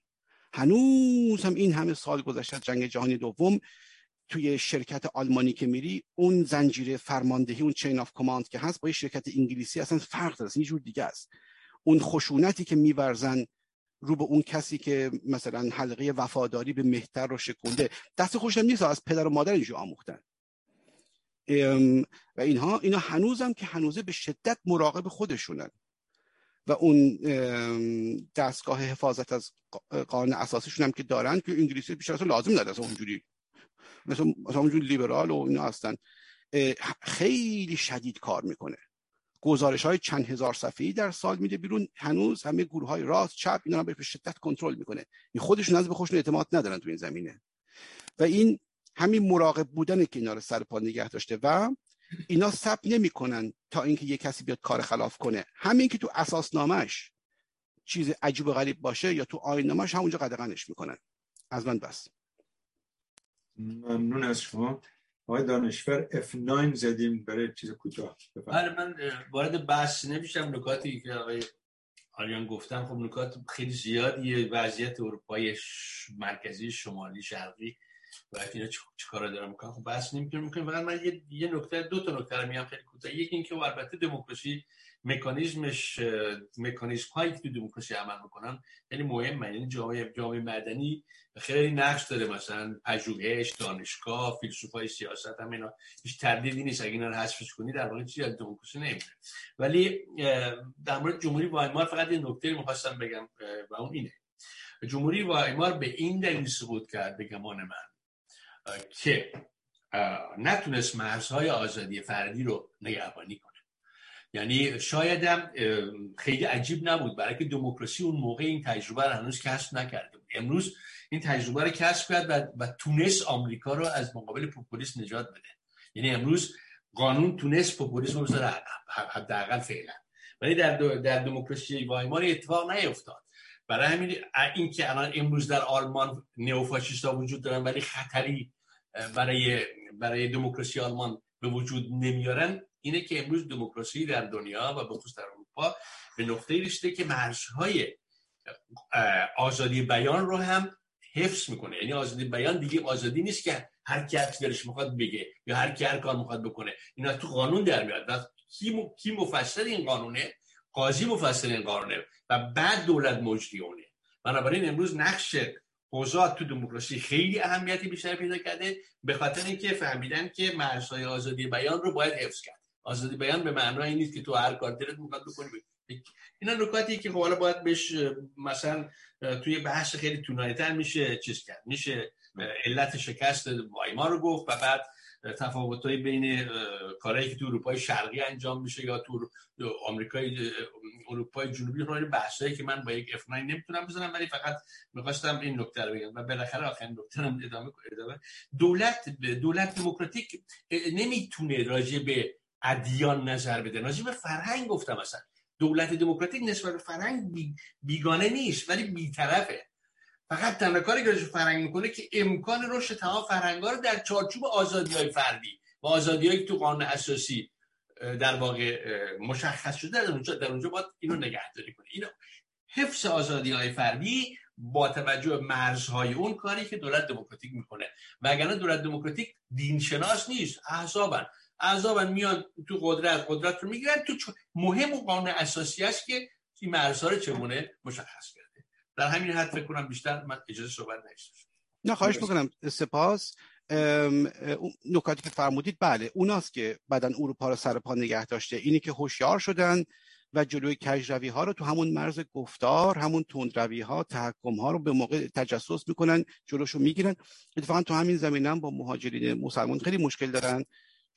هنوز هم این همه سال گذشته از جنگ جهانی دوم توی شرکت آلمانی که میری اون زنجیره فرماندهی اون چین آف کماند که هست با یه شرکت انگلیسی اصلا فرق داره. یه جور دیگه است. اون خشونتی که میورزن رو به اون کسی که مثلا حلقه وفاداری به مهتر رو شکونده. دست خوشم نیست از پدر و مادر اینجا آموختن. و اینها اینا هنوزم که هنوزه به شدت مراقب خودشونن. و اون دستگاه حفاظت از قانون اساسیشون هم که دارن که انگلیسی بیشتر لازم نداره اونجوری. مثلا مثلا اونجوری لیبرال و اینا هستن. خیلی شدید کار می‌کنه. گزارش های چند هزار صفحه‌ای در سال میده بیرون. هنوز همه گروه های راست چپ اینا رو به شدت کنترل می‌کنه. این خودشون از به خودشون اعتماد ندارن تو این زمینه. و این همین مراقب بودن که اینا رو سر پا نگه داشته و اینا سب نمی‌کنن تا اینکه یه کسی بیاد کار خلاف کنه. همین که تو اساسنامهش چیز عجیب و غریب باشه یا تو آیین‌نامه‌اش همونجا قدغنش می‌کنن. از من بس.
ممنون از شما. آقای دانشور F9 زدیم برای چیز کوتاه.
بله من وارد بحث نمیشم. نکاتی که آقای آریان گفتن خب نکات خیلی زیادیه. وضعیت اروپای مرکزی شمالی شرقی و اینا چیکارا دارم می‌کنن؟ خب بحث نمی‌تونم می‌کنم فقط من یه, یه نکته دو تا نکته رو میام خیلی کوتاه. یکی اینکه البته دموکراسی مکانیزمش مکانیزم هایی که تو دموکراسی عمل می‌کنن یعنی مهمه. یعنی جامعه جامعه مدنی خیلی نقش داره. مثلا پژوهش دانشگاه فیلسوفای سیاست هم اینا. هیچ تردیدی نیست. اگه اینا رو حذفش کنی در واقع چیزی از دموکراسی نمیشه ولی در مورد جمهوری وایمار فقط یه نکته می‌خواستم بگم و اون اینه. جمهوری وایمار به این دلیل سقوط کرد به گمان من که نتونست مرزهای آزادی فردی رو نگهبانی کنه. یعنی شاید هم خیلی عجیب نبود. برای که دموکراسی اون موقع این تجربه رو هنوز کسب نکرده امروز این تجربه رو کسب کرد و, و تونست آمریکا رو از مقابل پوپولیسم نجات بده. یعنی امروز قانون تونست پوپولیسم رو بذاره حداقل فعلا. ولی در در دموکراسی وایمار اتفاق نیفتاد. برای همین اینکه الان امروز در آلمان نئوفاشیستا وجود دارن ولی خطری برای برای دموکراسی آلمان به وجود نمیارن اینه که امروز دموکراسی در دنیا و به خصوص در اروپا به نقطه رسیده که مرزهای آزادی بیان رو هم حفظ می‌کنه. یعنی آزادی بیان دیگه آزادی نیست که هر کی دلش می‌خواد بگه یا هر کی هر کار می‌خواد بکنه. اینا تو قانون در میاد. کی, کی مفسر این قانونه؟ قاضی مفسر این قانونه و بعد دولت مجریونه بنابراین امروز نقش قضات تو دموکراسی خیلی اهمیتی بیشتر پیدا کرده به خاطر اینکه فهمیدن که مرزهای آزادی بیان رو باید حفظ کرد. آزادی بیان به معنای نیست که تو هر کار دلت می‌خواد بکنی. اینا نکاتی که خب حالا باید بهش مثلا توی بحث خیلی طولانی‌تر میشه چیز کرد. میشه علت شکست وایمار رو گفت و بعد تفاوت‌های بین کارهایی که تو اروپای شرقی انجام میشه یا تو آمریکای اروپای جنوبی رو بحثایی که من با یک F9 نمی‌تونم بزنم ولی فقط می‌خواستم این نکته رو بگم و بالاخره آخرین نکته ادامه ادامه. دولت دولت دموکراتیک نمی‌تونه راجع به ادیان نظر بده. راجع به فرهنگ گفتم مثلا دولت دموکراتیک نسبت به فرهنگ بیگانه نیست ولی بیطرفه. فقط تنها کاری که فرهنگ می‌کنه که امکان رشد تمام فرهنگ رو در چارچوب آزادی های فردی و آزادی که تو قانون اساسی در واقع مشخص شده در اونجا در اونجا باید اینو نگهداری کنه. اینو حفظ آزادی های فردی با توجه مرزهای اون کاری که دولت دموکراتیک می‌کنه. و اگر دولت دموکراتیک دینشناس نیست احزابن. احزابن میان تو قدرت قدرت رو می‌گیرن. تو مهم و قانون اساسی است که این مرزها رو چگونه مشخص کرده. در همین حد فکر کنم بیشتر من اجازه صحبت نشد
نه خواهش می‌کنم. سپاس. نکاتی که فرمودید بله اوناست که بعدا اروپا رو سر پا نگه داشته. اینی که هوشیار شدن و جلوی کجروی ها رو تو همون مرز گفتار همون تندروی ها تحکم ها رو به موقع تجسس می‌کنن جلوشو می‌گیرن. اتفاقا تو همین زمینه هم با مهاجرین مسلمان خیلی مشکل دارن.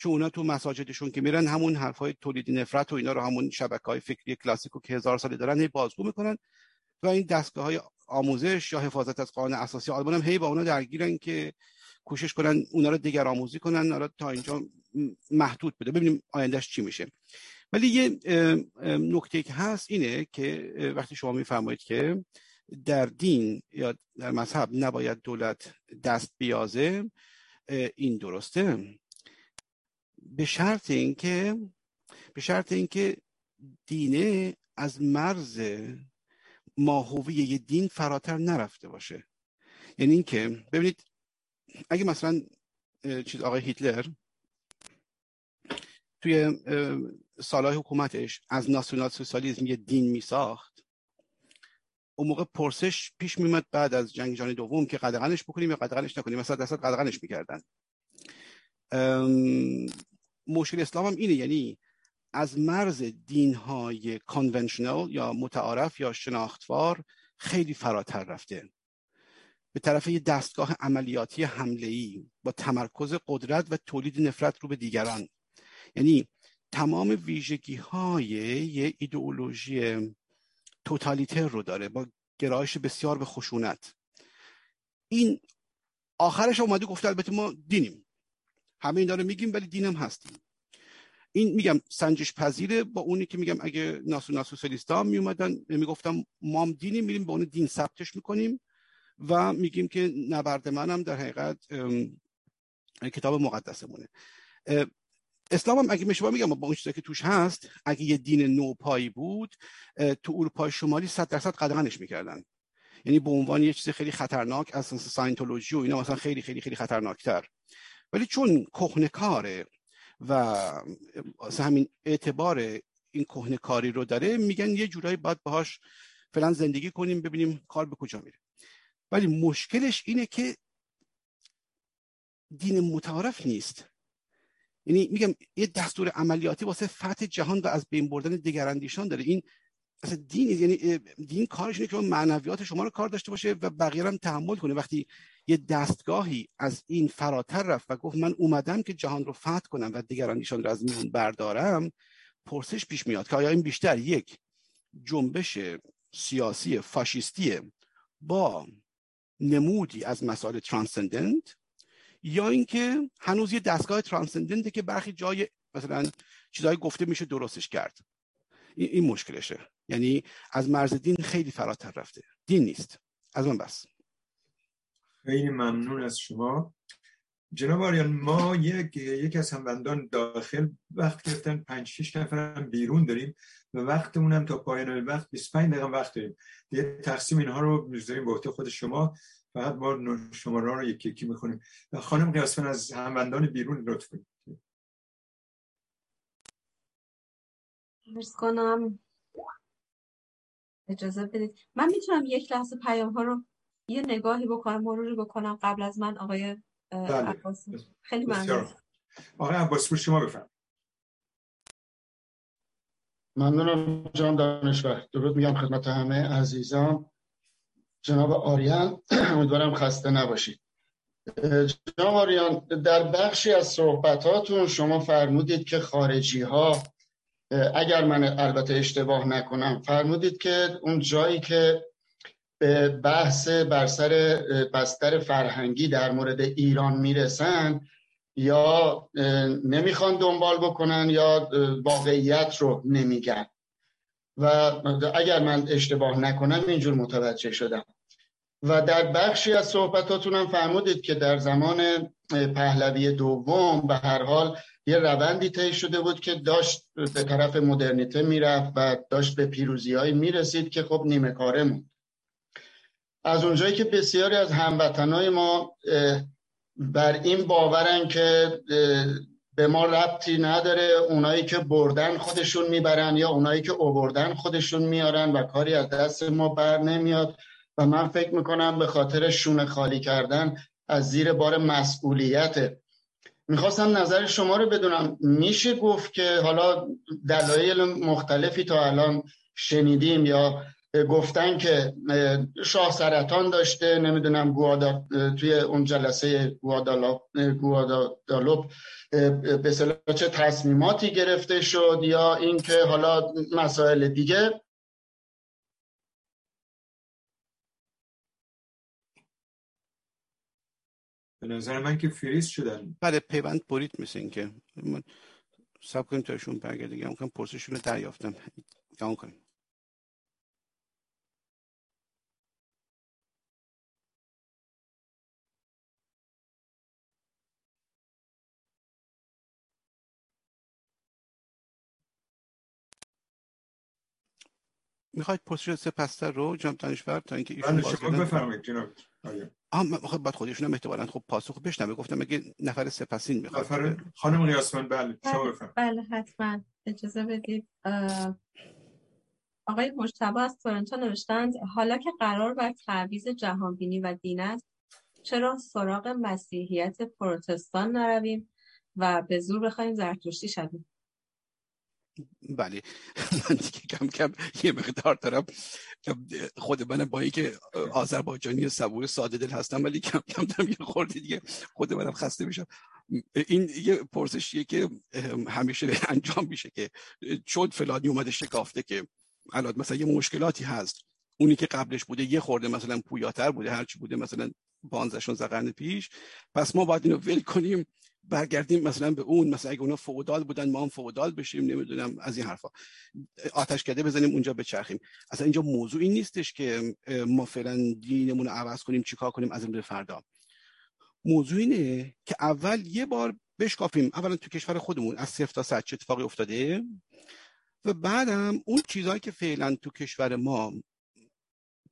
چون اونا تو مساجدشون که میرن همون حرفای تولید نفرت و اینا رو همون شبکه های فکری کلاسیکو که هزار ساله دارن هی بازگو می‌کنن و این دستگاه های آموزش یا حفاظت از قانون اساسی آلمان هم هی با اونا درگیرن که کوشش کنن اونا رو دیگر آموزی کنن. حالا تا اینجا محدود بده ببینیم آیندهش چی میشه. ولی یه نکته که هست اینه که وقتی شما میفرمایید که در دین یا در مذهب نباید دولت دست بیازه این درسته. به شرط اینکه به شرط اینکه دینه از مرز ماهوی دین فراتر نرفته باشه. یعنی اینکه ببینید اگه مثلا چیز آقای هیتلر توی سالهای حکومتش از ناسیونال سوسیالیسم یه دین می ساخت اون موقع پرسش پیش میمد بعد از جنگ جهانی دوم که قدغنش بکنیم یا قدغنش نکنیم. مثلا دست قدغنش می‌کردن. مشکل اسلام هم اینه یعنی از مرز دین های کانونشنال یا متعارف یا شناختوار خیلی فراتر رفته. به طرف یه دستگاه عملیاتی حمله ای با تمرکز قدرت و تولید نفرت رو به دیگران. یعنی تمام ویژگی های یه ایدئولوژی توتالیتر رو داره با گرایش بسیار به خشونت. این آخرش اومده گفته البته ما دینیم. همه این داره میگیم ولی دینم هستیم. این میگم سنجش پذیره با اونی که میگم اگه ناسو سوسیالیستا می اومدن می‌گفتم ما دینی میریم به اون دین ثبتش می‌کنیم و میگیم که نبرد منم در حقیقت کتاب مقدسمونه. اسلام هم اگه میشه میگم با اون چیزی که توش هست اگه یه دین نوپایی بود تو اروپای شمالی 100 درصد قدغنش می‌کردن. یعنی به عنوان یه چیز خیلی خطرناک از ساینتولوژی و اینا مثلا خیلی خیلی خیلی خطرناکتر. ولی چون کهنکاره و همین اعتبار این کهنه کاری رو داره میگن یه جورایی باید باهاش فعلا زندگی کنیم ببینیم کار به کجا میره. ولی مشکلش اینه که دین متعارف نیست. یعنی میگم یه دستور عملیاتی واسه فتح جهان و از بین بردن دیگراندیشان داره. این اصلا دین یعنی دین کارش اینه که معنویات شما رو کار داشته باشه و بقیه هم تحمل کنه. وقتی یه دستگاهی از این فراتر رفت و گفت من اومدم که جهان رو فتح کنم و دیگران ایشان رو از میون بردارم پرسش پیش میاد که آیا این بیشتر یک جنبش سیاسی فاشیستی با نمودی از مسائل ترانسندنت یا اینکه هنوز یه دستگاه ترانسندنته که برخی جای مثلا چیزهای گفته میشه درستش کرد. این مشکلشه. یعنی از مرز دین خیلی فراتر رفته. دین نیست. از من بس.
خیلی ممنون از شما. جناب آریان ما یک یک از هموندان داخل وقت گرفتن 5 6 نفر هم بیرون داریم و وقتمون هم تا پایان وقت 25 دقیقه وقت داریم. دیگه تقسیم اینها رو می‌ذاریم به خود شما. فقط ما شماره رو یکی یکی می‌خونیم. خانم قیاسفن از هموندان بیرون لطف کنید.
کنم اجازه بدید. من می‌تونم یک لحظه پیام ها رو یه نگاهی بکنم مروری بکنم قبل از من آقای بله. عباس خیلی ممنون.
آقای عباس شما بفرم
ممنونم جان دانشور درود میگم خدمت همه عزیزان. جناب آریان امیدوارم خسته نباشید. جناب آریان در بخشی از صحبتاتون شما فرمودید که خارجی ها اگر من البته اشتباه نکنم فرمودید که اون جایی که به بحث بر سر بستر فرهنگی در مورد ایران می‌رسن یا نمی‌خوان دنبال بکنن یا واقعیت رو نمیگن. و اگر من اشتباه نکنم اینجور متوجه شدم. و در بخشی از صحبتاتون هم فرمودید که در زمان پهلوی دوم به هر حال یه روندی طی شده بود که داشت به طرف مدرنیته می‌رفت و داشت به پیروزی می‌رسید که خب نیمه کاره بود از اونجایی که بسیاری از هموطنای ما بر این باورن که به ما ربطی نداره اونایی که بردن خودشون می‌برن یا اونایی که اوبردن خودشون میارن و کاری از دست ما بر نمیاد. و من فکر می‌کنم به خاطر شونه خالی کردن از زیر بار مسئولیت. می‌خواستم نظر شما رو بدونم. میشه گفت که حالا دلایل مختلفی تا الان شنیدیم یا گفتن که شاه سرطان داشته نمی‌دونم گوادا توی اون جلسه گوادالوپ به چه تصمیماتی گرفته شد یا اینکه حالا مسائل دیگه؟
به نظر من که فریز شدن.
بله پیوند برید مثل این که سب کنیم تاشون برگرده. گم کنم پرسشون رو دریافتم. کنیم. می‌خواید پرسش سپستر رو جناب دانشور تا اینکه ایشون
بله شما بفرمایید جناب.
آه خب بعد خودشون هم احتمالاً خب پاسخ بشنوه. گفتم اگه نفر سپسین می‌خواد. نفر
خانم قیاسمن بله شما بفرمایید.
بله حتما. اجازه بدید. آقای مجتبی از تورنتو نوشتند حالا که قرار بر تعویض جهانبینی و دین است چرا سراغ مسیحیت پروتستان نرویم و به زور بخوایم زرتشتی شویم؟
بله. من دیگه کم کم یه مقدار دارم. خود من با اینکه آذربایجانی صبور ساده دل هستم ولی کم کم دارم یه خورده دیگه خود منم خسته میشم. این یه پرسشیه که همیشه انجام میشه که چون فلانی اومده شکافته که الان مثلا یه مشکلاتی هست. اونی که قبلش بوده یه خورده مثلا پویاتر بوده هرچی بوده مثلا 15 16 قرن پیش. پس ما باید اینو ول کنیم. برگردیم مثلا به اون مثلا اگه اونا فودال بودن ما هم فودال بشیم نمی‌دونم از این حرفا. آتش کده بزنیم اونجا بچرخیم. اصلا اینجا موضوع این نیستش که ما فعلا دینمون رو عوض کنیم چیکار کنیم از این فردا. موضوع اینه که اول یه بار بشکافیم. اولا تو کشور خودمون از صفر تا صد چه اتفاقی افتاده؟ و بعدم اون چیزهایی که فعلا تو کشور ما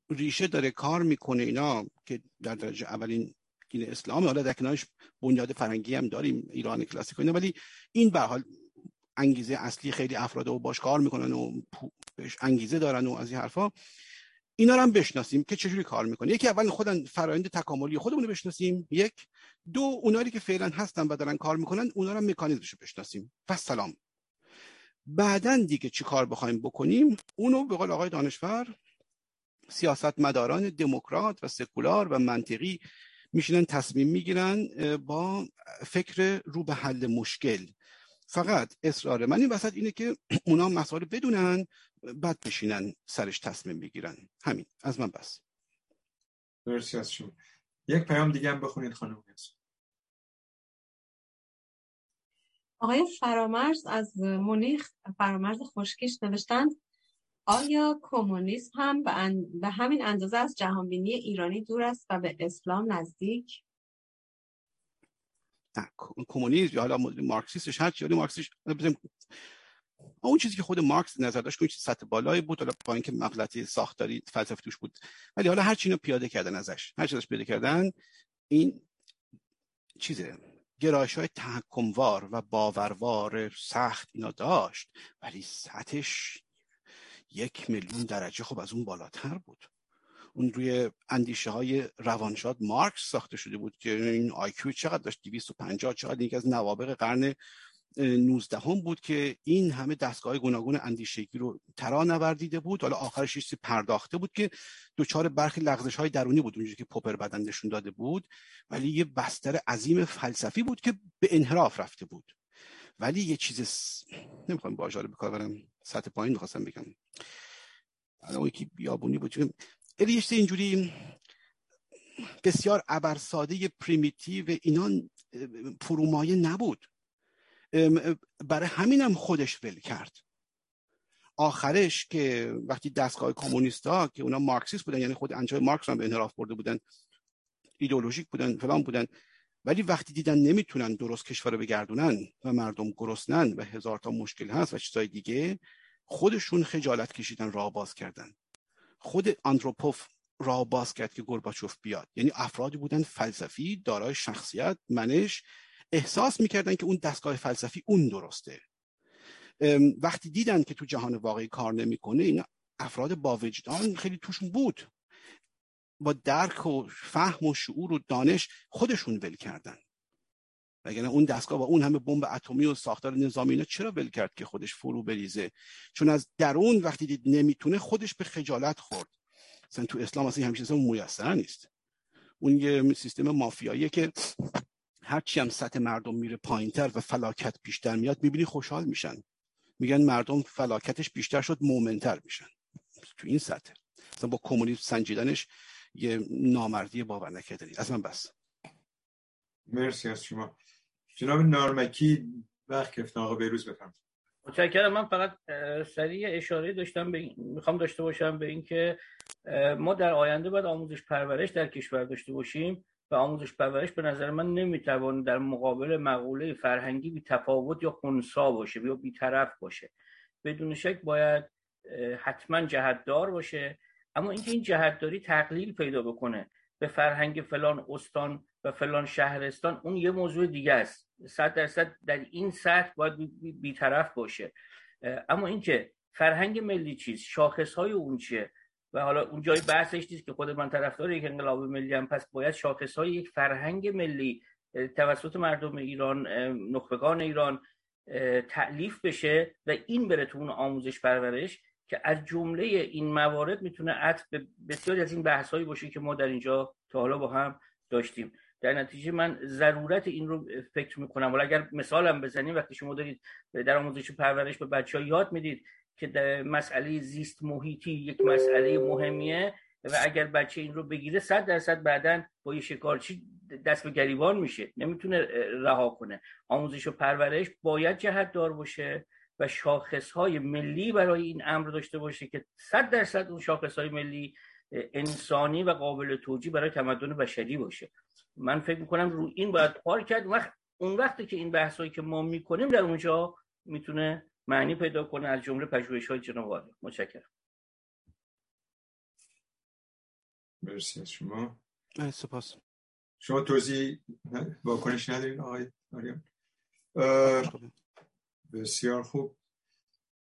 ریشه داره کار می‌کنه اینا که در درجه اولین دین اسلام. حالا در کنارش بنیاد فرنگی هم داریم ایران کلاسیک اینا. ولی این به حال انگیزه اصلی خیلی افراد و باش کار می‌کنن و بهش انگیزه دارن و از این حرفا. اینا رو هم بشناسیم که چجوری کار می‌کنه. یکی اول خودن فرایند تکاملی خودمون رو بشناسیم. یک. دو اونایی که فعلا هستن و دارن کار می‌کنن اونا رو مکانیزمش بشناسیم. پس سلام. بعدا دیگه چی کار بخوایم بکنیم؟ اونو به قول آقای دانشور سیاست مداران دموکرات و سکولار و منطقی میشینن تصمیم می‌گیرن با فکر رو به حل مشکل. فقط اصرار من این وسط اینه که اونا مسائل بدونن بعد بشینن سرش تصمیم بگیرن همین از من بس.
مرسی از شما. یک پیام دیگه هم بخونید خانم
آقای فرامرز از مونیخ فرامرز خوشکیش نوشتند. آیا کمونیسم هم به, همین اندازه از جهانبینی ایرانی دور است و به اسلام نزدیک؟
نه کمونیسم یا حالا مارکسیستش هر چی مارکسیست اون چیزی که خود مارکس نظر داشت که سطح بالایی بود حالا با اینکه مغلطه ساختاری فلسفه توش بود ولی حالا هر اینو پیاده کردن ازش هر چیزش پیاده کردن این چیزه گرایش های تحکموار و باوروار سخت اینا داشت ولی سطحش یک میلیون درجه خب از اون بالاتر بود. اون روی اندیشه های روانشاد مارکس ساخته شده بود که این آیکیو چقدر داشت؟ 250 چقدر یکی از نوابق قرن 19 هم بود که این همه دستگاه گوناگون اندیشگی رو در نوردیده بود. حالا آخرش چیزی پرداخته بود که دوچار برخی لغزش های درونی بود اونجوری که پوپر بعدا نشون داده بود. ولی یه بستر عظیم فلسفی بود که به انحراف رفته بود. ولی یه چیز س... نمی‌خوام باجار بکار برم سطح پایین می‌خواستم بگم. الان یکی بیابونی بود. یه اینجوری بسیار ابرساده primitive اینا فرومایه نبود. برای همینم خودش ول کرد. آخرش که وقتی دستگاه کمونیستا که اونا مارکسیست بودن یعنی خود انجای مارکس هم به انحراف برده بودن ایدئولوژیک بودن فلان بودن ولی وقتی دیدن نمی‌تونن درست کشور رو بگردونن و مردم گرسنن و هزار تا مشکل هست و چیزای دیگه خودشون خجالت کشیدن راه باز کردن. خود آندروپوف راه باز کرد که گورباچوف بیاد. یعنی افرادی بودن فلسفی دارای شخصیت منش احساس می‌کردن که اون دستگاه فلسفی اون درسته. وقتی دیدن که تو جهان واقعی کار نمی‌کنه این افراد با وجدان خیلی توشون بود. با درک و فهم و شعور و دانش خودشون ول کردن. وگرنه اون دستگاه با اون همه بمب اتمی و ساختار نظامی اینا چرا ول کرد که خودش فرو بریزه؟ چون از درون وقتی دید نمی‌تونه خودش به خجالت خورد. مثلا تو اسلام اصلا همیشه میسر نیست. اون یه سیستم مافیاییه که هرچی هم سطح مردم میره پایینتر و فلاکت بیشتر میاد می‌بینی خوشحال میشن. میگن مردم فلاکتش بیشتر شد مومنتر میشن. تو این سطح. مثلا با کمونیسم سنجیدنش یه نامردی باور نکردنی از من بس.
مرسی از شما. جناب نارمکی وقت گرفتن آقا بیروز بفرمایید.
متشکرم. من فقط سریع اشاره داشتم به می‌خوام داشته باشم به اینکه ما در آینده باید آموزش پرورش در کشور داشته باشیم و آموزش پرورش به نظر من نمی‌توان در مقابل مقوله فرهنگی بی تفاوت یا خونسا باشه یا بیطرف باشه. بدون شک باید حتما جهتدار باشه. اما اینکه این جهتداری تقلیل پیدا بکنه به فرهنگ فلان استان و فلان شهرستان اون یه موضوع دیگه است. صد درصد در این سطح باید بیطرف باشه. اما اینکه فرهنگ ملی چیز شاخص های اون چیه؟ و حالا اون جای بحثش نیست که خود من طرفدار یک انقلاب ملی هم پس باید شاخص های یک فرهنگ ملی توسط مردم ایران نخبگان ایران تعلیف بشه و این بره تو اون آموزش پرورش که از جمله این موارد می‌تونه عطف به بسیاری از این بحثایی باشه که ما در اینجا تا حالا با هم داشتیم. در نتیجه من ضرورت این رو فکر می‌کنم. ولی اگر مثالم بزنیم وقتی شما دارید در آموزش پرورش به بچه ها یاد می‌دید که مسئله زیست محیطی یک مسئله مهمیه و اگر بچه این رو بگیره صد درصد بعدا با یه شکارچی دست به گریبان میشه. نمی‌تونه رها کنه. آموزش و پرورش باید جهت دار باشه. و شاخص های ملی برای این امر داشته باشه که صد درصد اون شاخص های ملی انسانی و قابل توجیه برای تمدن بشری باشه. من فکر می‌کنم رو این باید کار کرد. وقت اون وقتی که این بحثایی که ما می‌کنیم در اونجا می‌تونه معنی پیدا کنه از جمله پژوهش های جناب متشکرم.
مرسی از شما.
سپاس.
شما توضیح واکنش ندارین آقای آریان؟ بسیار خوب.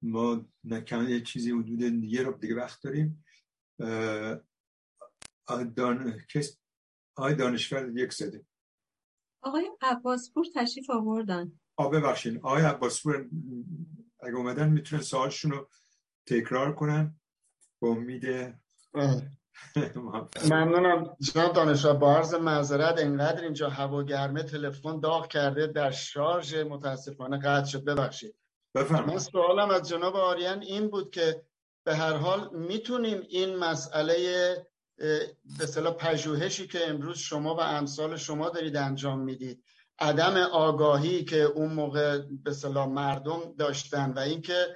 ما نکنه یه چیزی حدود یه رو دیگه وقت داریم. دان... کس... آقای دانشور یک زده.
آقای عباسپور تشریف آوردن.
آ ببخشین آقای عباسپور اگه اومدن می‌تونن سوالشون رو تکرار کنن. با امید
ممنونم. جناب دانشجو با عرض معذرت انقدر اینجا هوا گرمه تلفن داغ کرده در شارژ متاسفانه قطع شد. ببخشید. من سوالم از جناب آریان این بود که به هر حال می‌تونیم این مسئله به صلاح پژوهشی که امروز شما و امثال شما دارید انجام می‌دید عدم آگاهی که اون موقع به صلاح مردم داشتن و اینکه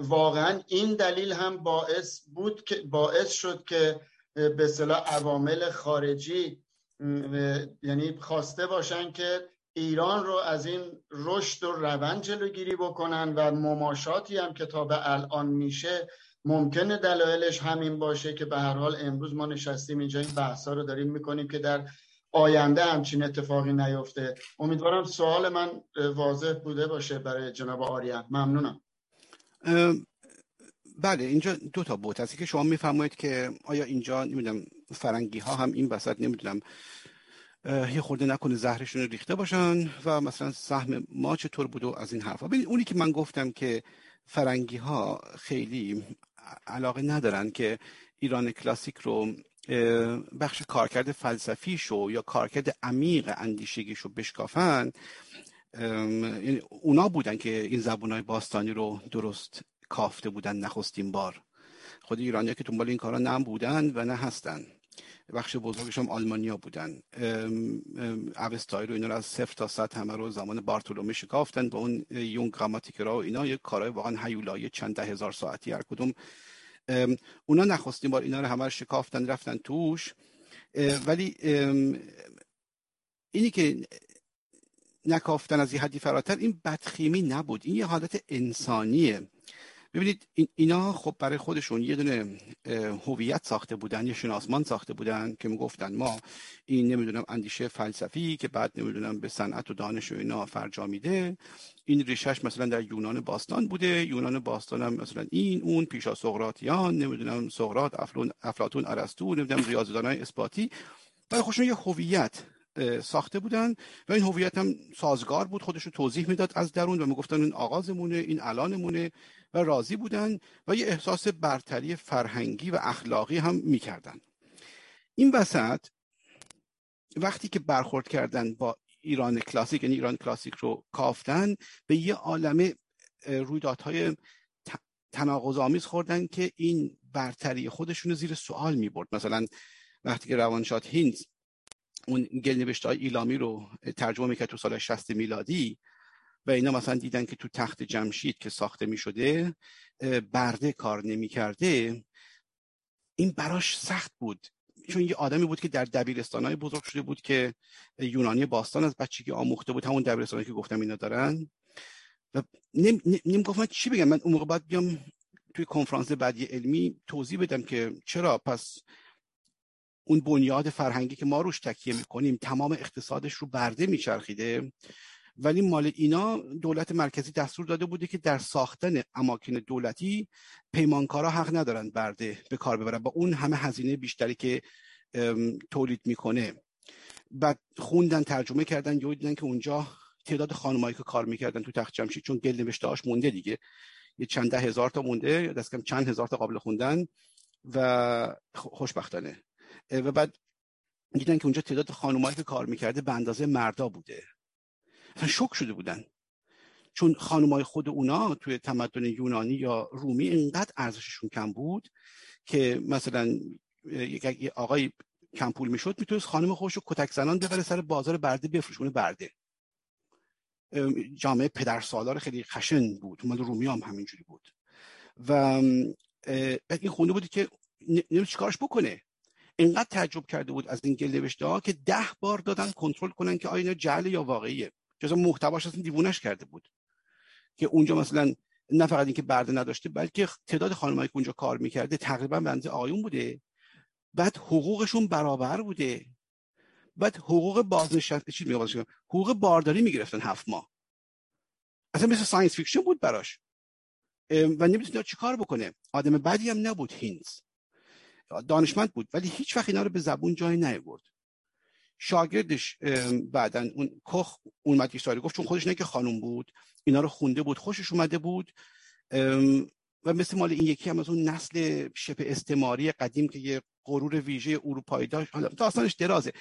واقعا این دلیل هم باعث بود که باعث شد که به صلاح عوامل خارجی یعنی خواسته باشن که ایران رو از این رشد و روند جلوگیری بکنن و مماشاتی هم که تا به الان میشه ممکنه دلایلش همین باشه که به هر حال امروز ما نشستیم اینجا این بحثا رو داریم می‌کنیم که در آینده همچین اتفاقی نیفته. امیدوارم سوال من واضح بوده باشه برای جناب آریان. ممنونم.
بله اینجا دو تا بود هستی که شما میفرمایید که آیا اینجا نمی‌دونم فرنگی ها هم این وسط نمی‌دونم یه خورده نکنه زهرشون رو ریخته باشن و مثلا سهم ما چطور بود و از این حرفا. ببین اونی که من گفتم که فرنگی ها خیلی علاقه ندارن که ایران کلاسیک رو بخش کارکرد فلسفیشو یا کارکرد عمیق اندیشگیشو بشکافن یعنی اونا بودن که این زبونهای باستانی رو درست کافته بودن نخستین بار. خود ایرانی که دنبال این کارا نه بودن و نه هستن. بخش بزرگش هم آلمانیا بودن. اوستای رو اینا رو از صفر تا صد همه رو زمان بارتولومه شکافتن با اون یون گراماتیکرا و اینا. یه کارهای واقعا هیولایی چند ده هزار ساعتی هر کدوم. اونا نخواستیم بار اینا رو همه رو شکافتن رفتن توش. ولی اینی که نکافتن از یه حدی فراتر این بدخیمی نبود. این یه حالت انسانیه. ببینید اینا خب برای خودشون یه دونه هویت ساخته بودن یه شناسمان ساخته بودن که می‌گفتن ما این نمی‌دونم اندیشه فلسفی که بعد نمی‌دونم به صنعت و دانش و اینا فرجامیده این ریشش مثلا در یونان باستان بوده. یونان باستان هم مثلا این اون پیشا سقراطیان نمی‌دونم سقراط افلاطون ارسطو نمی‌دونم ریاضیدانای اثباتی. برای خودشون یه هویت. ساخته بودن و این هویت هم سازگار بود. خودش رو توضیح می‌داد از درون و می‌گفتن این آغازمونه این الانمونه و راضی بودن و یه احساس برتری فرهنگی و اخلاقی هم می‌کردن. این وسط وقتی که برخورد کردن با ایران کلاسیک یعنی ایران کلاسیک رو کافتن به یه عالم رویدادهای تناقض خوردن که این برتری خودشون رو زیر سوال می برد مثلا وقتی که روانشاد هینز اون گل نوشته های ایلامی رو ترجمه می‌کرد تو سال 60 میلادی و اینا مثلا دیدن که تو تخت جمشید که ساخته می شده برده کار نمی کرده این براش سخت بود. چون یه آدمی بود که در دبیرستان های بزرگ شده بود که یونانی باستان از بچگی آموخته بود. همون دبیرستانی که گفتم اینا دارن. و نمی گفتم چی بگم؟ من اون موقع باید بیام توی کنفرانس بعدی علمی توضیح بدم که چرا؟ پس اون بنیاد فرهنگی که ما روش تکیه می‌کنیم تمام اقتصادش رو برده میچرخیده. ولی مال اینا دولت مرکزی دستور داده بوده که در ساختن اماکن دولتی پیمانکارا حق ندارن برده به کار ببرن با اون همه هزینه بیشتری که تولید می‌کنه. بعد خوندن ترجمه کردن یه دیدن که اونجا تعداد خانمایی که کار می‌کردن تو تخت جمشید چون گل نوشته مونده دیگه. یه چند ده هزار تا مونده دست کم چند هزار تا قابل خوندن و خوشبختانه. و بعد دیدن که اونجا تعداد خانمایی که کار می‌کرده به اندازه مردا بوده. اصلا شک شده بودن. چون خانمای خود اونا توی تمدن یونانی یا رومی اینقدر ارزششون کم بود که مثلا یک آقای کم پول می‌شد می‌تونست خانم خودش رو کتک زنان ببره سر بازار برده بفروشونه برده. جامعه پدر سالار خیلی خشن بود. مال رومی هم همینجوری بود. و این خونده بودی که نمی‌دونم چیکارش بکنه. اینقدر تعجب کرده بود از این گل نوشته ها که ده بار دادن کنترل کنن که آیا جعل یا واقعیه. جزا محتواش اصلا دیوونش کرده بود. که اونجا مثلا نه فقط اینکه برده نداشته بلکه تعداد خانمایی که اونجا کار می‌کرده تقریبا بنده آقایون بوده. بعد حقوقشون برابر بوده. بعد حقوق بازنشسته چی حقوق بارداری می‌گرفتن هفت ماه. اصلا مثل science fiction بود براش. و نمی‌تونه چیکار بکنه. آدم بدی هم نبود هینتس. دانشمند بود ولی هیچ وقت اینا رو به زبون جای نیاورد. شاگردش بعدا اون کخ اومد که گفت چون خودش نه که خانم بود اینا رو خونده بود خوشش اومده بود و مثل مال این یکی هم از اون نسل شبه استعماری قدیم که یه غرور ویژه اروپایی داشت. حالا داستانش درازه.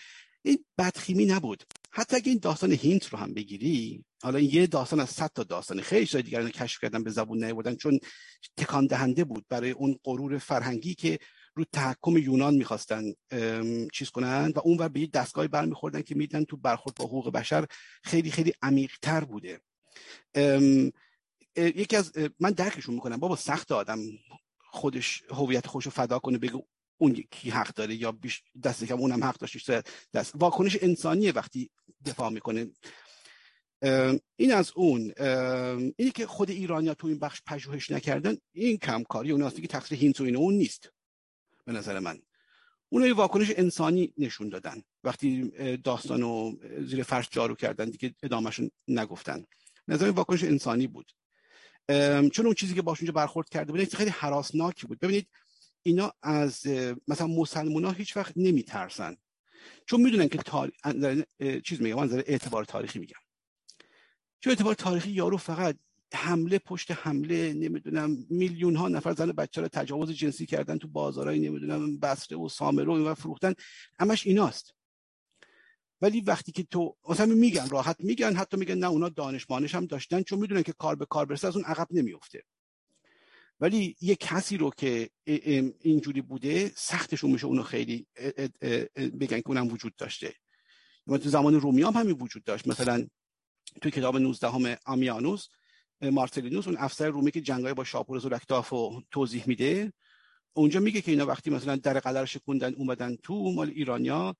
این بدخیمی نبود. حتی اگه این داستان هینت رو هم بگیری حالا این یه داستان از صد تا داستان خیلی چیزای دیگر رو کشف کردن به زبون نیاوردن چون تکان دهنده بود برای اون غرور فرهنگی که رو تحکم یونان می‌خواستن چیز کنن و اون به یه دستگاهی برمیخوردن که میدن تو برخورد با حقوق بشر خیلی خیلی عمیقتر بوده. یکی از من درکشون می‌کنم. بابا سخت آدم خودش هویت خودش رو فدا کنه بگه اون کی حق داره یا بیش دست کم اونم حق داشته دست. واکنش انسانیه وقتی دفاع می‌کنه. این از اون. اینی که خود ایرانیا تو این بخش پژوهش نکردن این کمکاری اون که تقصیر هینت و اون نیست. به نظر من. اون یه واکنش انسانی نشون دادن. وقتی داستان رو زیر فرش جارو کردن دیگه ادامهشون نگفتن. نظر واکنش انسانی بود. چون اون چیزی که باش اونجا برخورد کرده بود خیلی حراسناکی بود. ببینید اینا از مثلا مسلمان ها هیچ وقت نمیترسن. چون می‌دونن که تاریخ چیز میگم من اعتبار تاریخی میگم. چون اعتبار تاریخی یارو فقط حمله پشت حمله نمی‌دونم میلیون ها نفر زن بچه رو تجاوز جنسی کردن تو بازارهای نمی‌دونم بسره و سامرو و فروختن. همش ایناست. ولی وقتی که تو مثلا میگن راحت میگن حتی میگن نه اونا دانش مانش هم داشتن چون می‌دونن که کار به کار برسه از اون عقب نمیفته ولی یه کسی رو که اینجوری بوده سختشون میشه اونو خیلی بگن که اونم وجود داشته. تو زمان رومی هم همین وجود داشت. مثلا تو کتاب 19 همه آمیانوس مارتلینوس اون افسر رومی که جنگای با شاپور زورکتاف رو توضیح میده اونجا میگه که اینا وقتی مثلا در قلعه رو شکوندن اومدن تو مال ایرانیا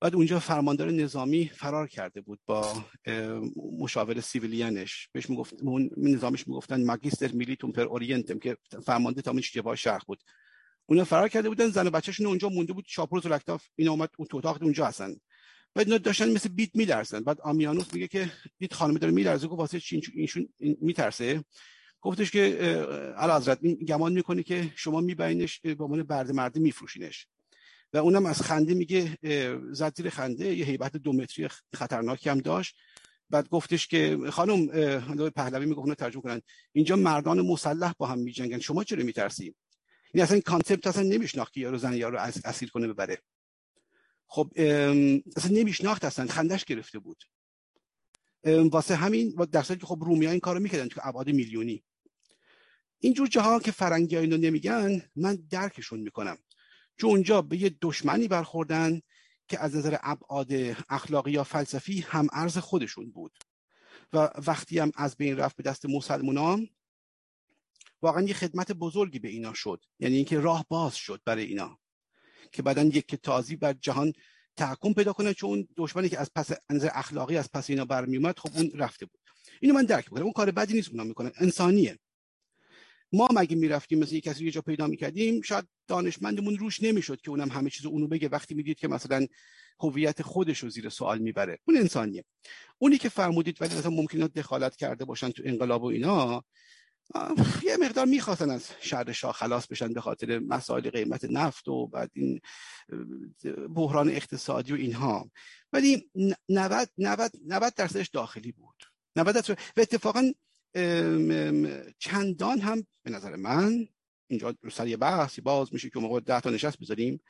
بعد اونجا فرماندار نظامی فرار کرده بود با مشاور سیویلیانش. بهش می‌گفت نظامش می‌گفتن ماگیستر میلیتوم پر اورینتم که فرمانده تا جبهه شرق بود. اونا فرار کرده بودن زن و بچه‌شون اونجا مونده بود شاپور زورکتاف اینا اومد اون تو اتاق اونجا هستن. بعد اینا داشتن مثل بیت میلرزن. بعد آمیانوس میگه که دید خانم داره میلرزه. گفت واسه چی اینشون میترسه؟ گفتش که اعلی این گمان می‌کنه که شما میبرینش به عنوان برد مرده میفروشینش. و اونم از خنده میگه زد زیر خنده. یه هیبت دو متری خطرناکی هم داشت. بعد گفتش که خانم پهلوی میگه ترجمه کنن. اینجا مردان مسلح با هم میجنگن. شما چرا میترسی؟ این اصلا این کانسپت اصلا نمیشناخت که یارو زن یارو اسیر کنه ببره. خب اصلا نمیشناخت اصلا خندش گرفته بود. واسه همین در که خب رومی ها این کارو می‌کردن تو ابعاد میلیونی. اینجور جاها که فرنگی ها اینو نمیگن من درکشون می‌کنم. چون اونجا به یه دشمنی برخوردن که از نظر ابعاد اخلاقی یا فلسفی هم ارز خودشون بود. و وقتی هم از بین رفت به دست مسلمانان واقعا یه خدمت بزرگی به اینا شد. یعنی اینکه راه باز شد برای اینا. که بعدا یک تازی بر جهان تحکم پیدا کنه چون اون دشمنی که از پس نظر اخلاقی از پس اینا برمی اومد خب اون رفته بود. اینو من درک می‌کنم. اون کار بدی نیست اونا می‌کنن. انسانیه. ما مگه می‌رفتیم مثل یک کسی یه جا پیدا می‌کردیم شاید دانشمندمون روش نمی‌شد که اونم همه چیز اونو بگه. وقتی می‌دید که مثلا هویت خودش رو زیر سوال می‌بره. اون انسانیه. اونی که فرمودید ولی مثلا ممکنه دخالت کرده باشن تو انقلاب و اینا یه مقدار می‌خواستن از شر شاه خلاص بشن به خاطر مسائل قیمت نفت و بعد این بحران اقتصادی و اینها. ولی 90 90 90 درصدش داخلی بود. 90 درصد. و اتفاقا چندان هم به نظر من اینجا سر یه بحثی باز میشه که موقع ده تا نشست بذاریم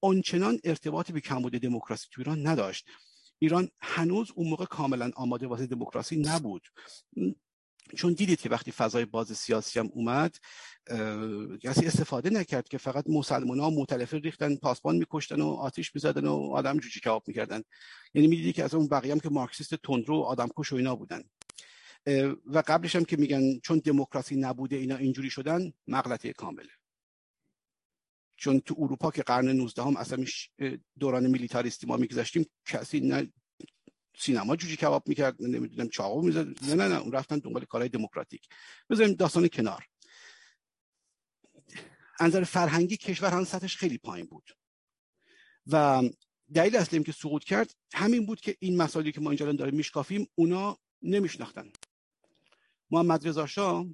آنچنان ارتباطی به کمبود دموکراسی تو ایران نداشت. ایران هنوز اون موقع کاملا آماده واسه دموکراسی نبود. چون دیدید که وقتی فضای باز سیاسی هم اومد کسی استفاده نکرد که فقط مسلمان ها متلفه ریختن پاسبان میکشتن و آتیش می‌زدن و آدم جوجی کباب می‌کردن. یعنی می‌دیدی که از اون بقیه هم که مارکسیست تندرو آدم کش و اینا بودن. و قبلش هم که میگن چون دموکراسی نبوده اینا اینجوری شدن مغلطه کامله. چون تو اروپا که قرن 19 هم اصلا دوران میلیتاریستی ما میگذاشتیم کسی نه سینما جوجی کباب می‌کرد نمی‌دونم چاقو می‌زد. نه نه نه اون رفتن دنبال کارهای دموکراتیک. بذاریم داستان کنار. انظر فرهنگی کشور هم سطحش خیلی پایین بود. و دلیل اصلی که سقوط کرد همین بود که این مسائلی که ما اینجا داریم میشکافیم اونا نمیشناختن. محمد رضا شاه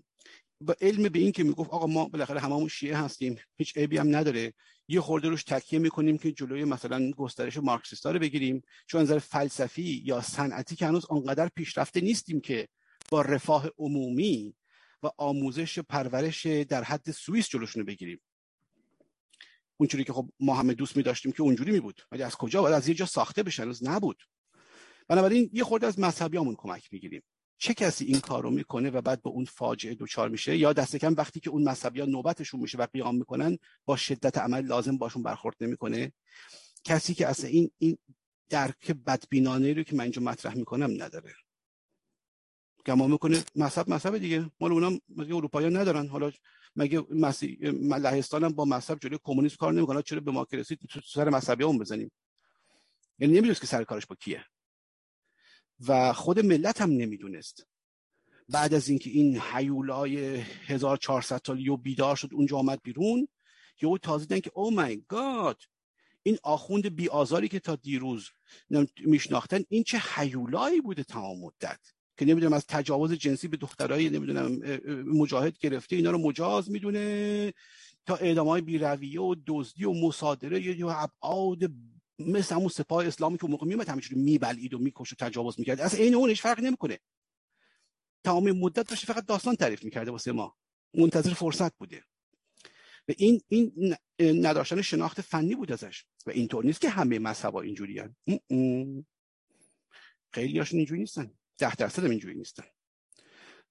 با علم به این که می‌گفت آقا ما بالاخره هممون شیعه هستیم هیچ عیبی هم نداره. یه خورده روش تکیه می‌کنیم که جلوی مثلا گسترش مارکسیستا رو بگیریم. چون نظر فلسفی یا صنعتی که هنوز آنقدر پیشرفته نیستیم که با رفاه عمومی و آموزش پرورش در حد سوئیس جلوشون رو بگیریم. اونجوری که خب ما همه دوست می داشتیم که اونجوری می بود ولی از کجا؟ باید از یه جا ساخته بشه. هنوز نبود. بنابراین یه خورده از مذهبیامون کمک می‌گیریم. چه کسی این کارو می‌کنه و بعد به اون فاجعه دچار میشه؟ یا دست کم وقتی که اون مذهبی ها نوبتشون میشه و قیام می‌کنن با شدت عمل لازم باشون برخورد نمی‌کنه؟ کسی که اصلا این این درک بدبینانه رو که من اینجا مطرح می‌کنم نداره. گمان می‌کنه مذهب مذهب دیگه. مال اونا مگه اروپایی ندارن. حالا مگه مسیح لهستان هم با مذهب جلوی کمونیسم کار نمی‌کنه؟ چرا به ما که رسید؟ سر مذهبی اون بزنیم. یعنی نمی‌دونست که سر کارش با کیه. و خود ملت هم نمی‌دونست. بعد از اینکه این حیولای 1400 سالی بیدار شد اونجا آمد بیرون. یهو تازه دیدن که او مای گاد این آخوند بی آزاری که تا دیروز میشناختن این چه حیولایی بوده تمام مدت؟ که نمی‌دونم از تجاوز جنسی به دخترای نمی‌دونم مجاهد گرفته اینا رو مجاز می‌دونه. تا اعدام های بیرویه و دزدی و مصادره یا ابعاد مثل همون سپاه اسلامی که موقع میومد همینجوری میبلید و میکش و تجاوز می‌کرد. از این اونش فرق نمی‌کنه. تمام مدت داشته فقط داستان تعریف می‌کرده واسه ما. منتظر فرصت بوده. و این این نداشتن شناخت فنی بود ازش. و اینطور نیست که همه مذهبا اینجوری هن. خیلی هاشون اینجوری نیستن. ده درصد اینجوری نیستن.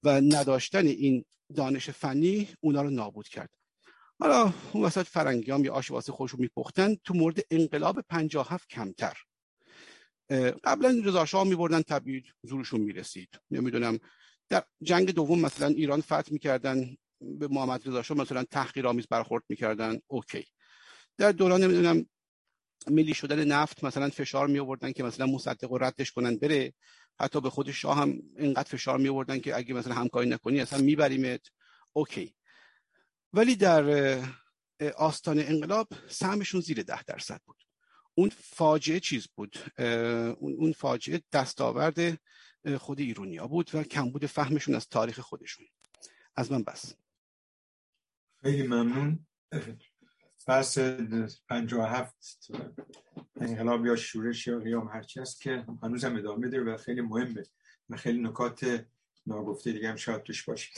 و نداشتن این دانش فنی اونا رو نابود کرد. حالا اون وسط فرنگیام یا آش واسه خودشون میپختن تو مورد انقلاب 57 کمتر. قبلا رضا شاه میبردن تبعید زورشون می‌رسید. نمی‌دونم در جنگ دوم مثلا ایران فتح می‌کردن به محمد رضا شاه مثلا تحقیرآمیز برخورد می‌کردن اوکی. در دوران نمی‌دونم ملی شدن نفت مثلا فشار می آوردن که مثلا مصدق و ردش کنن بره. حتی به خود شاه هم اینقدر فشار می آوردن که اگه مثلا همکاری نکنی اصلا میبریمت. اوکی. ولی در آستان انقلاب سهمشون زیر ده درصد بود. اون فاجعه چیز بود؟ اون فاجعه دستاورد خود ایرونیا بود و کمبود فهمشون از تاریخ خودشون. از من بس.
خیلی ممنون. بحث 57 انقلاب یا شورش یا قیام هرچی است که هنوز هم ادامه داره و خیلی مهمه و خیلی نکات ناگفته دیگه هم شاید توش باشه.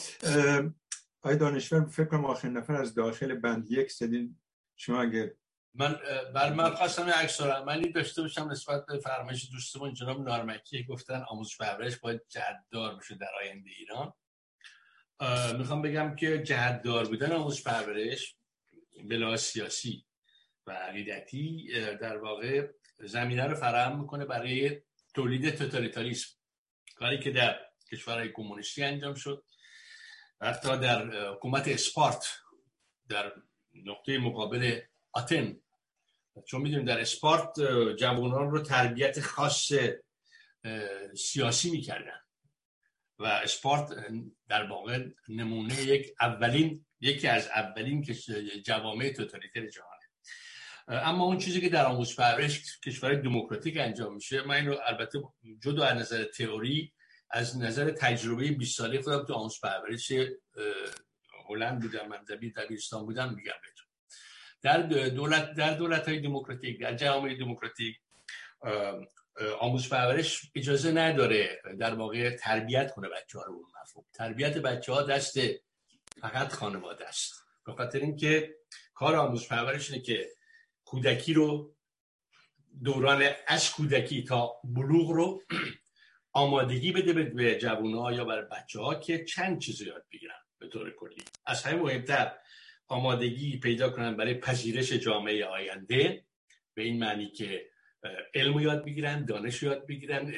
آقای دانشور فکر کنم آخرین نفر از داخل بند یک سدین شما اگه
من بر من خواستم اکثر عملی داشته باشم نسبت به فرمایش دوستمون جناب نارمکی گفتن آموزش پرورش باید جهتدار بشه در آینده ایران. می‌خوام بگم که جهتدار بودن آموزش پرورش بلا سیاسی و عقیدتی در واقع زمینه رو فراهم می‌کنه برای تولید توتالیتاریسم. کاری که در کشورهای کمونیستی انجام شد. حتی در حکومت اسپارت در نقطه مقابل آتن. چون می‌دونیم در اسپارت جوانان رو تربیت خاص سیاسی می‌کردن. و اسپارت در واقع نمونه یک اولین یکی از اولین جوامع توتالیتر جهانه اما اون چیزی که در آموزش پرورش کشور دموکراتیک انجام میشه من این رو البته جدا از نظر تئوری از نظر تجربه 20 ساله خودم تو آموزش پرورش هلند بودم من دبیرستان بودم میگم بهتون. در دولت در دولت های دموکراتیک در جامعه دموکراتیک آموزش پرورش اجازه نداره در واقع تربیت کنه بچه ها رو مفهوم. تربیت بچه ها دست فقط خانواده است. به خاطر اینکه کار آموزش پرورش اینه که کودکی رو دوران از کودکی تا بلوغ رو آمادگی بده به جوانه ها یا برای بچه ها که چند چیز یاد بگیرن به طور کلی. از همه مهمتر آمادگی پیدا کنن برای پذیرش جامعه آینده به این معنی که علم یاد بگیرن دانش یاد بگیرن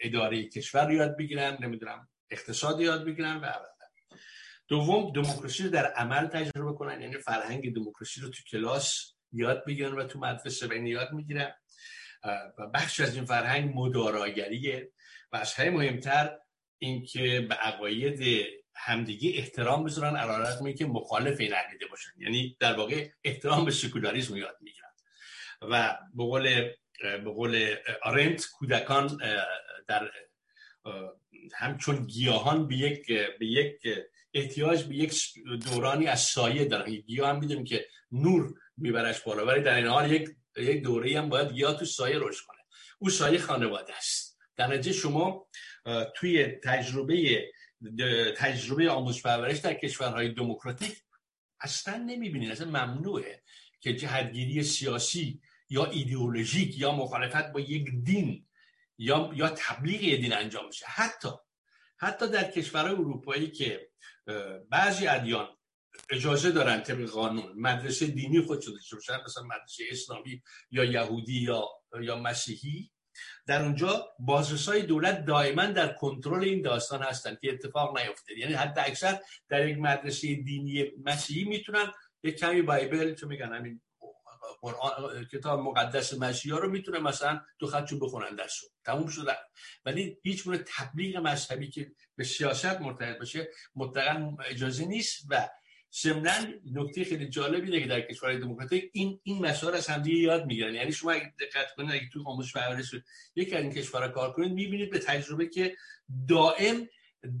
اداره کشور یاد بگیرن نمی‌دونم اقتصاد یاد بگیرن و دوم دموکراسی رو در عمل تجربه کنن یعنی فرهنگ دموکراسی رو تو کلاس یاد بگیرن و تو مدرسه بین یاد می‌گیرن. و بخش از این فرهنگ مداراگریه و از مهمتر اینکه به عقاید همدیگه احترام بذارن علیرغم که مخالف این عقیده باشن. یعنی در واقع احترام به سکولاریسم یاد می‌گیرن. و به قول به قول آرنت کودکان در همچون گیاهان به یک به یک احتیاج به یک دورانی از سایه دارن. گیاه هم می‌دونیم که نور میبرش بالا ولی در این حال یک یک دوره هم باید گیاه تو سایه رشد کنه. او سایه خانواده است. در نتیجه شما توی تجربه تجربه آموزش پرورش در کشورهای دموکراتیک اصلا نمی‌بینید اصلا ممنوعه که جهتگیری سیاسی یا ایدئولوژیک یا مخالفت با یک دین یا یا تبلیغ دین انجام میشه حتی حتی در کشورهای اروپایی که بعضی ادیان اجازه دارن طبق قانون مدرسه دینی خود شده مثلا مدرسه اسلامی یا یهودی یا یا مسیحی در اونجا بازرس های دولت دائما در کنترل این داستان هستن که اتفاق نیفته یعنی حتی اکثر در یک مدرسه دینی مسیحی می‌تونن یک کمی بایبل چه میگن همین کتاب مقدس مسیحا رو می‌تونه مثلا دو خطشون بخونن دستشون تموم شده ولی هیچ گونه تبلیغ مذهبی که به سیاست مرتبط باشه مطلقا اجازه نیست و ضمنا نکته خیلی جالبی اینه که در کشورهای دموکراتیک این این مسائل از همدیگه یاد می‌گیرن. یعنی شما اگه دقت کنید اگه تو آموزش پرورش یکی از این کشورها کار کنید می‌بینید به تجربه که دائم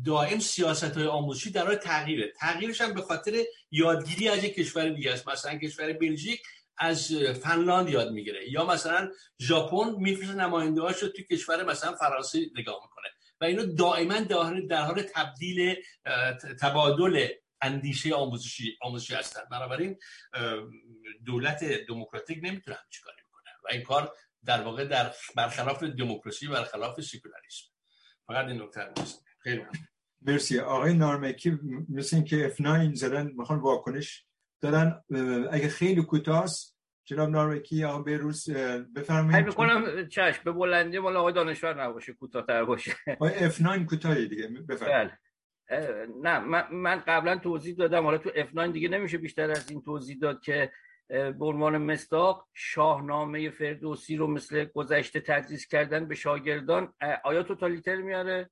دائم سیاست های آموزشی در حال تغییره. تغییرش هم به خاطر یادگیری از یک کشور دیگه است. مثلا کشور بلژیک از فنلاند یاد می‌گیره. یا مثلا ژاپن میفرسته نماینده رو تو کشور مثلا فرانسه نگاه می‌کنه. و اینو دائما در حال تبدیل تبادل اندیشه آموزشی آموزشی هستن. بنابراین دولت دموکراتیک نمی‌تونه چیکاری کنه و این کار در واقع در برخلاف دموکراسی برخلاف سکولاریسم فقط این نکته خیلی
مرسی. آقای نارمکی مثل اینکه F9 زدن می‌خوان واکنش دارن. اگه خیلی کوتاست جناب نارمکی آقا روز بفرمایید.
می‌کنم چشم به بلندی مال آقای دانشور نباشه کوتاه‌تر باشه.
آقای F9 کوتاهی دیگه. بفرمایید.
بله. نه من, قبلا توضیح دادم. حالا تو F9 دیگه نمیشه بیشتر از این توضیح داد که به عنوان مستاق شاهنامه فردوسی رو مثل گذشته تدریس کردن به شاگردان آیا توتالیتر میاره؟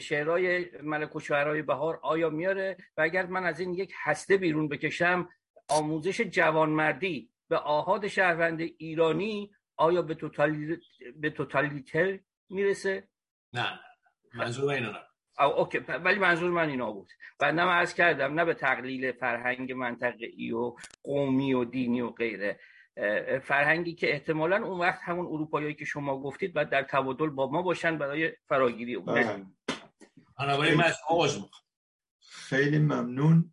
شعرهای ملک و شعرهای بهار آیا میاره؟ و اگر من از این یک هسته بیرون بکشم آموزش جوانمردی به آهاد شهروند ایرانی آیا به, توتالی... به توتالیتر می‌رسه؟
نه منظور اینا نه
اوکی. ولی منظور من اینا بود. بعد من عرض کردم نه به تقلیل فرهنگ منطقه ای و قومی و دینی و غیره. فرهنگی که احتمالا اون وقت همون اروپایی که شما گفتید و در تبادل با ما باشن برای فراگیری اون.
بله.
خیلی ممنون.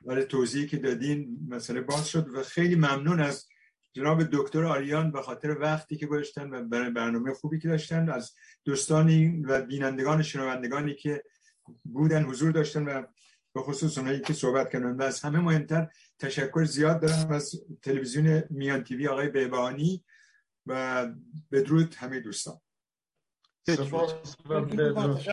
برای توضیحی که دادین مسئله باز شد و خیلی ممنون از جناب دکتر آریان به خاطر وقتی که گذاشتن و برای برنامه خوبی که داشتن از دوستانی و بینندگان شنوندگانی که بودن حضور داشتن و به خصوص اونایی که صحبت کردن. و از همه مهمتر تشکر زیاد دارم از تلویزیون میان تیوی آقای بهبانی و بدرود همه دوستان.
سپاس و بدرود.